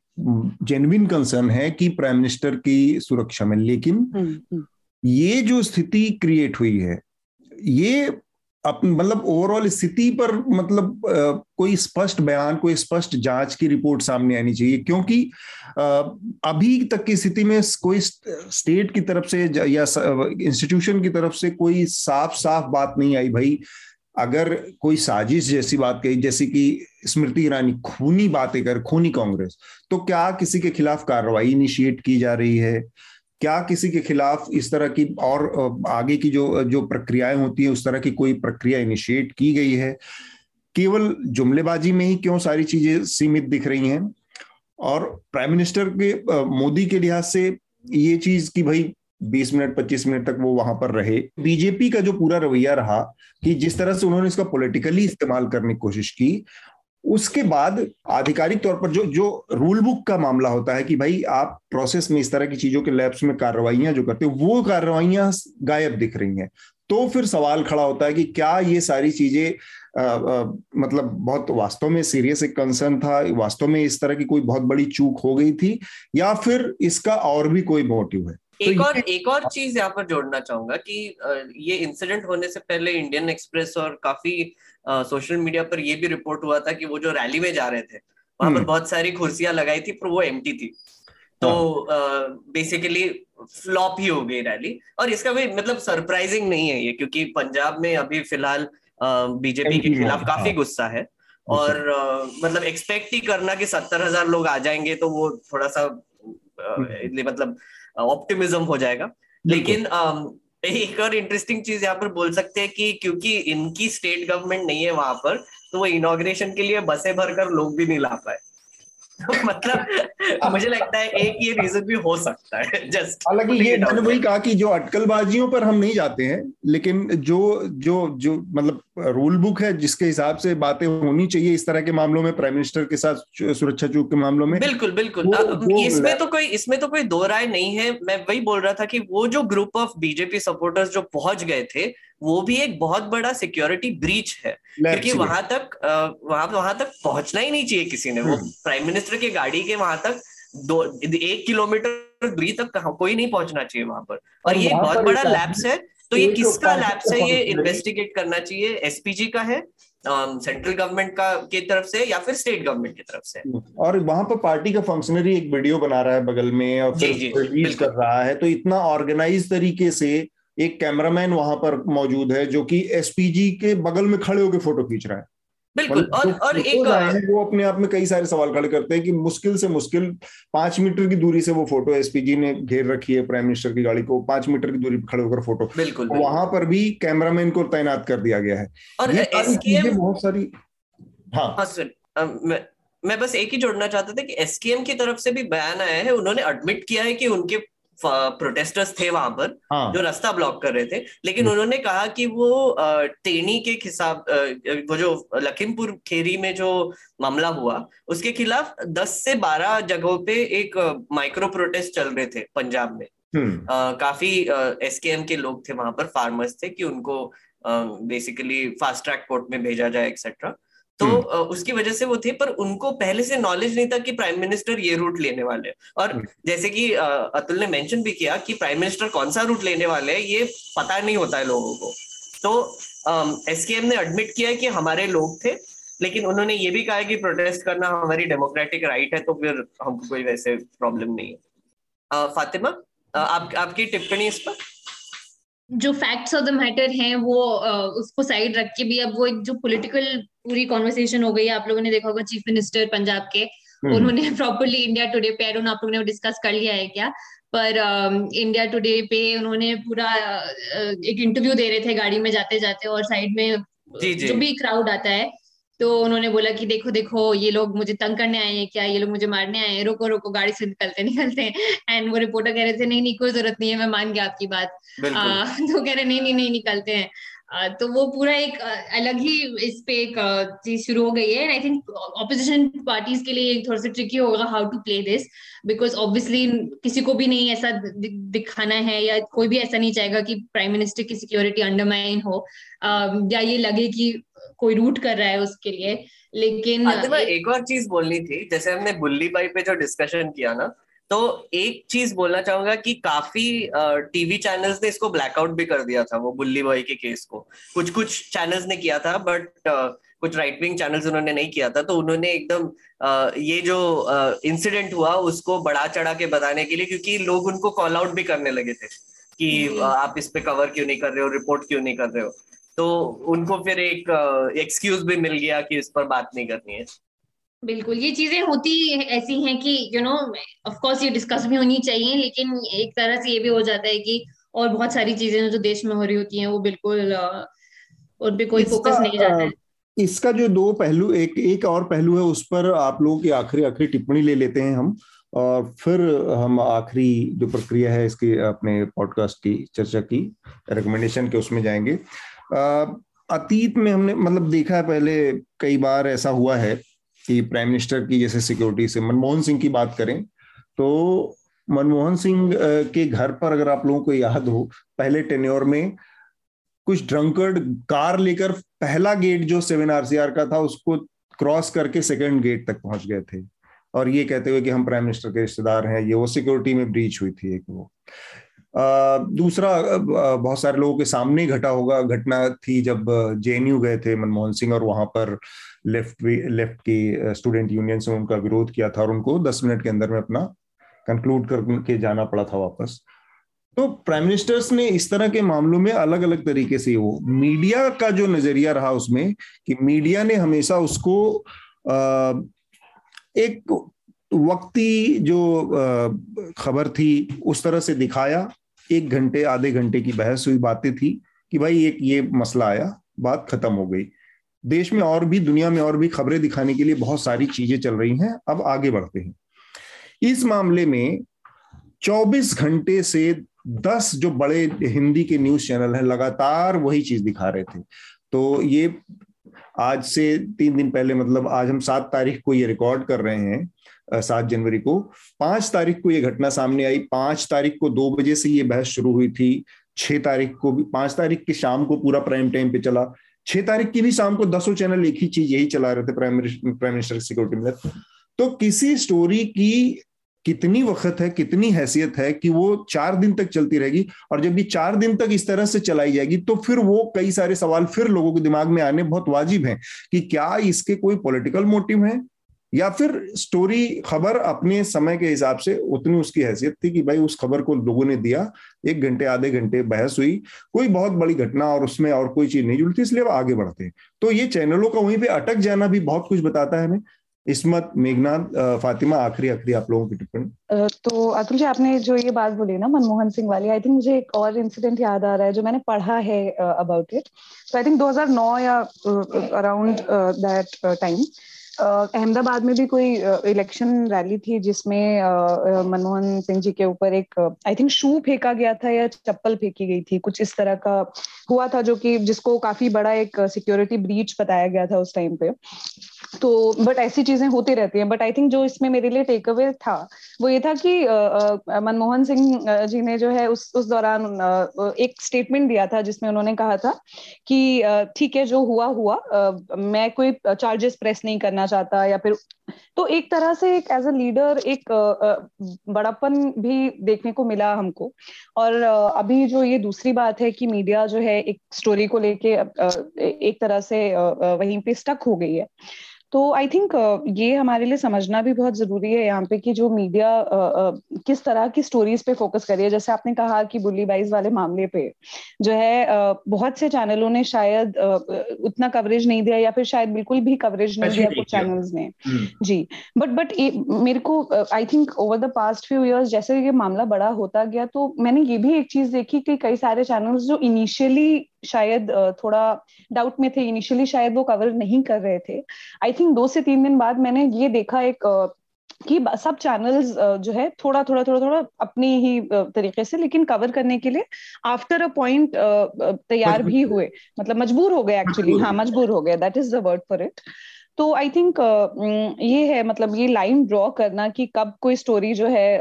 जेन्युइन कंसर्न है कि प्राइम मिनिस्टर की सुरक्षा में लेकिन ये जो स्थिति क्रिएट हुई है ये मतलब ओवरऑल स्थिति पर मतलब कोई स्पष्ट बयान, कोई स्पष्ट जाँच की रिपोर्ट सामने आनी चाहिए, क्योंकि अभी तक की स्थिति में कोई स्टेट की तरफ़ से या इंस्टीट्यूशन की तरफ़ से कोई साफ़ साफ़ बात नहीं आई भाई। अगर कोई साजिश जैसी बात कही, जैसे कि स्मृति ईरानी, खूनी बातें कर, खूनी कांग्रेस तो क्या किसी के खिलाफ कार्रवाई इनिशिएट की जा रही है? क्या किसी के खिलाफ इस तरह की और आगे की जो जो प्रक्रियाएँ होती है, उस तरह की कोई प्रक्रिया इनिशिएट की गई है? केवल जुमलेबाजी में ही क्यों सारी चीज़ें सीमित दिख रही हैं? और प्राइम मिनिस्टर के मोदी के लिहाज से ये चीज़ कि भाई 20 मिनट 25 मिनट तक वो वहाँ पर रहे। बीजेपी का जो पूरा रवैया रहा कि जिस तरह से उन्होंने इसका पॉलिटिकली इस्तेमाल करने की कोशिश की उसके बाद आधिकारिक तौर पर जो जो रूल बुक का मामला होता है कि भाई आप प्रोसेस में इस तरह की चीज़ों के लैब्स में कार्रवाइयाँ जो करते हो वो कार्रवाइयाँ गायब दिख रही हैं। तो फिर सवाल खड़ा होता है कि क्या ये सारी चीज़ें मतलब बहुत वास्तव में सीरियस एक कंसर्न था वास्तव में इस तरह की कोई बहुत बड़ी चूक हो गई थी या फिर इसका और भी कोई मोटिव है? एक तो और एक और चीज़ यहाँ पर जोड़ना चाहूँगा कि ये इंसिडेंट होने से पहले इंडियन एक्सप्रेस और काफ़ी सोशल मीडिया पर ये भी रिपोर्ट हुआ था कि वो जो रैली में जा रहे थे वहाँ पर हम्म। बहुत सारी कुर्सियाँ लगाई थी पर वो एम थी तो बेसिकली हाँ। फ्लॉप ही हो गई रैली और इसका भी मतलब सरप्राइजिंग नहीं है ये क्योंकि पंजाब में अभी फ़िलहाल बीजेपी के खिलाफ काफ़ी हाँ। गुस्सा है और मतलब एक्सपेक्ट ही करना कि सत्तर हज़ार लोग आ जाएँगे तो वो थोड़ा सा हम्म। मतलब ऑप्टिमिज्म हो जाएगा लेकिन एक और इंटरेस्टिंग चीज़ यहाँ पर बोल सकते हैं कि क्योंकि इनकी स्टेट गवर्नमेंट नहीं है वहाँ पर तो वो इनोग्रेशन के लिए बसे भरकर लोग भी नहीं ला पाए। मतलब मुझे लगता है एक ये रीजन भी हो सकता है जस्ट हालाँकि ये मैंने वही कहा कि जो अटकलबाजियों पर हम नहीं जाते हैं लेकिन जो जो जो मतलब रूल बुक है जिसके हिसाब से बातें होनी चाहिए इस तरह के मामलों में प्राइम मिनिस्टर के साथ सुरक्षा चूक के मामलों में बिल्कुल बिल्कुल। इसमें तो कोई इसमें तो कोई दो राय नहीं है। मैं वही बोल रहा था कि वो जो ग्रुप ऑफ़ बीजेपी सपोर्टर्स जो पहुँच गए थे वो भी एक बहुत बड़ा सिक्योरिटी ब्रीच है। क्योंकि वहाँ तक वहाँ वहाँ तक पहुँचना ही नहीं चाहिए किसी ने। वो प्राइम। मिनिस्टर के गाड़ी के वहाँ तक दो एक किलोमीटर दूरी तक कोई नहीं पहुँचना चाहिए वहाँ पर। और ये बहुत बड़ा लैब्स है। तो ये किसका लैब्स है ये इन्वेस्टिगेट करना चाहिए एसपीजी का है सेंट्रल गवर्नमेंट का की तरफ़ से या फिर स्टेट गवर्नमेंट की तरफ़ से? हम्म। और वहाँ पर पार्टी का फंक्शनरी एक वीडियो बना रहा है बगल में और फिर रिलीज़ कर रहा है। तो इतना ऑर्गेनाइज तरीके से एक कैमरामैन वहाँ पर मौजूद है जो कि एसपीजी के बगल में खड़े होकर फ़ोटो खींच रहा है। बिल्कुल और और एक वो अपने आप में कई सारे सवाल खड़े करते हैं कि मुश्किल से मुश्किल पाँच मीटर की दूरी से वो फ़ोटो एसपीजी ने घेर रखी है प्राइम मिनिस्टर की गाड़ी को पाँच मीटर की दूरी पर खड़े होकर फ़ोटो। बिल्कुल वहाँ पर भी कैमरामैन को तैनात कर दिया गया है। और बहुत सारी हाँ, हाँ मैं बस एक ही जोड़ना चाहता था कि एसकेएम की तरफ़ से भी बयान आया है उन्होंने एडमिट किया है कि उनके प्रोटेस्टर्स थे वहाँ पर हाँ. जो रास्ता ब्लॉक कर रहे थे। लेकिन उन्होंने कहा कि वो टेनी के खिलाफ वो जो लखीमपुर खेरी में जो मामला हुआ उसके खिलाफ 10 से 12 जगहों पे एक माइक्रो प्रोटेस्ट चल रहे थे पंजाब में। uh, काफ़ी एसकेएम uh, के लोग थे वहाँ पर फार्मर्स थे कि उनको बेसिकली फास्ट ट्रैक कोर्ट में भेजा जाए एक्सेट्रा तो uh, उसकी वजह से वो थे पर उनको पहले से नॉलेज नहीं था कि प्राइम मिनिस्टर ये रूट लेने वाले और जैसे कि अतुल ने मेंशन भी किया कि प्राइम मिनिस्टर कौन सा रूट लेने वाले हैं ये पता नहीं होता है लोगों को। तो एसकेएम ने एडमिट किया है कि हमारे लोग थे लेकिन उन्होंने ये भी कहा कि प्रोटेस्ट करना हमारी डेमोक्रेटिक राइट है तो फिर हमको कोई वैसे प्रॉब्लम नहीं है। फातिमा आप आपकी टिप्पणी इस पर? जो फैक्ट्स ऑफ़ द मैटर हैं वो उसको साइड रख के भी अब वो एक जो पॉलिटिकल पूरी कॉन्वर्सेशन हो गई है आप लोगों ने देखा होगा चीफ मिनिस्टर पंजाब के हम्म। उन्होंने प्रॉपरली इंडिया टुडे पे आई आप लोगों ने डिस्कस कर लिया है क्या पर इंडिया टुडे पे उन्होंने पूरा एक इंटरव्यू दे रहे थे गाड़ी में जाते जाते और साइड में जी जी. जो भी क्राउड आता है तो उन्होंने बोला कि देखो देखो ये लोग मुझे तंग करने आए हैं क्या ये लोग मुझे मारने आए हैं रोको रोको गाड़ी से निकलते निकलते एंड वो रिपोर्टर कह रहे थे नहीं नहीं कोई ज़रूरत नहीं है मैं मान गया आपकी बात आ, तो कह रहे नहीं नहीं नहीं निकलते हैं तो वो पूरा एक अलग ही इस पे एक चीज़ शुरू हो गई है। And I think opposition parties के लिए थोड़ा सा ट्रिकी होगा how to play this because obviously किसी को भी नहीं ऐसा दिखाना है या कोई भी ऐसा नहीं चाहेगा कि प्राइम मिनिस्टर की सिक्योरिटी अंडरमाइन हो। या ये लगे कि कोई रूट कर रहा है उसके लिए। लेकिन एक और चीज़ बोलनी थी जैसे हमने बुल्ली बाई पे जो डिस्कशन किया ना तो एक चीज़ बोलना चाहूँगा कि काफ़ी टीवी चैनल्स ने इसको ब्लैकआउट भी कर दिया था वो बुल्ली बॉय के केस को। कुछ कुछ चैनल्स ने किया था बट कुछ राइट विंग चैनल्स उन्होंने नहीं किया था तो उन्होंने एकदम ये जो इंसिडेंट हुआ उसको बढ़ा चढ़ा के बताने के लिए क्योंकि लोग उनको कॉल आउट भी करने लगे थे कि हम्म। आप इस पे कवर क्यों नहीं कर रहे हो रिपोर्ट क्यों नहीं कर रहे हो? तो उनको फिर एक एक्सक्यूज भी मिल गया कि इस पर बात नहीं करनी है। बिल्कुल ये चीज़ें होती ऐसी हैं कि यू नो ऑफ़ कोर्स ये डिस्कस भी होनी चाहिए लेकिन एक तरह से ये भी हो जाता है कि और बहुत सारी चीज़ें जो देश में हो रही होती हैं वो बिल्कुल उन पे कोई फोकस नहीं जाता है। इसका जो दो पहलू एक एक और पहलू है उस पर आप लोगों की आखिरी आखिरी टिप्पणी ले लेते हैं हम और फिर हम आखिरी जो प्रक्रिया है इसकी अपने पॉडकास्ट की चर्चा की रिकमेंडेशन के उसमें जाएँगे। अतीत में हमने मतलब देखा है पहले कई बार ऐसा हुआ है कि प्राइम मिनिस्टर की जैसे सिक्योरिटी से मनमोहन सिंह की बात करें तो मनमोहन सिंह के घर पर अगर आप लोगों को याद हो पहले टेन्योर में कुछ ड्रंकर्ड कार लेकर पहला गेट जो सेवन आरसीआर का था उसको क्रॉस करके सेकंड गेट तक पहुँच गए थे। और ये कहते हुए कि हम प्राइम मिनिस्टर के रिश्तेदार हैं ये वो सिक्योरिटी में ब्रीच हुई थी एक वो। आ, दूसरा बहुत सारे लोगों के सामने घटा होगा घटना थी जब जेएनयू गए थे मनमोहन सिंह और वहाँ पर लेफ़्ट लेफ़्ट की स्टूडेंट यूनियन से उनका विरोध किया था और उनको दस मिनट के अंदर में अपना कंक्लूड करके जाना पड़ा था वापस। तो प्राइम मिनिस्टर्स ने इस तरह के मामलों में अलग अलग तरीके से वो मीडिया का जो नज़रिया रहा उसमें कि मीडिया ने हमेशा उसको एक वक्ती जो खबर थी उस तरह से दिखाया। एक घंटे, आधे घंटे की बहस हुई, बातें थी कि भाई एक ये मसला आया, बात खत्म हो गई। देश में और भी, दुनिया में और भी खबरें दिखाने के लिए बहुत सारी चीज़ें चल रही हैं। अब आगे बढ़ते हैं। इस मामले में 24 घंटे से 10 जो बड़े हिंदी के न्यूज़ चैनल हैं, लगातार वही चीज़ दिखा रहे थे। तो ये आज से तीन दिन पहले मतलब आज हम सात तारीख को ये रिकॉर्ड कर रहे हैं सात जनवरी को। पाँच तारीख को ये घटना सामने आई। पाँच तारीख को दो बजे से ये बहस शुरू हुई थी। छह तारीख को भी, पाँच तारीख की शाम को पूरा प्राइम टाइम पे चला। छह तारीख की भी शाम को दसों चैनल एक ही चीज़ यही चला रहे थे प्राइम मिनिस्टर सिक्योरिटी में। तो किसी स्टोरी की कितनी वक्त है, कितनी हैसियत है कि वो चार दिन तक चलती रहेगी और जब ये चार दिन तक इस तरह से चलाई जाएगी तो फिर वो कई सारे सवाल फिर लोगों के दिमाग में आने, बहुत वाजिब हैं कि क्या इसके कोई पॉलिटिकल मोटिव है? या फिर स्टोरी खबर अपने समय के हिसाब से उतनी उसकी हैसियत थी कि भाई उस खबर को लोगों ने दिया। एक घंटे, आधे घंटे बहस हुई। कोई बहुत बड़ी घटना और उसमें और कोई चीज़ नहीं जुड़ती, इसलिए वो आगे बढ़ते हैं। तो ये चैनलों का वहीं पे अटक जाना भी बहुत कुछ बताता है हमें। इसमत मेघनाथ फातिमा, आखिरी आखिरी आप लोगों की टिप्पणी। तो अतुल जी, आपने जो ये बात बोली ना, मनमोहन सिंह वाली आई थिंक मुझे एक और इंसिडेंट याद आ रहा है जो मैंने पढ़ा है अबाउट इट तो आई थिंक 2009 या अराउंड दैट टाइम अहमदाबाद में भी कोई इलेक्शन रैली थी जिसमें मनमोहन सिंह जी के ऊपर एक आई थिंक शू फेंका गया था या चप्पल फेंकी गई थी, कुछ इस तरह का हुआ था जो कि जिसको काफ़ी बड़ा एक सिक्योरिटी ब्रीच बताया गया था उस टाइम पे। तो बट ऐसी चीज़ें होती रहती हैं। बट आई थिंक जो इसमें मेरे लिए टेक अवे था, वो ये था कि मनमोहन सिंह जी ने जो है उस उस दौरान एक स्टेटमेंट दिया था, जिसमें उन्होंने कहा था कि ठीक है, जो हुआ हुआ। मैं कोई चार्जेस प्रेस नहीं करना चाहता या फिर तो एक तरह से एक एज अ लीडर एक बड़ापन भी देखने को मिला हमको। और अभी जो ये दूसरी बात है कि मीडिया जो है एक स्टोरी को लेके एक तरह से वहीं पे स्टक हो गई है। तो आई थिंक uh, ये हमारे लिए समझना भी बहुत ज़रूरी है यहाँ पे कि जो मीडिया uh, uh, किस तरह की स्टोरीज पे फोकस करिए। जैसे आपने कहा कि बुल्ली बाइज वाले मामले पे जो है uh, बहुत से चैनलों ने शायद uh, उतना कवरेज नहीं दिया या फिर शायद बिल्कुल भी कवरेज नहीं दिया कुछ चैनल्स ने। हम्म। जी। बट बट मेरे को I think over the past few years जैसे ये मामला बड़ा होता गया तो मैंने ये भी एक चीज़ देखी कि कई सारे चैनल्स जो इनिशियली शायद थोड़ा डाउट में थे इनिशियली शायद वो कवर नहीं कर रहे थे। आई थिंक दो से तीन दिन बाद मैंने ये देखा एक कि सब चैनल्स जो है थोड़ा थोड़ा थोड़ा थोड़ा अपने ही तरीके से लेकिन कवर करने के लिए आफ्टर अ पॉइंट तैयार भी हुए। मतलब मजबूर हो गए एक्चुअली हाँ मजबूर हो गए। That is the word for it तो आई थिंक uh, ये है मतलब ये लाइन ड्रॉ करना कि कब कोई स्टोरी जो है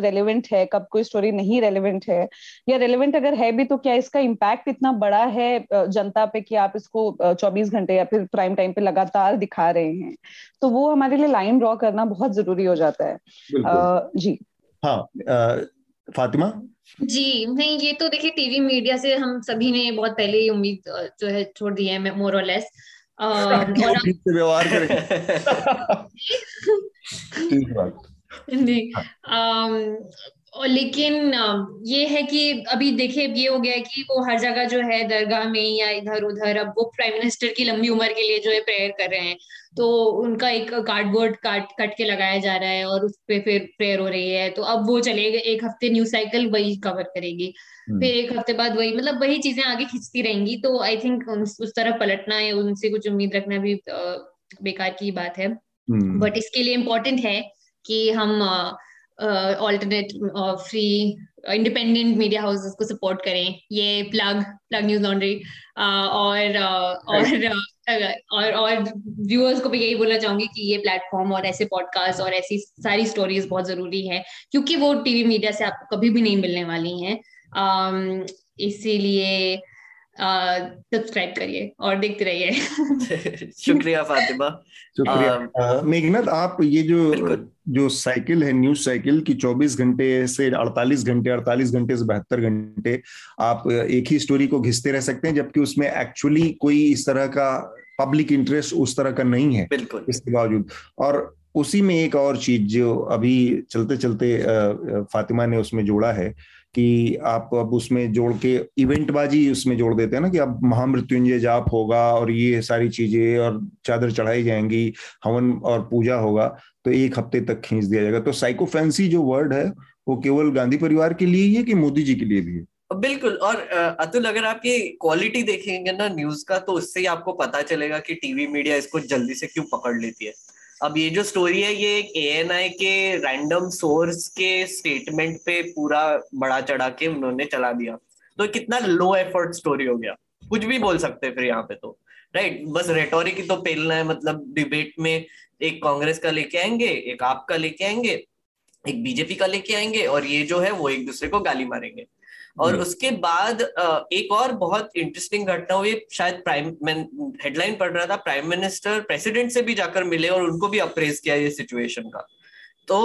रेलिवेंट uh, है कब कोई स्टोरी नहीं रेलिवेंट है। या रेलिवेंट अगर है भी तो क्या इसका इम्पैक्ट इतना बड़ा है जनता पे कि आप इसको चौबीस घंटे या फिर प्राइम टाइम पे लगातार दिखा रहे हैं? तो वो हमारे लिए लाइन ड्रॉ करना बहुत ज़रूरी हो जाता है। uh, जी। हाँ फातिमा? जी नहीं ये तो देखिए टीवी मीडिया से हम सभी ने बहुत पहले ही उम्मीद जो है छोड़ दी है मोर और लेस व्यवहार करें और लेकिन ये है कि अभी देखिए ये हो गया है कि वो हर जगह जो है दरगाह में या इधर उधर अब वो प्राइम मिनिस्टर की लंबी उम्र के लिए जो है प्रेयर कर रहे हैं। तो उनका एक कार्डबोर्ड काट कट के लगाया जा रहा है और उस पर फिर प्रेयर हो रही है। तो अब वो चलेगा एक हफ़्ते न्यूज़ साइकिल वही कवर करेगी। हम्म। फिर एक हफ़्ते बाद वही मतलब वही चीज़ें आगे खिंचती रहेंगी। तो आई थिंक उस तरफ़ पलटना है उनसे कुछ उम्मीद रखना भी बेकार की बात है। But hmm. इसके लिए इम्पोर्टेंट है कि हम alternate free independent media houses को सपोर्ट करें। ये प्लग प्लग न्यूज़ लॉन्ड्री और और और और व्यूअर्स को भी यही बोलना चाहूँगी कि ये प्लेटफॉर्म और ऐसे पॉडकास्ट और ऐसी सारी स्टोरीज बहुत ज़रूरी है क्योंकि वो टीवी मीडिया से आपको कभी भी नहीं मिलने वाली हैं। इसीलिए सब्सक्राइब करिए और देखते रहिए। शुक्रिया फातिमा। शुक्रिया। मेघनाथ आप ये जो जो साइकिल है न्यूज़ साइकिल की 24 घंटे से 48 घंटे 48 घंटे से बहत्तर घंटे आप एक ही स्टोरी को घिसते रह सकते हैं जबकि उसमें एक्चुअली कोई इस तरह का पब्लिक इंटरेस्ट उस तरह का नहीं है। बिल्कुल। इसके बावजूद। और उसी में एक और चीज़ जो अभी चलते चलते फातिमा ने उसमें जोड़ा है कि आप अब उसमें जोड़ के इवेंट बाजी उसमें जोड़ देते हैं ना कि अब महामृत्युंजय जाप होगा और ये सारी चीज़ें और चादर चढ़ाई जाएँगी, हवन और पूजा होगा तो एक हफ़्ते तक खींच दिया जाएगा। तो साइकोफेंसी जो वर्ड है, वो केवल गांधी परिवार के लिए ही है कि मोदी जी के लिए भी है? बिल्कुल, और अतुल, अगर आप ये क्वालिटी देखेंगे ना न्यूज़ का तो उससे ही आपको पता चलेगा कि टीवी मीडिया इसको जल्दी से क्यों पकड़ लेती है। अब ये जो स्टोरी है, ये एक ए के रैंडम सोर्स के स्टेटमेंट पे पूरा बड़ा चढ़ा के उन्होंने चला दिया। तो कितना लो एफर्ट स्टोरी हो गया। कुछ भी बोल सकते फिर यहाँ पे तो। राइट बस रेटोरिक ही तो पेलना है मतलब डिबेट में एक कांग्रेस का लेके आएँगे, एक आपका लेके आएँगे, एक बीजेपी का लेके आएँगे और ये जो है वो एक दूसरे को गाली मारेंगे। और हम्म। उसके बाद एक और बहुत इंटरेस्टिंग घटना हुई शायद प्राइम हेडलाइन पढ़ रहा था प्राइम मिनिस्टर प्रेसिडेंट से भी जाकर मिले और उनको भी अप्रेज किया ये सिचुएशन का। तो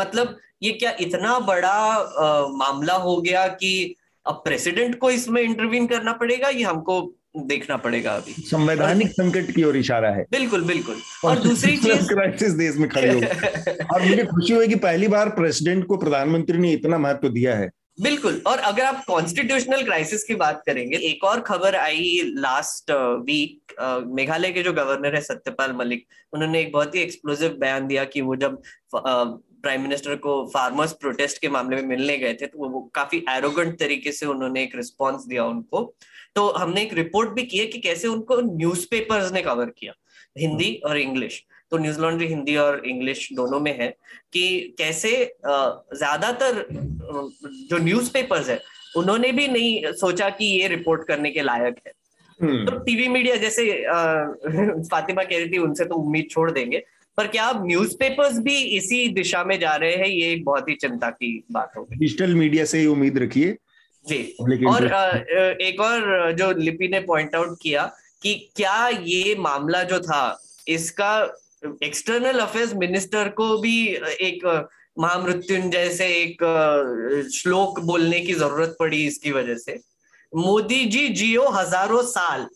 मतलब ये क्या इतना बड़ा मामला हो गया कि अब प्रेसिडेंट को इसमें इंटरवीन करना पड़ेगा ये हमको देखना पड़ेगा अभी। संवैधानिक संकट की ओर इशारा है। बिल्कुल बिल्कुल। और, और दूसरी चीज़ क्राइसिस देश में खड़ी हो और मुझे खुशी हुई कि पहली बार प्रेसिडेंट को प्रधानमंत्री ने इतना महत्व दिया है। बिल्कुल। और अगर आप कॉन्स्टिट्यूशनल क्राइसिस की बात करेंगे एक और खबर आई last week uh, uh, Meghalaya के जो गवर्नर है सत्यपाल मलिक उन्होंने एक बहुत ही एक्सप्लोसिव बयान दिया कि वो जब प्राइम uh, मिनिस्टर को फार्मर्स प्रोटेस्ट के मामले में मिलने गए थे तो वो, वो काफ़ी एरोगेंट तरीके से उन्होंने एक रिस्पॉन्स दिया उनको। तो हमने एक रिपोर्ट भी की है कि कैसे उनको न्यूज़ ने कवर किया हिंदी और इंग्लिश तो न्यूज़ लॉन्ड्री हिंदी और इंग्लिश दोनों में है कि कैसे ज़्यादातर जो न्यूज़पेपर्स है उन्होंने भी नहीं सोचा कि ये रिपोर्ट करने के लायक है। हम्म। तो टीवी मीडिया जैसे फातिमा कह रही थी उनसे तो उम्मीद छोड़ देंगे। पर क्या अब न्यूज़पेपर्स भी इसी दिशा में जा रहे हैं? ये एक बहुत ही चिंता की बात होगी डिजिटल मीडिया से ही उम्मीद रखिए। जी। और एक और जो लिपि ने पॉइंट आउट किया कि क्या ये मामला जो था इसका एक्सटर्नल अफेयर्स मिनिस्टर को भी एक महामृत्युंजय से एक श्लोक बोलने की ज़रूरत पड़ी इसकी वजह से। मोदी जी जियो हज़ारों साल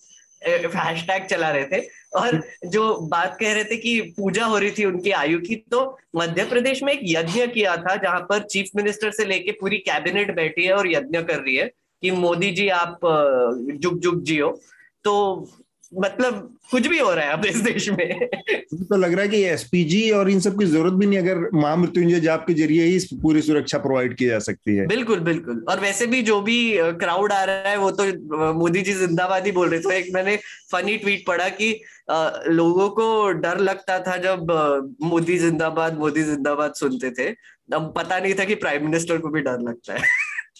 हैशटैग चला रहे थे। और जो बात कह रहे थे कि पूजा हो रही थी उनकी आयु की तो मध्य प्रदेश में एक यज्ञ किया था, जहाँ पर चीफ मिनिस्टर से लेके पूरी कैबिनेट बैठी है और यज्ञ कर रही है कि मोदी जी आप जुग जुग जियो। तो मतलब कुछ भी हो रहा है अब इस देश में। तो लग रहा है कि एसपीजी और इन सब की ज़रूरत भी नहीं अगर महामृत्युंजय जाप के ज़रिए ही पूरी सुरक्षा प्रोवाइड की जा सकती है। बिल्कुल बिल्कुल। और वैसे भी जो भी क्राउड आ रहा है वो तो मोदी जी जिंदाबाद ही बोल रहे थे। एक मैंने फनी ट्वीट पढ़ा कि आ, लोगों को डर लगता था जब मोदी जिंदाबाद मोदी जिंदाबाद सुनते थे। अब पता नहीं था कि प्राइम मिनिस्टर को भी डर लगता है।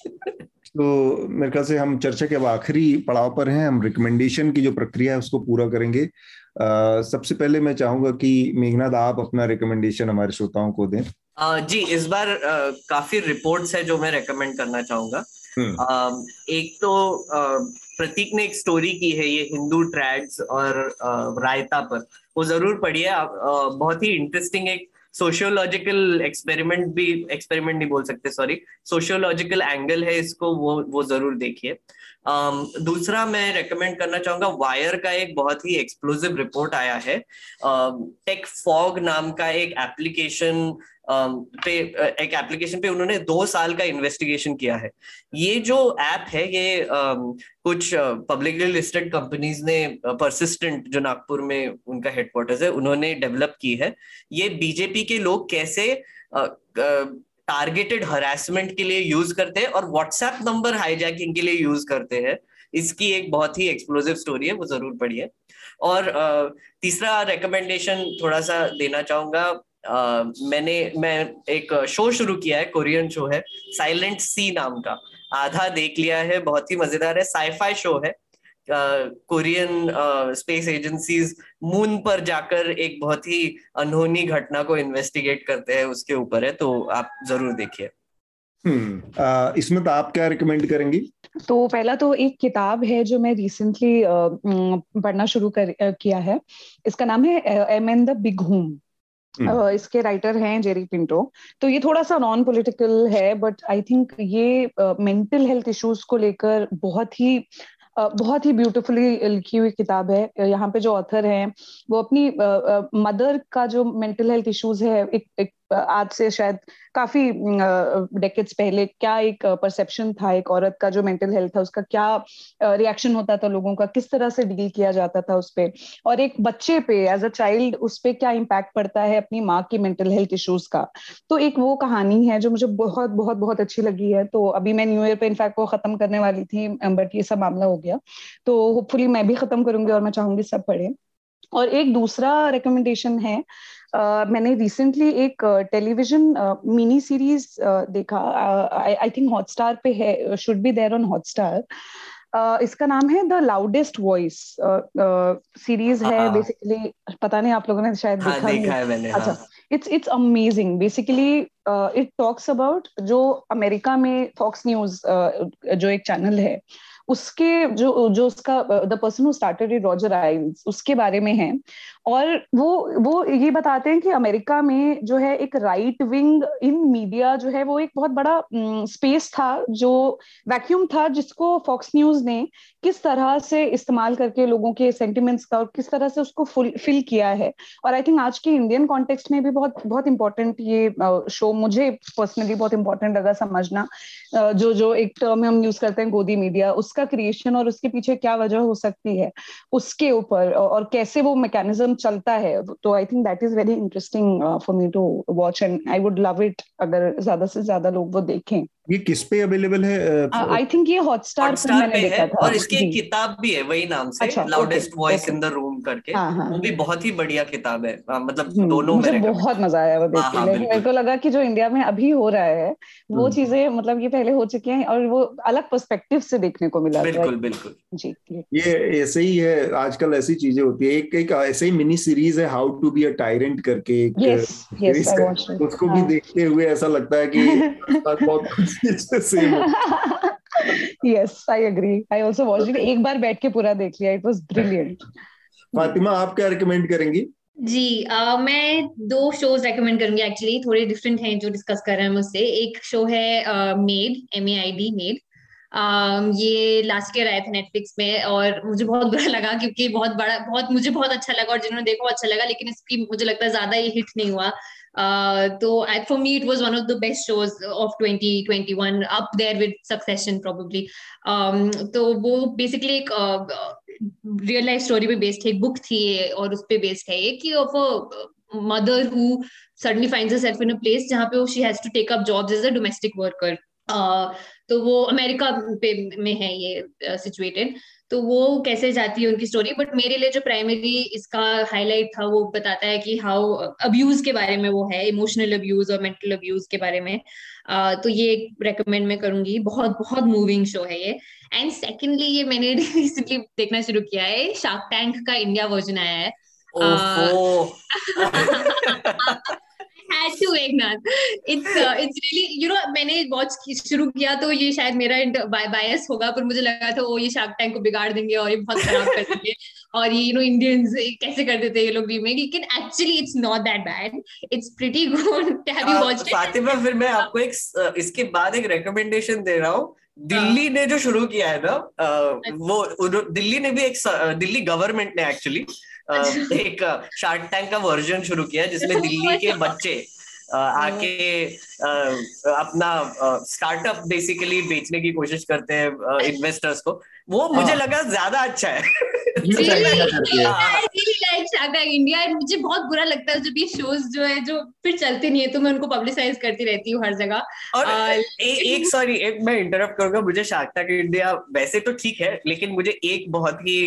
तो मेरे ख्याल से हम चर्चा के अब आखिरी पड़ाव पर हैं। हम रिकमेंडेशन की जो प्रक्रिया है उसको पूरा करेंगे। आ, सबसे पहले मैं चाहूँगा कि मेघनाथ आप अपना रिकमेंडेशन हमारे श्रोताओं को दें। आ, जी इस बार आ, काफ़ी रिपोर्ट्स है जो मैं रेकमेंड करना चाहूँगा। हम्म। एक तो प्रतीक ने एक स्टोरी की है ये हिंदू ट्रैड्स और रायता पर। वो ज़रूर पढ़िए आप बहुत ही इंटरेस्टिंग एक सोशियोलॉजिकल एक्सपेरिमेंट भी एक्सपेरिमेंट नहीं बोल सकते सॉरी सोशियोलॉजिकल एंगल है इसको वो वो ज़रूर देखिए. Um, दूसरा मैं रेकमेंड करना चाहूँगा वायर का एक बहुत ही एक्सप्लोजिव रिपोर्ट आया है. टेक uh, फॉग नाम का एक एप्लीकेशन पे एक एप्लीकेशन पे उन्होंने दो साल का इन्वेस्टिगेशन किया है। ये जो ऐप है, ये कुछ पब्लिकली लिस्टेड कंपनीज़ ने परसिस्टेंट जो नागपुर में उनका हेडक्वार्टर्स है, उन्होंने डेवलप की है। ये बीजेपी के लोग कैसे टारगेटेड हरासमेंट के लिए यूज़ करते हैं और व्हाट्सएप नंबर हाईजैकिंग के लिए यूज़ करते हैं। इसकी एक बहुत ही एक्सप्लोसिव स्टोरी है, वो ज़रूर पढ़िए। और तीसरा रिकमेंडेशन थोड़ा सा देना चाहूँगा मैंने मैं एक शो शुरू किया है कोरियन शो है साइलेंट सी नाम का। आधा देख लिया है बहुत ही मज़ेदार है साइफाई शो है। कोरियन स्पेस एजेंसीज मून पर जाकर एक बहुत ही अनहोनी घटना को इन्वेस्टिगेट करते हैं उसके ऊपर है तो आप ज़रूर देखिए। हम्म इसमें तो आप क्या रिकमेंड करेंगी? तो पहला तो एक किताब है जो मैं रिसेंटली पढ़ना शुरू कर किया है। इसका नाम है Em and the big Hoom. इसके राइटर हैं जेरी पिंटो तो ये थोड़ा सा नॉन पॉलिटिकल है बट आई थिंक ये मेंटल हेल्थ इश्यूज़ को लेकर बहुत ही बहुत ही ब्यूटीफुली लिखी हुई किताब है। यहाँ पे जो ऑथर हैं वो अपनी मदर का जो मेंटल हेल्थ इश्यूज़ है एक, एक आज से शायद काफ़ी डेकेड्स पहले क्या एक परसेप्शन था एक औरत का जो मेंटल हेल्थ था, उसका क्या रिएक्शन होता था लोगों का, किस तरह से डील किया जाता था उस पर और एक बच्चे पे एज अ चाइल्ड उस पर क्या इम्पैक्ट पड़ता है अपनी माँ की मेंटल हेल्थ इश्यूज़ का? तो एक वो कहानी है जो मुझे बहुत बहुत बहुत अच्छी लगी है। तो अभी मैं न्यू ईयर पे इनफैक्ट वो खत्म करने वाली थी बट ये सब मामला हो गया। तो होपफुली मैं भी खत्म करूँगी और मैं चाहूँगी सब पढ़े। और एक दूसरा रिकमेंडेशन है मैंने रिसेंटली एक टेलीविज़न मिनी सीरीज़ देखा। आई थिंक हॉटस्टार पे है should be there on Hotstar इसका नाम है द लाउडेस्ट वॉइस सीरीज़ है बेसिकली हाँ। पता नहीं आप लोगों ने शायद हाँ, देखा, देखा है। मैंने अच्छा it's it's amazing basically it talks about जो अमेरिका में फॉक्स न्यूज़ uh, जो एक चैनल है उसके जो जो उसका the person who started it Roger Ailes उसके बारे में है। और वो वो ये बताते हैं कि अमेरिका में जो है एक राइट विंग इन मीडिया जो है वो एक बहुत बड़ा स्पेस था, जो वैक्यूम था, जिसको फॉक्स न्यूज़ ने किस तरह से इस्तेमाल करके लोगों के सेंटिमेंट्स का और किस तरह से उसको फिल किया है। और आई थिंक आज के इंडियन कॉन्टेक्स्ट में भी बहुत बहुत इंपॉर्टेंट ये शो मुझे पर्सनली बहुत इंपॉर्टेंट लगा समझना। जो जो एक टर्म हम यूज़ करते हैं गोदी मीडिया उसका क्रिएशन और उसके पीछे क्या वजह हो सकती है, उसके ऊपर, और कैसे वो मैकेनिज्म चलता है तो I think that is very interesting for me to watch and I would love it अगर ज़्यादा से ज़्यादा लोग वो देखें। ये किस पे अवेलेबल है आई थिंक ये हॉटस्टार पे मैंने देखा था। और इसकी एक किताब भी है वही नाम से loudest voice in the room करके। हाँ, हाँ, वो भी बहुत ही बढ़िया किताब है मतलब हम्म, दोनों मुझे बहुत मज़ा आया वो देख हाँ, के। मेरे को लगा कि जो इंडिया में अभी हो रहा है वो हम्म। चीज़ें मतलब ये पहले हो चुकी हैं और वो अलग पर्सपेक्टिव से देखने को मिला। बिल्कुल बिल्कुल। जी ये ऐसे ही है आजकल ऐसी चीज़ें होती है। एक एक ऐसे ही मिनी सीरीज़ है how to be a tyrant करके एक yes, yes, कर, उसको भी देखते हुए ऐसा लगता है कि बहुत same yes I agree I also watched it एक बार बैठ के पूरा देख लिया इट वाज ब्रिलियंट फातिमा आप क्या रिकमेंड करेंगी? जी uh, मैं दो शोज़ रेकमेंड करूँगी एक्चुअली थोड़े डिफरेंट हैं जो डिस्कस कर रहे हैं मुझसे। एक शो है maid M A I D maid ये लास्ट ईयर आया था नेटफ्लिक्स में और मुझे बहुत बुरा लगा क्योंकि बहुत बड़ा, बहुत, मुझे बहुत अच्छा लगा और जिन्होंने देखा अच्छा लगा, लेकिन इसकी मुझे लगता है ज़्यादा ये हिट नहीं हुआ। तो for me it was one of the best shows of 2021 up there with Succession probably तो वो बेसिकली एक रियल लाइफ स्टोरी पे बेस्ड है बुक थी और उस पे बेस्ड है ये कि of a mother who suddenly finds herself in a place जहाँ पे she has to take up jobs as a domestic worker तो वो अमेरिका पे में है ये सिचुएटेड तो वो कैसे जाती है उनकी स्टोरी बट मेरे लिए जो प्राइमरी इसका हाईलाइट था वो बताता है कि हाउ अब्यूज के बारे में वो है इमोशनल अब्यूज और मेंटल अब्यूज के बारे में। uh, तो ये एक रेकमेंड मैं करूँगी। बहुत बहुत मूविंग शो है ये। एंड सेकेंडली ये मैंने रिसेंटली देखना शुरू किया है शार्क टैंक का इंडिया वर्जन आया है। had to Eknath. It's uh, it's really you know मैंने वॉच शुरू किया तो ये शायद मेरा बायस होगा पर मुझे लगा था वो ये शार्क टैंक को बिगाड़ देंगे और ये बहुत खराब कर देंगे और ये यू नो इंडियंस कैसे कर देते हैं ये लोग रीमेक लेकिन actually it's not that bad it's pretty good have you watched Fatima फिर मैं आपको एक इसके बाद एक रिकमेंडेशन दे रहा हूँ दिल्ली ने जो शुरू किया है ना अच्छा। वो दिल्ली ने भी एक दिल्ली गवर्नमेंट ने एक्चुअली। एक शार्क टैंक का वर्जन शुरू किया जिसमें दिल्ली के बच्चे आके अपना स्टार्टअप बेसिकली बेचने की कोशिश करते हैं इन्वेस्टर्स को। वो मुझे हाँ। लगा ज़्यादा अच्छा है। इंडिया मुझे बहुत बुरा लगता है जब ये शोज़ जो है जो फिर चलते नहीं है तो मैं उनको पब्लिसाइज करती रहती हूँ हर जगह। और ए, एक सॉरी एक मैं इंटरप्ट करूँगा मुझे शार्क टैंक इंडिया वैसे तो ठीक है लेकिन मुझे एक बहुत ही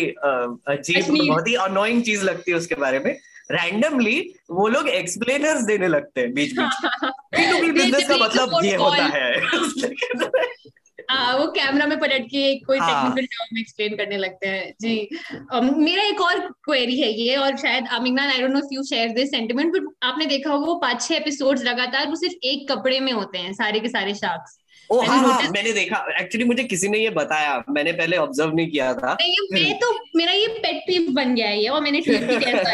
अजीब बहुत ही अनोइंग चीज़ लगती है उसके बारे में। रैंडमली वो लोग एक्सप्लेनर्स देने लगते हैं बीच बीच बिज़नेस का मतलब ये होता है। आ, वो कैमरा में पलट के कोई टेक्निकल टर्म एक्सप्लेन करने लगते हैं। जी। um, मेरा एक और क्वेरी है ये और शायद अमिगनान I don't know if you share this sentiment but आपने देखा होगा वो पाँच छह एपिसोड्स लगातार वो सिर्फ़ एक कपड़े में होते हैं सारे के सारे शार्क्स ओ हाँ हाँ मैंने देखा। एक्चुअली मुझे किसी ने ये बताया। मैंने पहले ऑब्ज़र्व नहीं किया था। नहीं ये मैं तो मेरा ये पेट पीव बन गया है और मैंने ट्वीट भी किया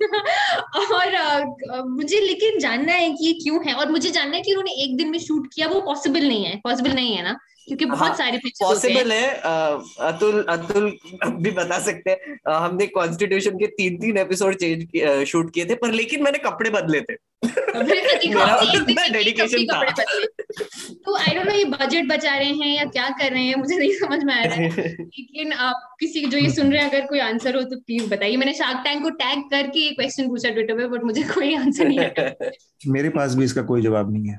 और आ, मुझे लेकिन जानना है कि ये क्यों है? और मुझे जानना है कि उन्होंने एक दिन में शूट किया वो पॉसिबल नहीं है पॉसिबल नहीं है ना। क्योंकि बहुत हाँ, सारे पॉसिबल है अतुल अतुल भी बता सकते हैं। हमने कॉन्स्टिट्यूशन के तीन तीन एपिसोड चेंज शूट किए थे पर लेकिन मैंने कपड़े बदले थे। डेडिकेशन था। तो आई डोंट नो ये बजट बचा रहे हैं या क्या कर रहे हैं मुझे नहीं समझ में आ रहा है। लेकिन आप किसी जो ये सुन रहे हैं अगर कोई आंसर हो तो प्लीज़ बताइए। मैंने शार्क टैंक को टैग करके ये क्वेश्चन पूछा ट्विटर पे बट मुझे कोई आंसर नहीं आया मेरे पास भी इसका कोई जवाब नहीं है।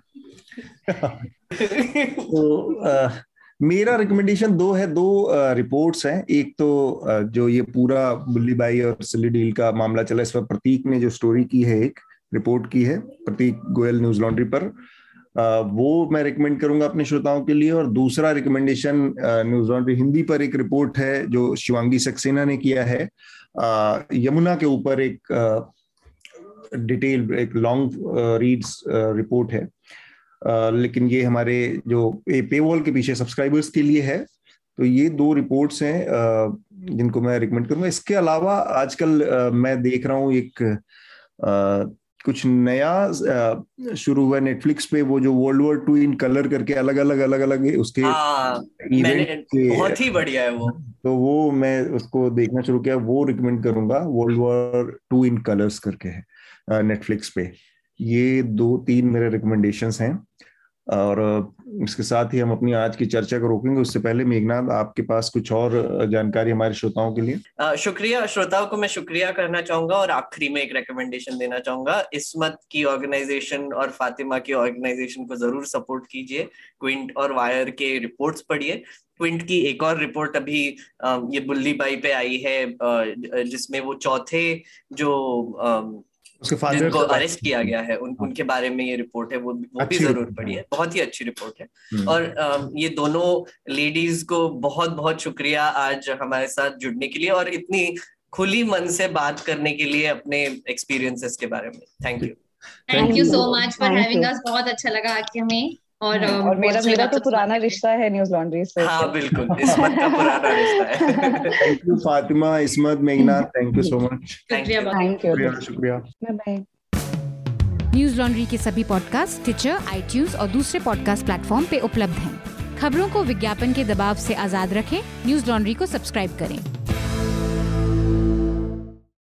तो आ, मेरा रिकमेंडेशन दो है दो रिपोर्ट्स हैं। एक तो जो ये पूरा बुल्ली बाई और सिल्ली डील का मामला चला इस पर प्रतीक ने जो स्टोरी की है एक रिपोर्ट की है प्रतीक गोयल न्यूज़ लॉन्ड्री पर। आ, वो मैं रिकमेंड करूँगा अपने श्रोताओं के लिए। और दूसरा रिकमेंडेशन न्यूज़ लॉन्ड्री हिंदी पर एक रिपोर्ट है जो शिवांगी सक्सेना ने किया है। आ, यमुना के ऊपर एक डिटेल एक लॉन्ग रीड्स रिपोर्ट है। लेकिन ये हमारे जो पे वॉल के पीछे सब्सक्राइबर्स के लिए है तो ये दो रिपोर्ट्स हैं जिनको मैं रिकमेंड करूँगा। इसके अलावा आजकल मैं देख रहा हूँ एक कुछ नया शुरू हुआ नेटफ्लिक्स पे वो जो world war two in colour करके अलग अलग अलग अलग उसके इवेंट बहुत ही बढ़िया है वो। तो वो मैं उसको देखना शुरू किया वो रिकमेंड करूँगा world war two in colours करके है नेटफ्लिक्स पे। ये दो तीन मेरे रिकमेंडेशंस हैं। और इसके साथ ही हम अपनी आज की चर्चा को रोकेंगे। उससे पहले मेघनाथ आपके पास कुछ और जानकारी हमारे श्रोताओं के लिए? शुक्रिया। श्रोताओं को मैं शुक्रिया करना चाहूँगा और आखिरी में एक रिकमेंडेशन देना चाहूँगा। इसमत की ऑर्गेनाइजेशन और फातिमा की ऑर्गेनाइजेशन को ज़रूर सपोर्ट कीजिए। क्विंट और वायर के रिपोर्ट्स पढ़िए। क्विंट की एक और रिपोर्ट अभी ये बुल्ली बाई पे आई है जिसमें वो चौथे जो उसके फादर को अरेस्ट किया गया है उन, हाँ। उनके बारे में ये रिपोर्ट है वो वो भी ज़रूर पड़ी है। बहुत ही अच्छी रिपोर्ट है। हम्म। और ये दोनों लेडीज़ को बहुत बहुत शुक्रिया आज हमारे साथ जुड़ने के लिए और इतनी खुली मन से बात करने के लिए अपने एक्सपीरियंसेस के बारे में। Thank you thank you so much for having us बहुत अच्छा लगा आके हमें। और, हाँ, और मेरा मेरा तो पुराना रिश्ता है न्यूज़ लॉन्ड्री से। हाँ बिल्कुल इसमत का पुराना रिश्ता है। थैंक यू फातिमा इसमत मेघना thank you so much thank you शुक्रिया बाय बाय न्यूज़ लॉन्ड्री के सभी पॉडकास्ट टिचर आईट्यूज और दूसरे पॉडकास्ट प्लेटफॉर्म पे उपलब्ध हैं। खबरों को विज्ञापन के दबाव से आज़ाद रखें। न्यूज़ लॉन्ड्री को सब्सक्राइब करें।